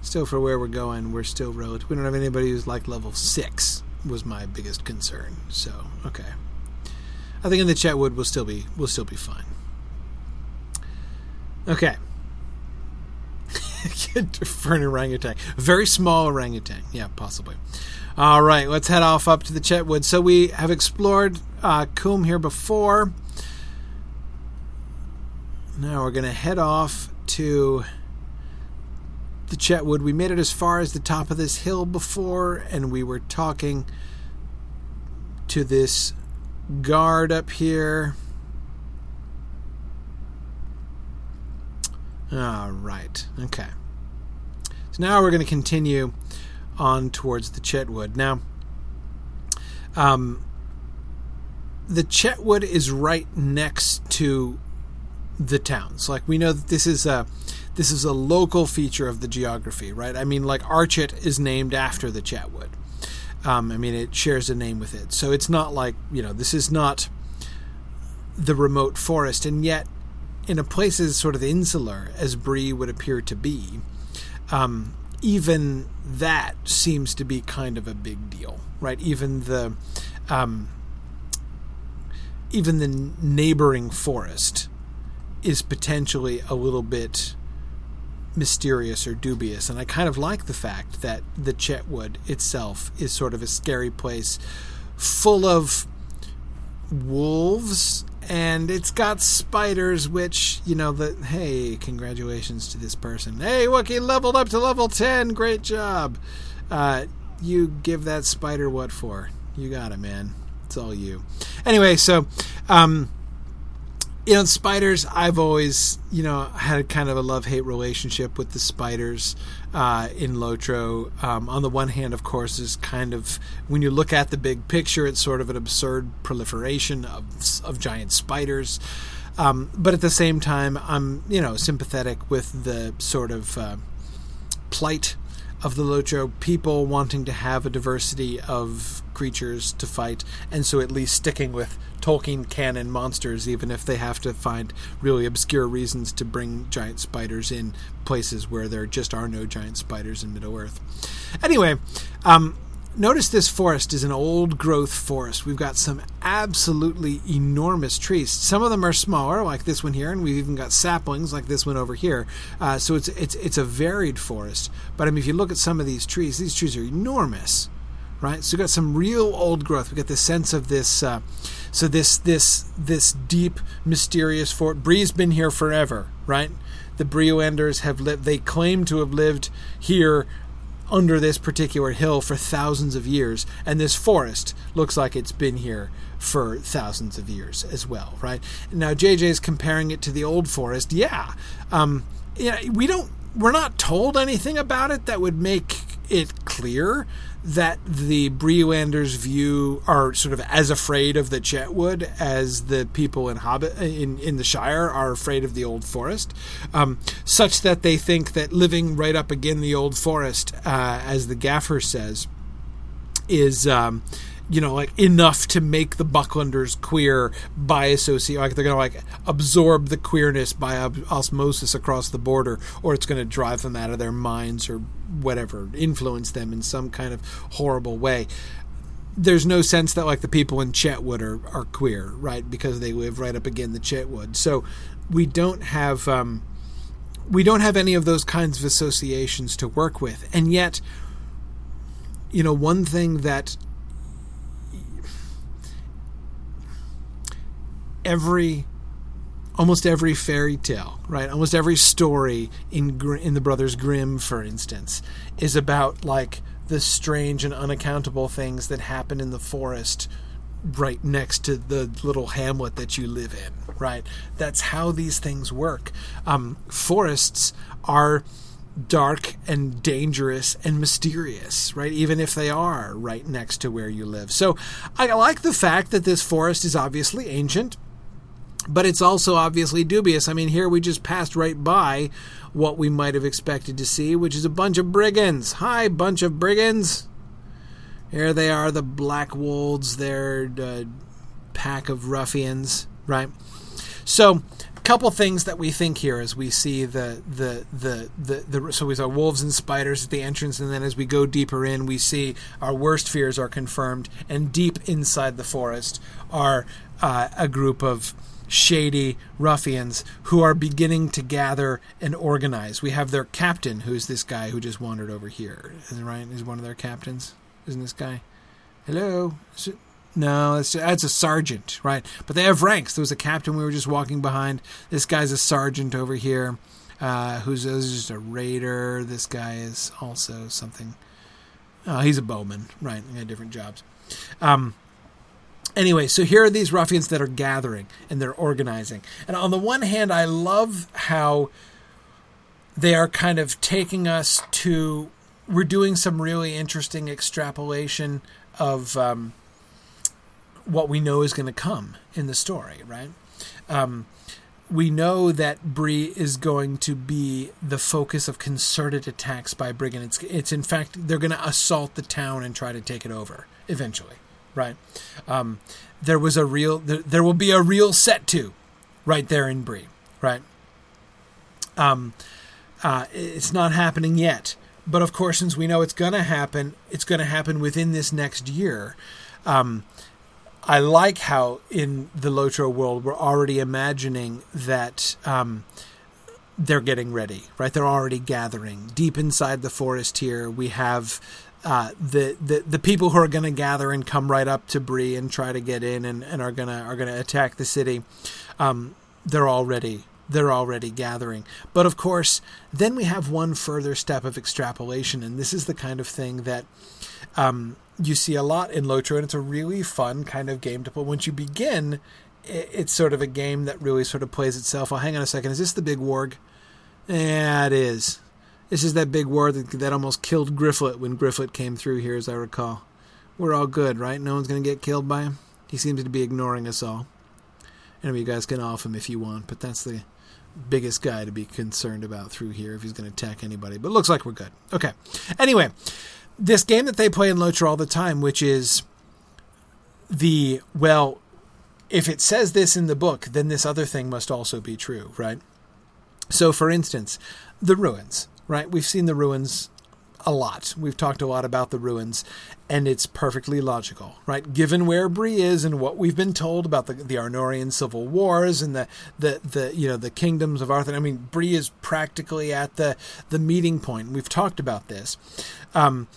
Still, for where we're going, we're still relative. We don't have anybody who's like level 6, was my biggest concern. So, okay. I think in the Chetwood we'll still be we'll still be fine. Okay. an orangutan. Very small orangutan. Yeah, possibly. All right, let's head off up to the Chetwood. So we have explored uh, here before. Now we're going to head off to the Chetwood. We made it as far as the top of this hill before, and we were talking to this guard up here. All right. Okay. So now we're going to continue on towards the Chetwood. Now, um, the Chetwood is right next to the towns. Like we know that this is a this is a local feature of the geography, right? I mean, like Archet is named after the Chetwood. Um, I mean, it shares a name with it, so it's not like you know this is not the remote forest, and yet in a place as sort of insular as Bree would appear to be, um, even that seems to be kind of a big deal, right? Even the um, even the neighboring forest is potentially a little bit mysterious or dubious, and I kind of like the fact that the Chetwood itself is sort of a scary place, full of wolves and it's got spiders which you know the hey congratulations to this person. Hey Wookie leveled up to level 10 great job. Uh, you give that spider what for? You got it man. It's all you. Anyway so um, you know spiders i've always you know had kind of a love-hate relationship with the spiders uh, in lotro. Um, on the one hand of course is kind of when you look at the big picture it's sort of an absurd proliferation of, of giant spiders. Um, but at the same time i'm you know sympathetic with the sort of uh, plight of the Lotro people wanting to have a diversity of creatures to fight, and so at least sticking with Tolkien canon monsters, even if they have to find really obscure reasons to bring giant spiders in places where there just are no giant spiders in Middle Earth. Anyway, um, notice this forest is an old growth forest. We've got some absolutely enormous trees. Some of them are smaller, like this one here, and we've even got saplings like this one over here. Uh, so it's it's it's a varied forest. But I mean, if you look at some of these trees, these trees are enormous, right? So we've got some real old growth. We get the sense of this. Uh, so this this this deep, mysterious fort. Bree's been here forever, right? The Bree-landers have lived. They claim to have lived here under this particular hill for thousands of years, and this forest looks like it's been here for thousands of years as well, right? Now JJ is comparing it to the old forest. Yeah, um, yeah, we don't. We're not told anything about it that would make it clear that the Bree-landers view are sort of as afraid of the Chetwood as the people in Hobbit in, in the Shire are afraid of the old forest, um, such that they think that living right up again the old forest, uh, as the Gaffer says, is um, you know, like enough to make the Bucklanders queer by association. Like they're going to like absorb the queerness by osmosis across the border, or it's going to drive them out of their minds or whatever, influence them in some kind of horrible way. There's no sense that like the people in Chetwood are, are queer, right? Because they live right up again the Chetwood. So we don't have um, we don't have any of those kinds of associations to work with, and yet you know, one thing that every almost every fairy tale, right? Almost every story in in the Brothers Grimm, for instance, is about like the strange and unaccountable things that happen in the forest right next to the little hamlet that you live in, right? That's how these things work. Um, forests are dark and dangerous and mysterious, right? Even if they are right next to where you live. So I like the fact that this forest is obviously ancient but it's also obviously dubious. I mean, here we just passed right by what we might have expected to see, which is a bunch of brigands. Hi, bunch of brigands. Here they are, the Black Wolds, their uh, pack of ruffians, right? So, a couple things that we think here as we see the the the the, the so we saw wolves and spiders at the entrance, and then as we go deeper in, we see our worst fears are confirmed, and deep inside the forest are uh, a group of shady ruffians who are beginning to gather and organize. We have their captain, who's this guy who just wandered over here. Is right? Is one of their captains? Isn't this guy? Hello. No, that's, a sergeant, right? But they have ranks. There was a captain we were just walking behind. This guy's a sergeant over here, uh, who's, who's just a raider. This guy is also something. Oh, he's a bowman, right? They different jobs. Um, anyway, so here are these ruffians that are gathering and they're organizing. And on the one hand, I love how they are kind of taking us to. We're doing some really interesting extrapolation of. Um, what we know is going to come in the story, right? Um, we know that Bree is going to be the focus of concerted attacks by Brigand. It's, it's in fact they're going to assault the town and try to take it over eventually, right? Um, there was a real there, there, will be a real set to, right there in Bree, right? Um, uh, it's not happening yet, but of course, since we know it's going to happen, it's going to happen within this next year. Um, I like how in the Lotro world we're already imagining that um, they're getting ready, right? They're already gathering deep inside the forest. Here we have uh, the, the the people who are going to gather and come right up to Bree and try to get in and, and are gonna are gonna attack the city. Um, they're already they're already gathering. But of course, then we have one further step of extrapolation, and this is the kind of thing that um, you see a lot in Lotro, and it's a really fun kind of game to play. Once you begin, it's sort of a game that really sort of plays itself. Oh, hang on a second. Is this the big warg? Yeah, it is. This is that big warg that, that almost killed Grifflet when Grifflet came through here, as I recall. We're all good, right? No one's going to get killed by him. He seems to be ignoring us all. Anyway, you guys can off him if you want, but that's the biggest guy to be concerned about through here if he's going to attack anybody. But looks like we're good. Okay. Anyway, this game that they play in Lotro all the time, which is the well, if it says this in the book, then this other thing must also be true, right? So, for instance, the ruins, right? We've seen the ruins a lot. We've talked a lot about the ruins, and it's perfectly logical, right? Given where Bree is and what we've been told about the, the Arnorian civil wars and the, the, the you know the kingdoms of Arnor. I mean, Bree is practically at the the meeting point. We've talked about this. Um,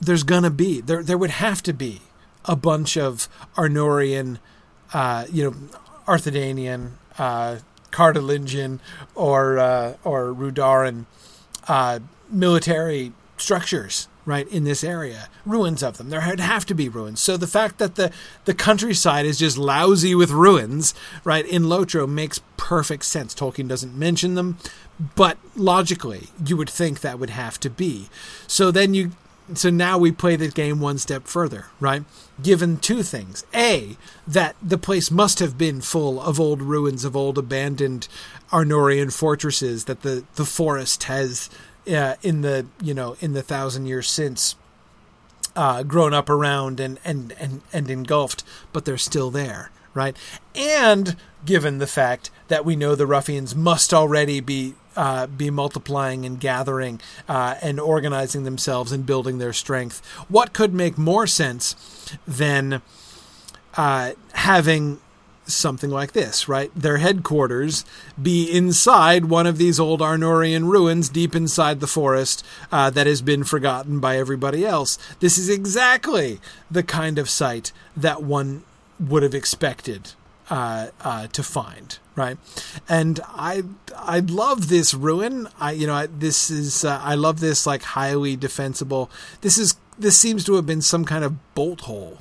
there's gonna be there there would have to be a bunch of Arnorian, uh, you know, Arthedanian, uh, or uh, or Rhudauran uh, military structures right in this area ruins of them. There would have to be ruins. So the fact that the the countryside is just lousy with ruins right in lotro makes perfect sense. Tolkien doesn't mention them but logically you would think that would have to be. So then you so now we play the game one step further, right? Given two things. A, that the place must have been full of old ruins of old abandoned Arnorian fortresses that the, the forest has uh, in the you know in the thousand years since uh, grown up around and, and and and engulfed, but they're still there, right? And given the fact that we know the ruffians must already be uh, be multiplying and gathering uh, and organizing themselves and building their strength, what could make more sense than uh, having something like this, right? Their headquarters be inside one of these old Arnorian ruins deep inside the forest uh, that has been forgotten by everybody else. This is exactly the kind of site that one would have expected uh, uh, to find, right? And I I love this ruin. I you know this is uh, I love this like highly defensible. This is this seems to have been some kind of bolt hole,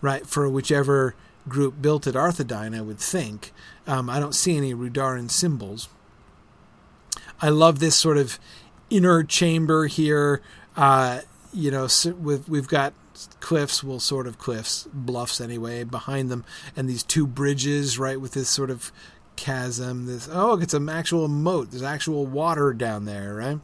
right, for whichever group built at Arthedain, I would think. Um, I don't see any Rhudauran symbols. I love this sort of inner chamber here. Uh, you know, with we've got cliffs, well, sort of cliffs, bluffs anyway, behind them, and these two bridges, right, with this sort of chasm. This oh, it's an actual moat. There's actual water down there, right?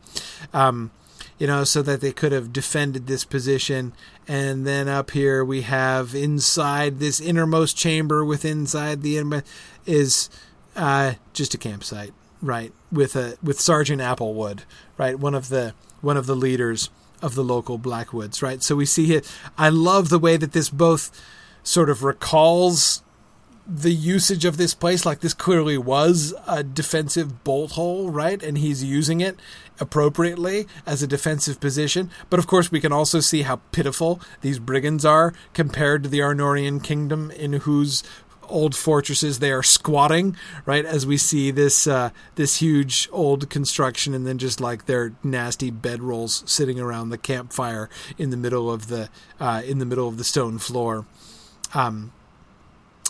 Um, you know, so that they could have defended this position. And then up here we have inside this innermost chamber, with inside the innermost, is Uh, just a campsite, right? With a with Sergeant Applewood, right? One of the one of the leaders of the local Blackwolds, right? So we see it. I love the way that this both sort of recalls the usage of this place like this clearly was a defensive bolt hole right and he's using it appropriately as a defensive position but of course we can also see how pitiful these brigands are compared to the arnorian kingdom in whose old fortresses they are squatting right as we see this uh, this huge old construction and then just like their nasty bedrolls sitting around the campfire in the middle of the uh, in the middle of the stone floor um,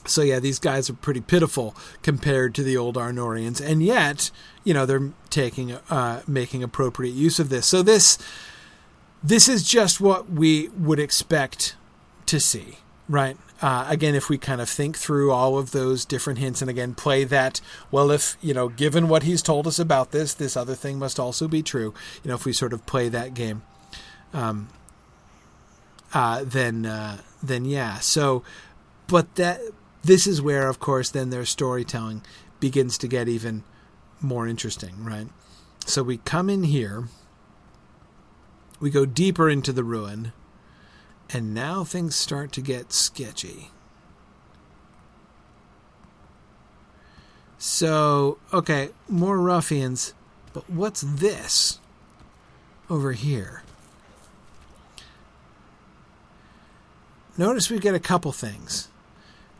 so yeah, these guys are pretty pitiful compared to the old Arnorians, and yet, you know, they're taking, uh, making appropriate use of this. So this, this is just what we would expect to see, right? Uh, again, if we kind of think through all of those different hints, and again play that, well, if you know, given what he's told us about this, this other thing must also be true. You know, if we sort of play that game, um, uh, then uh, then yeah. So, but that this is where, of course, then their storytelling begins to get even more interesting, right? So we come in here, we go deeper into the ruin, and now things start to get sketchy. So, okay, more ruffians, but what's this over here? Notice we've got a couple things.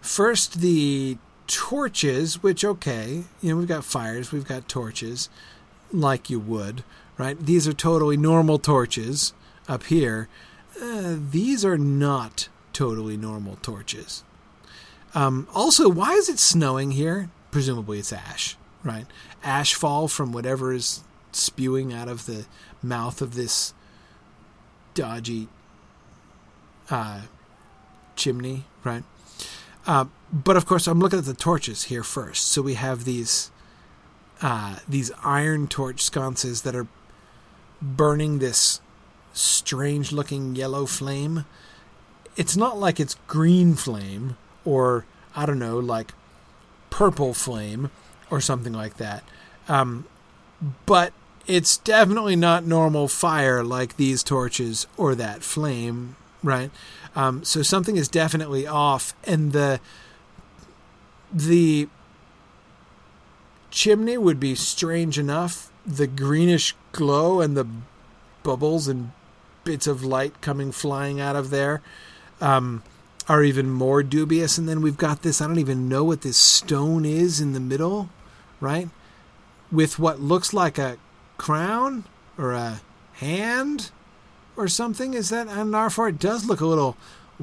First, the torches, which, okay, you know, we've got fires, we've got torches, like you would, right? These are totally normal torches up here. Uh, these are not totally normal torches. Um, also, why is it snowing here? Presumably it's ash, right? Ash fall from whatever is spewing out of the mouth of this dodgy uh, chimney, right? Uh, but of course, I'm looking at the torches here first. So we have these uh, these iron torch sconces that are burning this strange looking yellow flame. It's not like it's green flame or I don't know, like purple flame or something like that. Um, but it's definitely not normal fire like these torches or that flame, right? Um, so something is definitely off, and the the chimney would be strange enough. The greenish glow and the bubbles and bits of light coming flying out of there um, are even more dubious. And then we've got this I don't even know what this stone is in the middle, right? With what looks like a crown or a hand or something. Is that an R4? It does look a little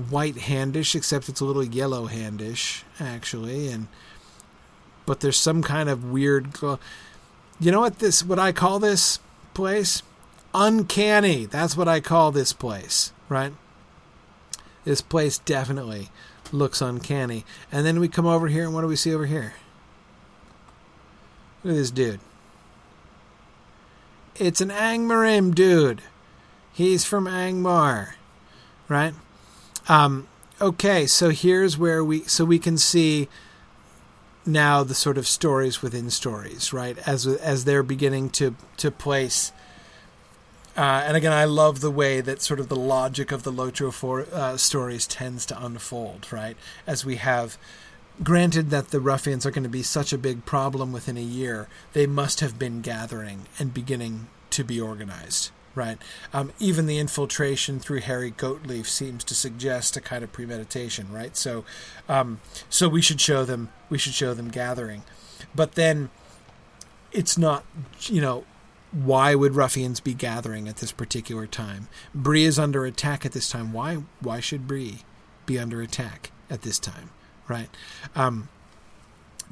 white handish, except it's a little yellow handish, actually. And but there's some kind of weird. You know what this? What I call this place? Uncanny. That's what I call this place, right? This place definitely looks uncanny. And then we come over here, and what do we see over here? Look at this dude. It's an Angmarim dude. He's from Angmar, right? Um, okay, so here's where we so we can see now the sort of stories within stories, right? As as they're beginning to to place. Uh, and again, I love the way that sort of the logic of the Lotro for, uh, stories tends to unfold, right? As we have, granted that the ruffians are going to be such a big problem within a year, they must have been gathering and beginning to be organized, right? Um, even the infiltration through Harry Goatleaf seems to suggest a kind of premeditation, right? So, um, so we should show them we should show them gathering, but then it's not, you know. Why would ruffians be gathering at this particular time? Bree is under attack at this time. Why? Why should Bree be under attack at this time? Right? Um,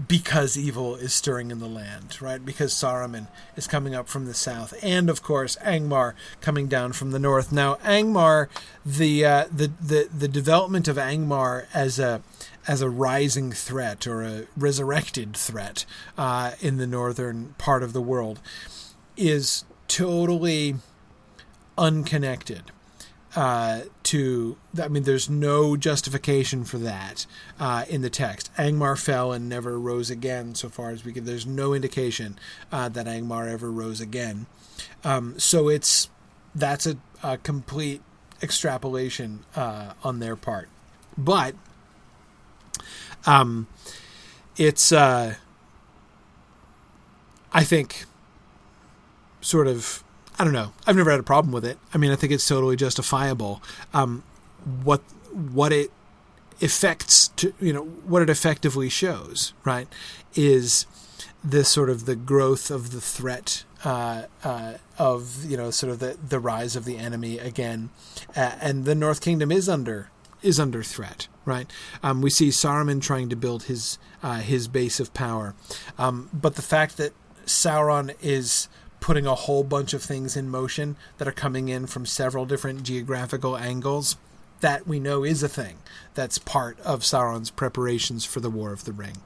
because evil is stirring in the land, right? Because Saruman is coming up from the south, and of course Angmar coming down from the north. Now, Angmar, the uh, the the the development of Angmar as a as a rising threat or a resurrected threat uh, in the northern part of the world is totally unconnected uh, to. I mean, there's no justification for that uh, in the text. Angmar fell and never rose again, so far as we can. There's no indication uh, that Angmar ever rose again. Um, so it's that's a, a complete extrapolation uh, on their part, but um, it's uh, I think sort of I don't know. I've never had a problem with it. I mean, I think it's totally justifiable. Um, what what it affects to you know what it effectively shows, right, is this sort of the growth of the threat uh, uh, of you know sort of the the rise of the enemy again, uh, and the North Kingdom is under is under threat. Right, um, we see Saruman trying to build his uh, his base of power, um, but the fact that Sauron is putting a whole bunch of things in motion that are coming in from several different geographical angles. That we know is a thing. That's part of Sauron's preparations for the War of the Ring.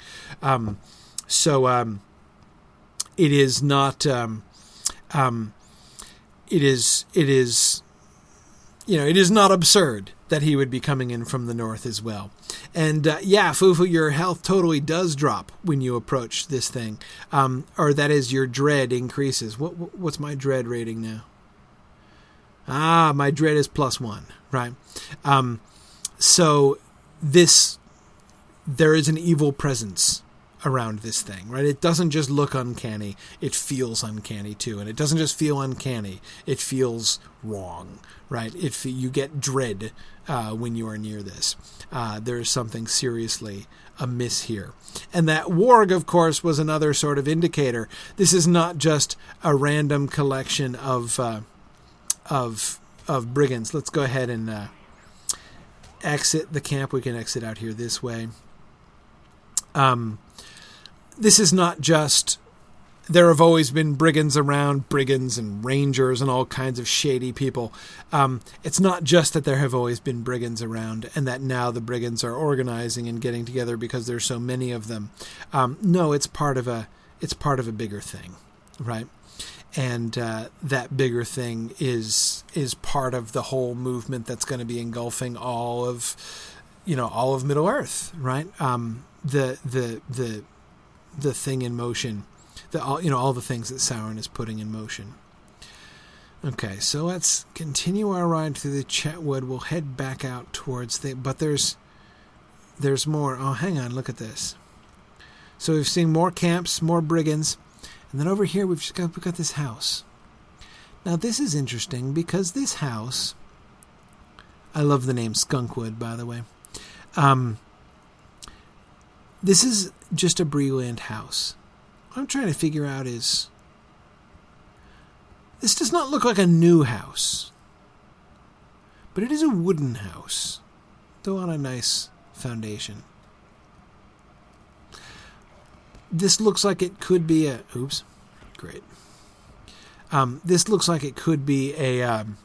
Um, so um, it is not. Um, um it is. It is. You know, it is not absurd that he would be coming in from the north as well. And uh, yeah, Fufu, your health totally does drop when you approach this thing, um, or that is your dread increases. What what's my dread rating now? Ah, my dread is plus one, right? Um, so this there is an evil presence around this thing, right? It doesn't just look uncanny, it feels uncanny too. And it doesn't just feel uncanny, it feels wrong, right? If you get dread uh, when you are near this. Uh, there is something seriously amiss here. And that warg, of course, was another sort of indicator. This is not just a random collection of uh, of of brigands. Let's go ahead and uh, exit the camp. We can exit out here this way. Um, this is not just there have always been brigands around, brigands and rangers and all kinds of shady people. Um, it's not just that there have always been brigands around and that now the brigands are organizing and getting together because there's so many of them. Um, no, it's part of a it's part of a bigger thing, right? And uh, that bigger thing is is part of the whole movement that's going to be engulfing all of you know all of Middle Earth, right? Um, the the the the thing in motion, the all you know all the things that Sauron is putting in motion. Okay, so let's continue our ride through the Chetwood. We'll head back out towards the but there's there's more. Oh, hang on, look at this. So we've seen more camps, more brigands, and then over here we've just got we've got this house. Now this is interesting because this house I love the name Skunkwood, by the way. Um, this is just a Breeland house. What I'm trying to figure out is this does not look like a new house, but it is a wooden house, though on a nice foundation. This looks like it could be a. Oops, great. Um, this looks like it could be a um,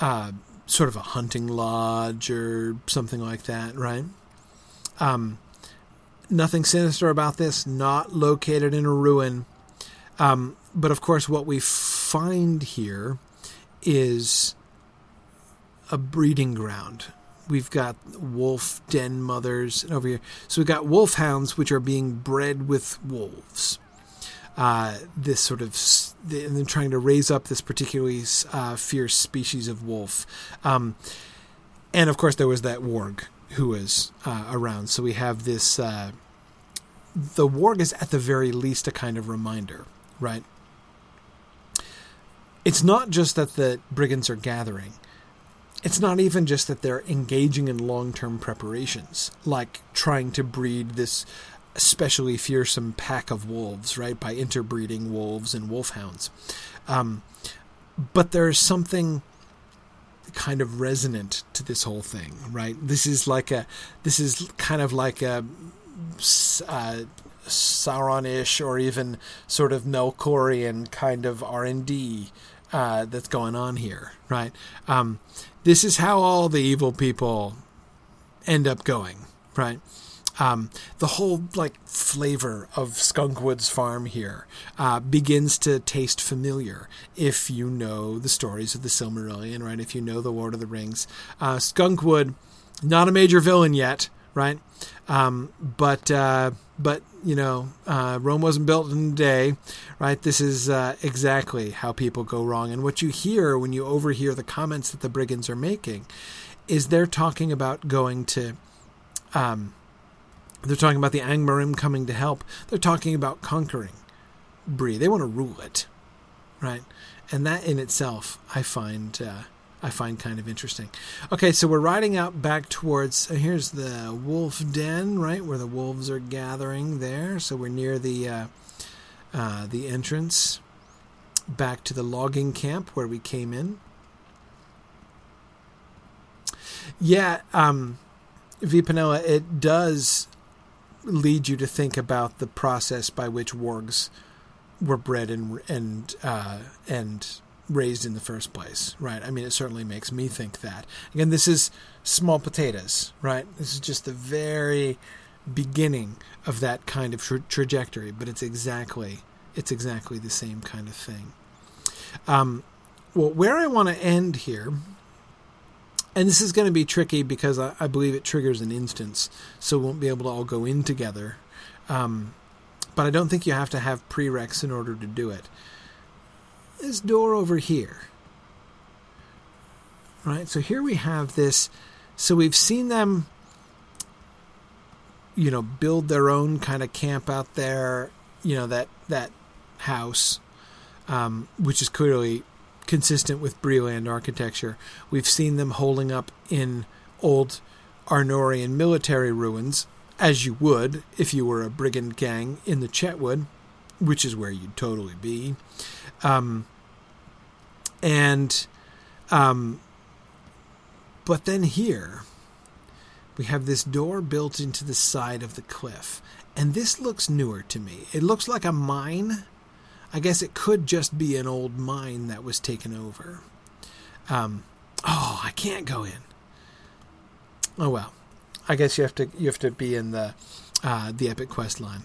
uh, sort of a hunting lodge or something like that, right? Um, nothing sinister about this, not located in a ruin. Um, but of course, what we find here is a breeding ground. We've got wolf den mothers over here. So we've got wolf hounds, which are being bred with wolves. Uh, this sort of, and then trying to raise up this particularly uh, fierce species of wolf. Um, and of course, there was that warg who is uh, around. So we have this. Uh, the warg is at the very least a kind of reminder, right? It's not just that the brigands are gathering. It's not even just that they're engaging in long term preparations, like trying to breed this especially fearsome pack of wolves, right, by interbreeding wolves and wolfhounds. Um, but there's something kind of resonant to this whole thing, right? This is like a, this is kind of like a uh, Sauron-ish or even sort of Melkorian kind of R and D uh, that's going on here, right? Um, this is how all the evil people end up going, right? Um, the whole like flavor of Skunkwood's farm here uh, begins to taste familiar if you know the stories of the Silmarillion, right? If you know the Lord of the Rings, uh, Skunkwood, not a major villain yet, right? Um, but uh, but you know, uh, Rome wasn't built in a day, right? This is uh, exactly how people go wrong. And what you hear when you overhear the comments that the brigands are making is they're talking about going to. Um, they're talking about the Angmarim coming to help. They're talking about conquering Bree. They want to rule it, right? And that in itself, I find uh, I find kind of interesting. Okay, so we're riding out back towards. Uh, here's the wolf den, right, where the wolves are gathering. There, so we're near the uh, uh, the entrance back to the logging camp where we came in. Yeah, um, Vipanella, it does lead you to think about the process by which wargs were bred and and uh, and raised in the first place, right? I mean, it certainly makes me think that. Again, this is small potatoes, right? This is just the very beginning of that kind of tra- trajectory, but it's exactly it's exactly the same kind of thing. Um, well, where I want to end here and this is going to be tricky because I, I, believe it triggers an instance, so won't be able to all go in together. Um, but I don't think you have to have prereqs in order to do it. This door over here. Right, so here we have this. So we've seen them, you know, build their own kind of camp out there. You know that that house, um, which is clearly consistent with Breeland architecture. We've seen them holding up in old Arnorian military ruins, as you would if you were a brigand gang in the Chetwood, which is where you'd totally be. Um, and, um, but then here, we have this door built into the side of the cliff. And this looks newer to me. It looks like a mine I guess it could just be an old mine that was taken over. Um, oh, I can't go in. Oh well, I guess you have to you have to be in the uh, the epic quest line.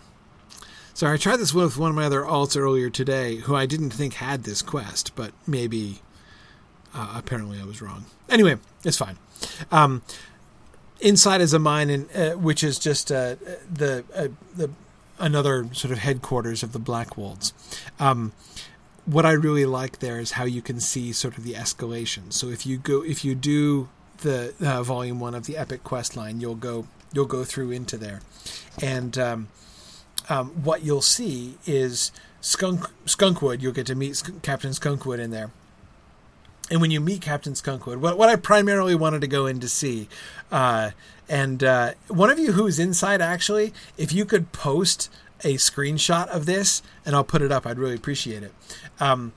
So I tried this with one of my other alts earlier today, who I didn't think had this quest, but maybe uh, apparently I was wrong. Anyway, it's fine. Um, inside is a mine, in, uh, which is just uh, the uh, the another sort of headquarters of the Blackwolds. Um, what I really like there is how you can see sort of the escalation. So if you go, if you do the uh, volume one of the Epic Quest line, you'll go, you'll go through into there, and um, um, what you'll see is Skunk Skunkwood. You'll get to meet Captain Skunkwood in there. And when you meet Captain Skunkwood, what, what I primarily wanted to go in to see uh, and uh, one of you who's inside, actually, if you could post a screenshot of this, and I'll put it up, I'd really appreciate it. Um,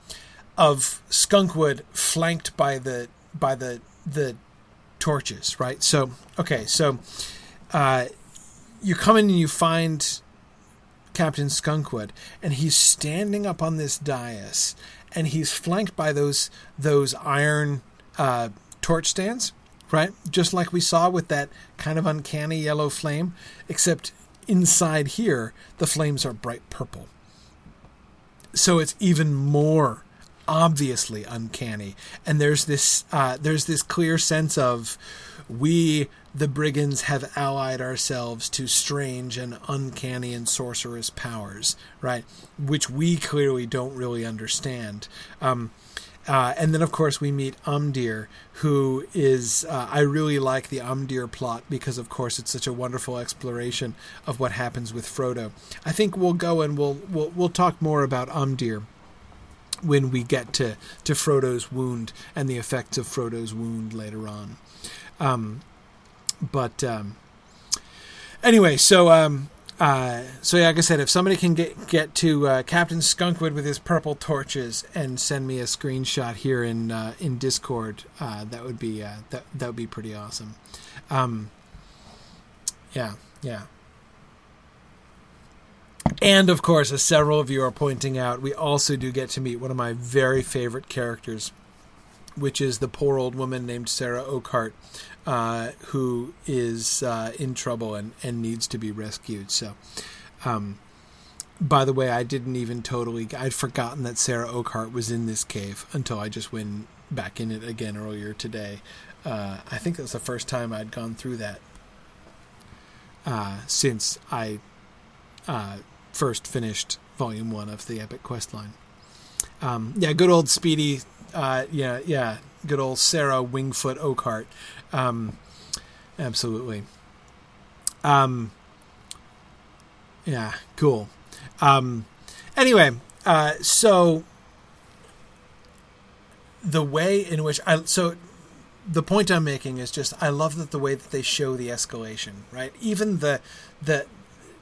of Skunkwood flanked by the by the the torches, right? So okay, so uh, you come in and you find Captain Skunkwood, and he's standing up on this dais, and he's flanked by those those iron uh, torch stands right? Just like we saw with that kind of uncanny yellow flame, except inside here, the flames are bright purple. So it's even more obviously uncanny. And there's this uh, there's this clear sense of we the brigands have allied ourselves to strange and uncanny and sorcerous powers, right? Which we clearly don't really understand. Um, uh, and then, of course, we meet Umdir, who is. Uh, I really like the Umdir plot because, of course, it's such a wonderful exploration of what happens with Frodo. I think we'll go and we'll we'll, we'll talk more about Umdir when we get to, to Frodo's wound and the effects of Frodo's wound later on. Um, but um, anyway, so um, uh, so yeah, like I said, if somebody can get get to uh, Captain Skunkwood with his purple torches and send me a screenshot here in uh, in Discord, uh, that would be uh, that that would be pretty awesome. Um, yeah, yeah. And of course, as several of you are pointing out, we also do get to meet one of my very favorite characters which is the poor old woman named Sarah Oakheart, uh, who is uh, in trouble and, and needs to be rescued. So, um, by the way, I didn't even totally. I'd forgotten that Sarah Oakheart was in this cave until I just went back in it again earlier today. Uh, I think was the first time I'd gone through that uh, since I uh, first finished Volume One of the Epic Quest line. Um, yeah, good old Speedy. Uh, yeah, yeah, good old Sarah Wingfoot Oakheart. Um, absolutely. Um, yeah, cool. Um, anyway, uh, so the way in which I so the point I'm making is just I love that the way that they show the escalation, right? Even the the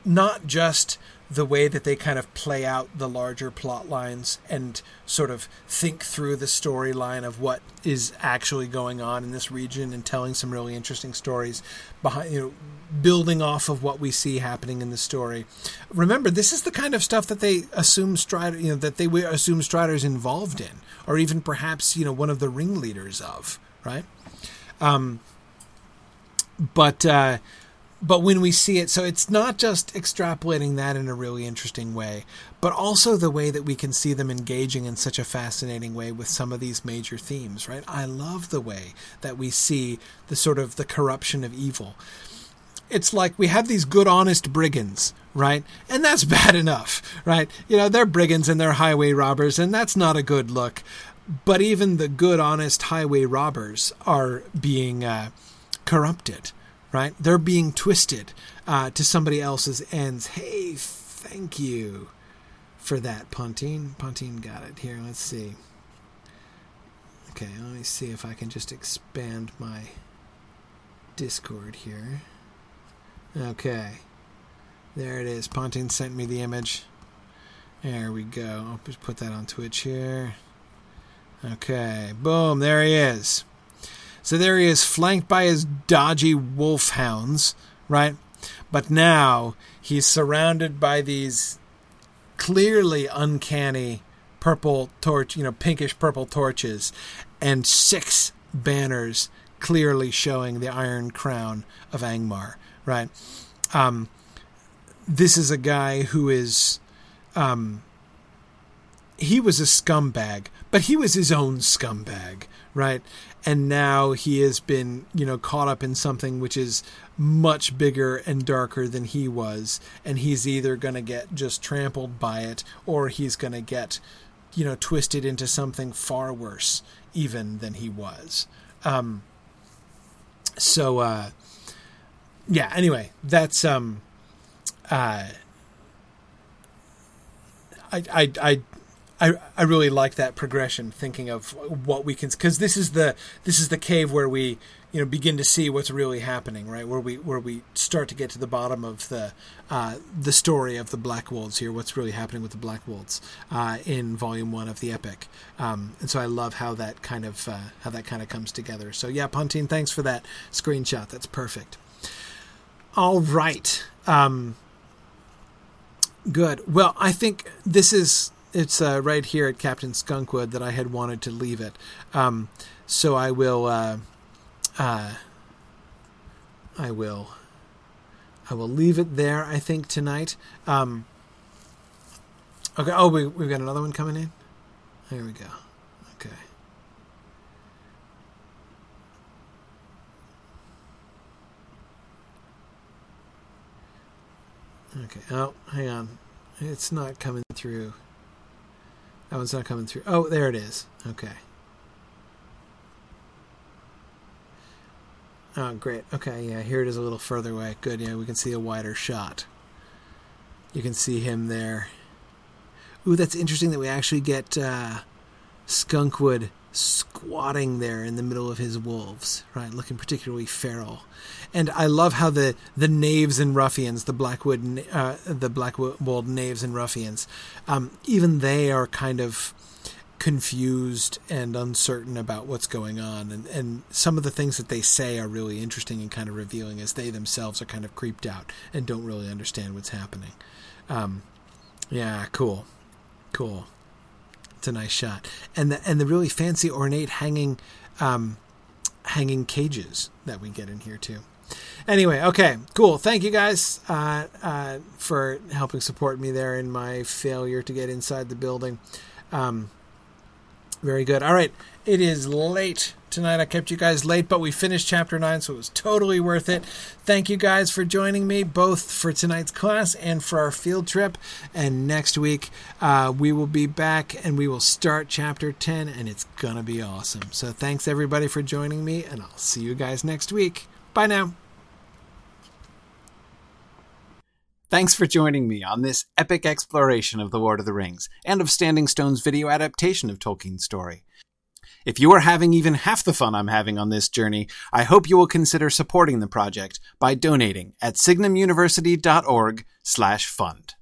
not just the way that they kind of play out the larger plot lines and sort of think through the storyline of what is actually going on in this region and telling some really interesting stories behind you know building off of what we see happening in the story. Remember, this is the kind of stuff that they assume Strider, you know, that they assume Strider's involved in, or even perhaps you know one of the ringleaders of, right? Um, but uh, but when we see it, so it's not just extrapolating that in a really interesting way, but also the way that we can see them engaging in such a fascinating way with some of these major themes, right? I love the way that we see the sort of the corruption of evil. It's like we have these good, honest brigands, right? And that's bad enough, right? You know, they're brigands and they're highway robbers, and that's not a good look. But even the good, honest highway robbers are being uh, corrupted right? They're being twisted uh, to somebody else's ends. Hey, thank you for that, Pontine. Pontine got it. Here, let's see. Okay, let me see if I can just expand my Discord here. Okay. There it is. Pontine sent me the image. There we go. I'll just put that on Twitch here. Okay. Boom. There he is. So there he is, flanked by his dodgy wolfhounds, right? But now he's surrounded by these clearly uncanny purple torch, you know, pinkish purple torches, and six banners clearly showing the iron crown of Angmar, right? Um, this is a guy who is, um, he was a scumbag, but he was his own scumbag, right? And now he has been you know caught up in something which is much bigger and darker than he was and he's either going to get just trampled by it or he's going to get you know twisted into something far worse even than he was. Um so uh yeah anyway that's um uh I, I, I I, I really like that progression thinking of what we can because this is the this is the cave where we you know begin to see what's really happening right? Where we where we start to get to the bottom of the uh, the story of the Black Wolves here what's really happening with the Black Wolves uh, in volume one of the epic. Um, and so I love how that kind of uh, how that kind of comes together. So yeah Pontine thanks for that screenshot. That's perfect. All right. Um, good. Well I think this is it's uh, right here at Captain Skunkwood that I had wanted to leave it. Um, so I will, uh, uh, I will, I will leave it there. I think tonight. Um, okay. Oh, we we've got another one coming in. There we go. Okay. Okay. Oh, hang on. It's not coming through. That one's not coming through. Oh, there it is. Okay. Oh, great. Okay, yeah, here it is a little further away. Good, yeah, we can see a wider shot. You can see him there. Ooh, that's interesting that we actually get uh, Skunkwood squatting there in the middle of his wolves, right, looking particularly feral. And I love how the the knaves and ruffians, the Blackwold, uh, the Blackwold knaves and ruffians, um, even they are kind of confused and uncertain about what's going on. And, and some of the things that they say are really interesting and kind of revealing as they themselves are kind of creeped out and don't really understand what's happening. Um, yeah cool. Cool It's a nice shot, and the and the really fancy ornate hanging, um, hanging cages that we get in here too. Anyway, okay, cool. Thank you guys uh, uh, for helping support me there in my failure to get inside the building. Um, very good. All right, it is late tonight. I kept you guys late, but we finished chapter 9, so it was totally worth it. Thank you guys for joining me, both for tonight's class and for our field trip. And next week, uh, we will be back and we will start chapter 10, and it's going to be awesome. So thanks, everybody, for joining me, and I'll see you guys next week. Bye now. Thanks for joining me on this epic exploration of The Lord of the Rings and of Standing Stone's video adaptation of Tolkien's story. If you are having even half the fun I'm having on this journey, I hope you will consider supporting the project by donating at signumuniversity.org/fund.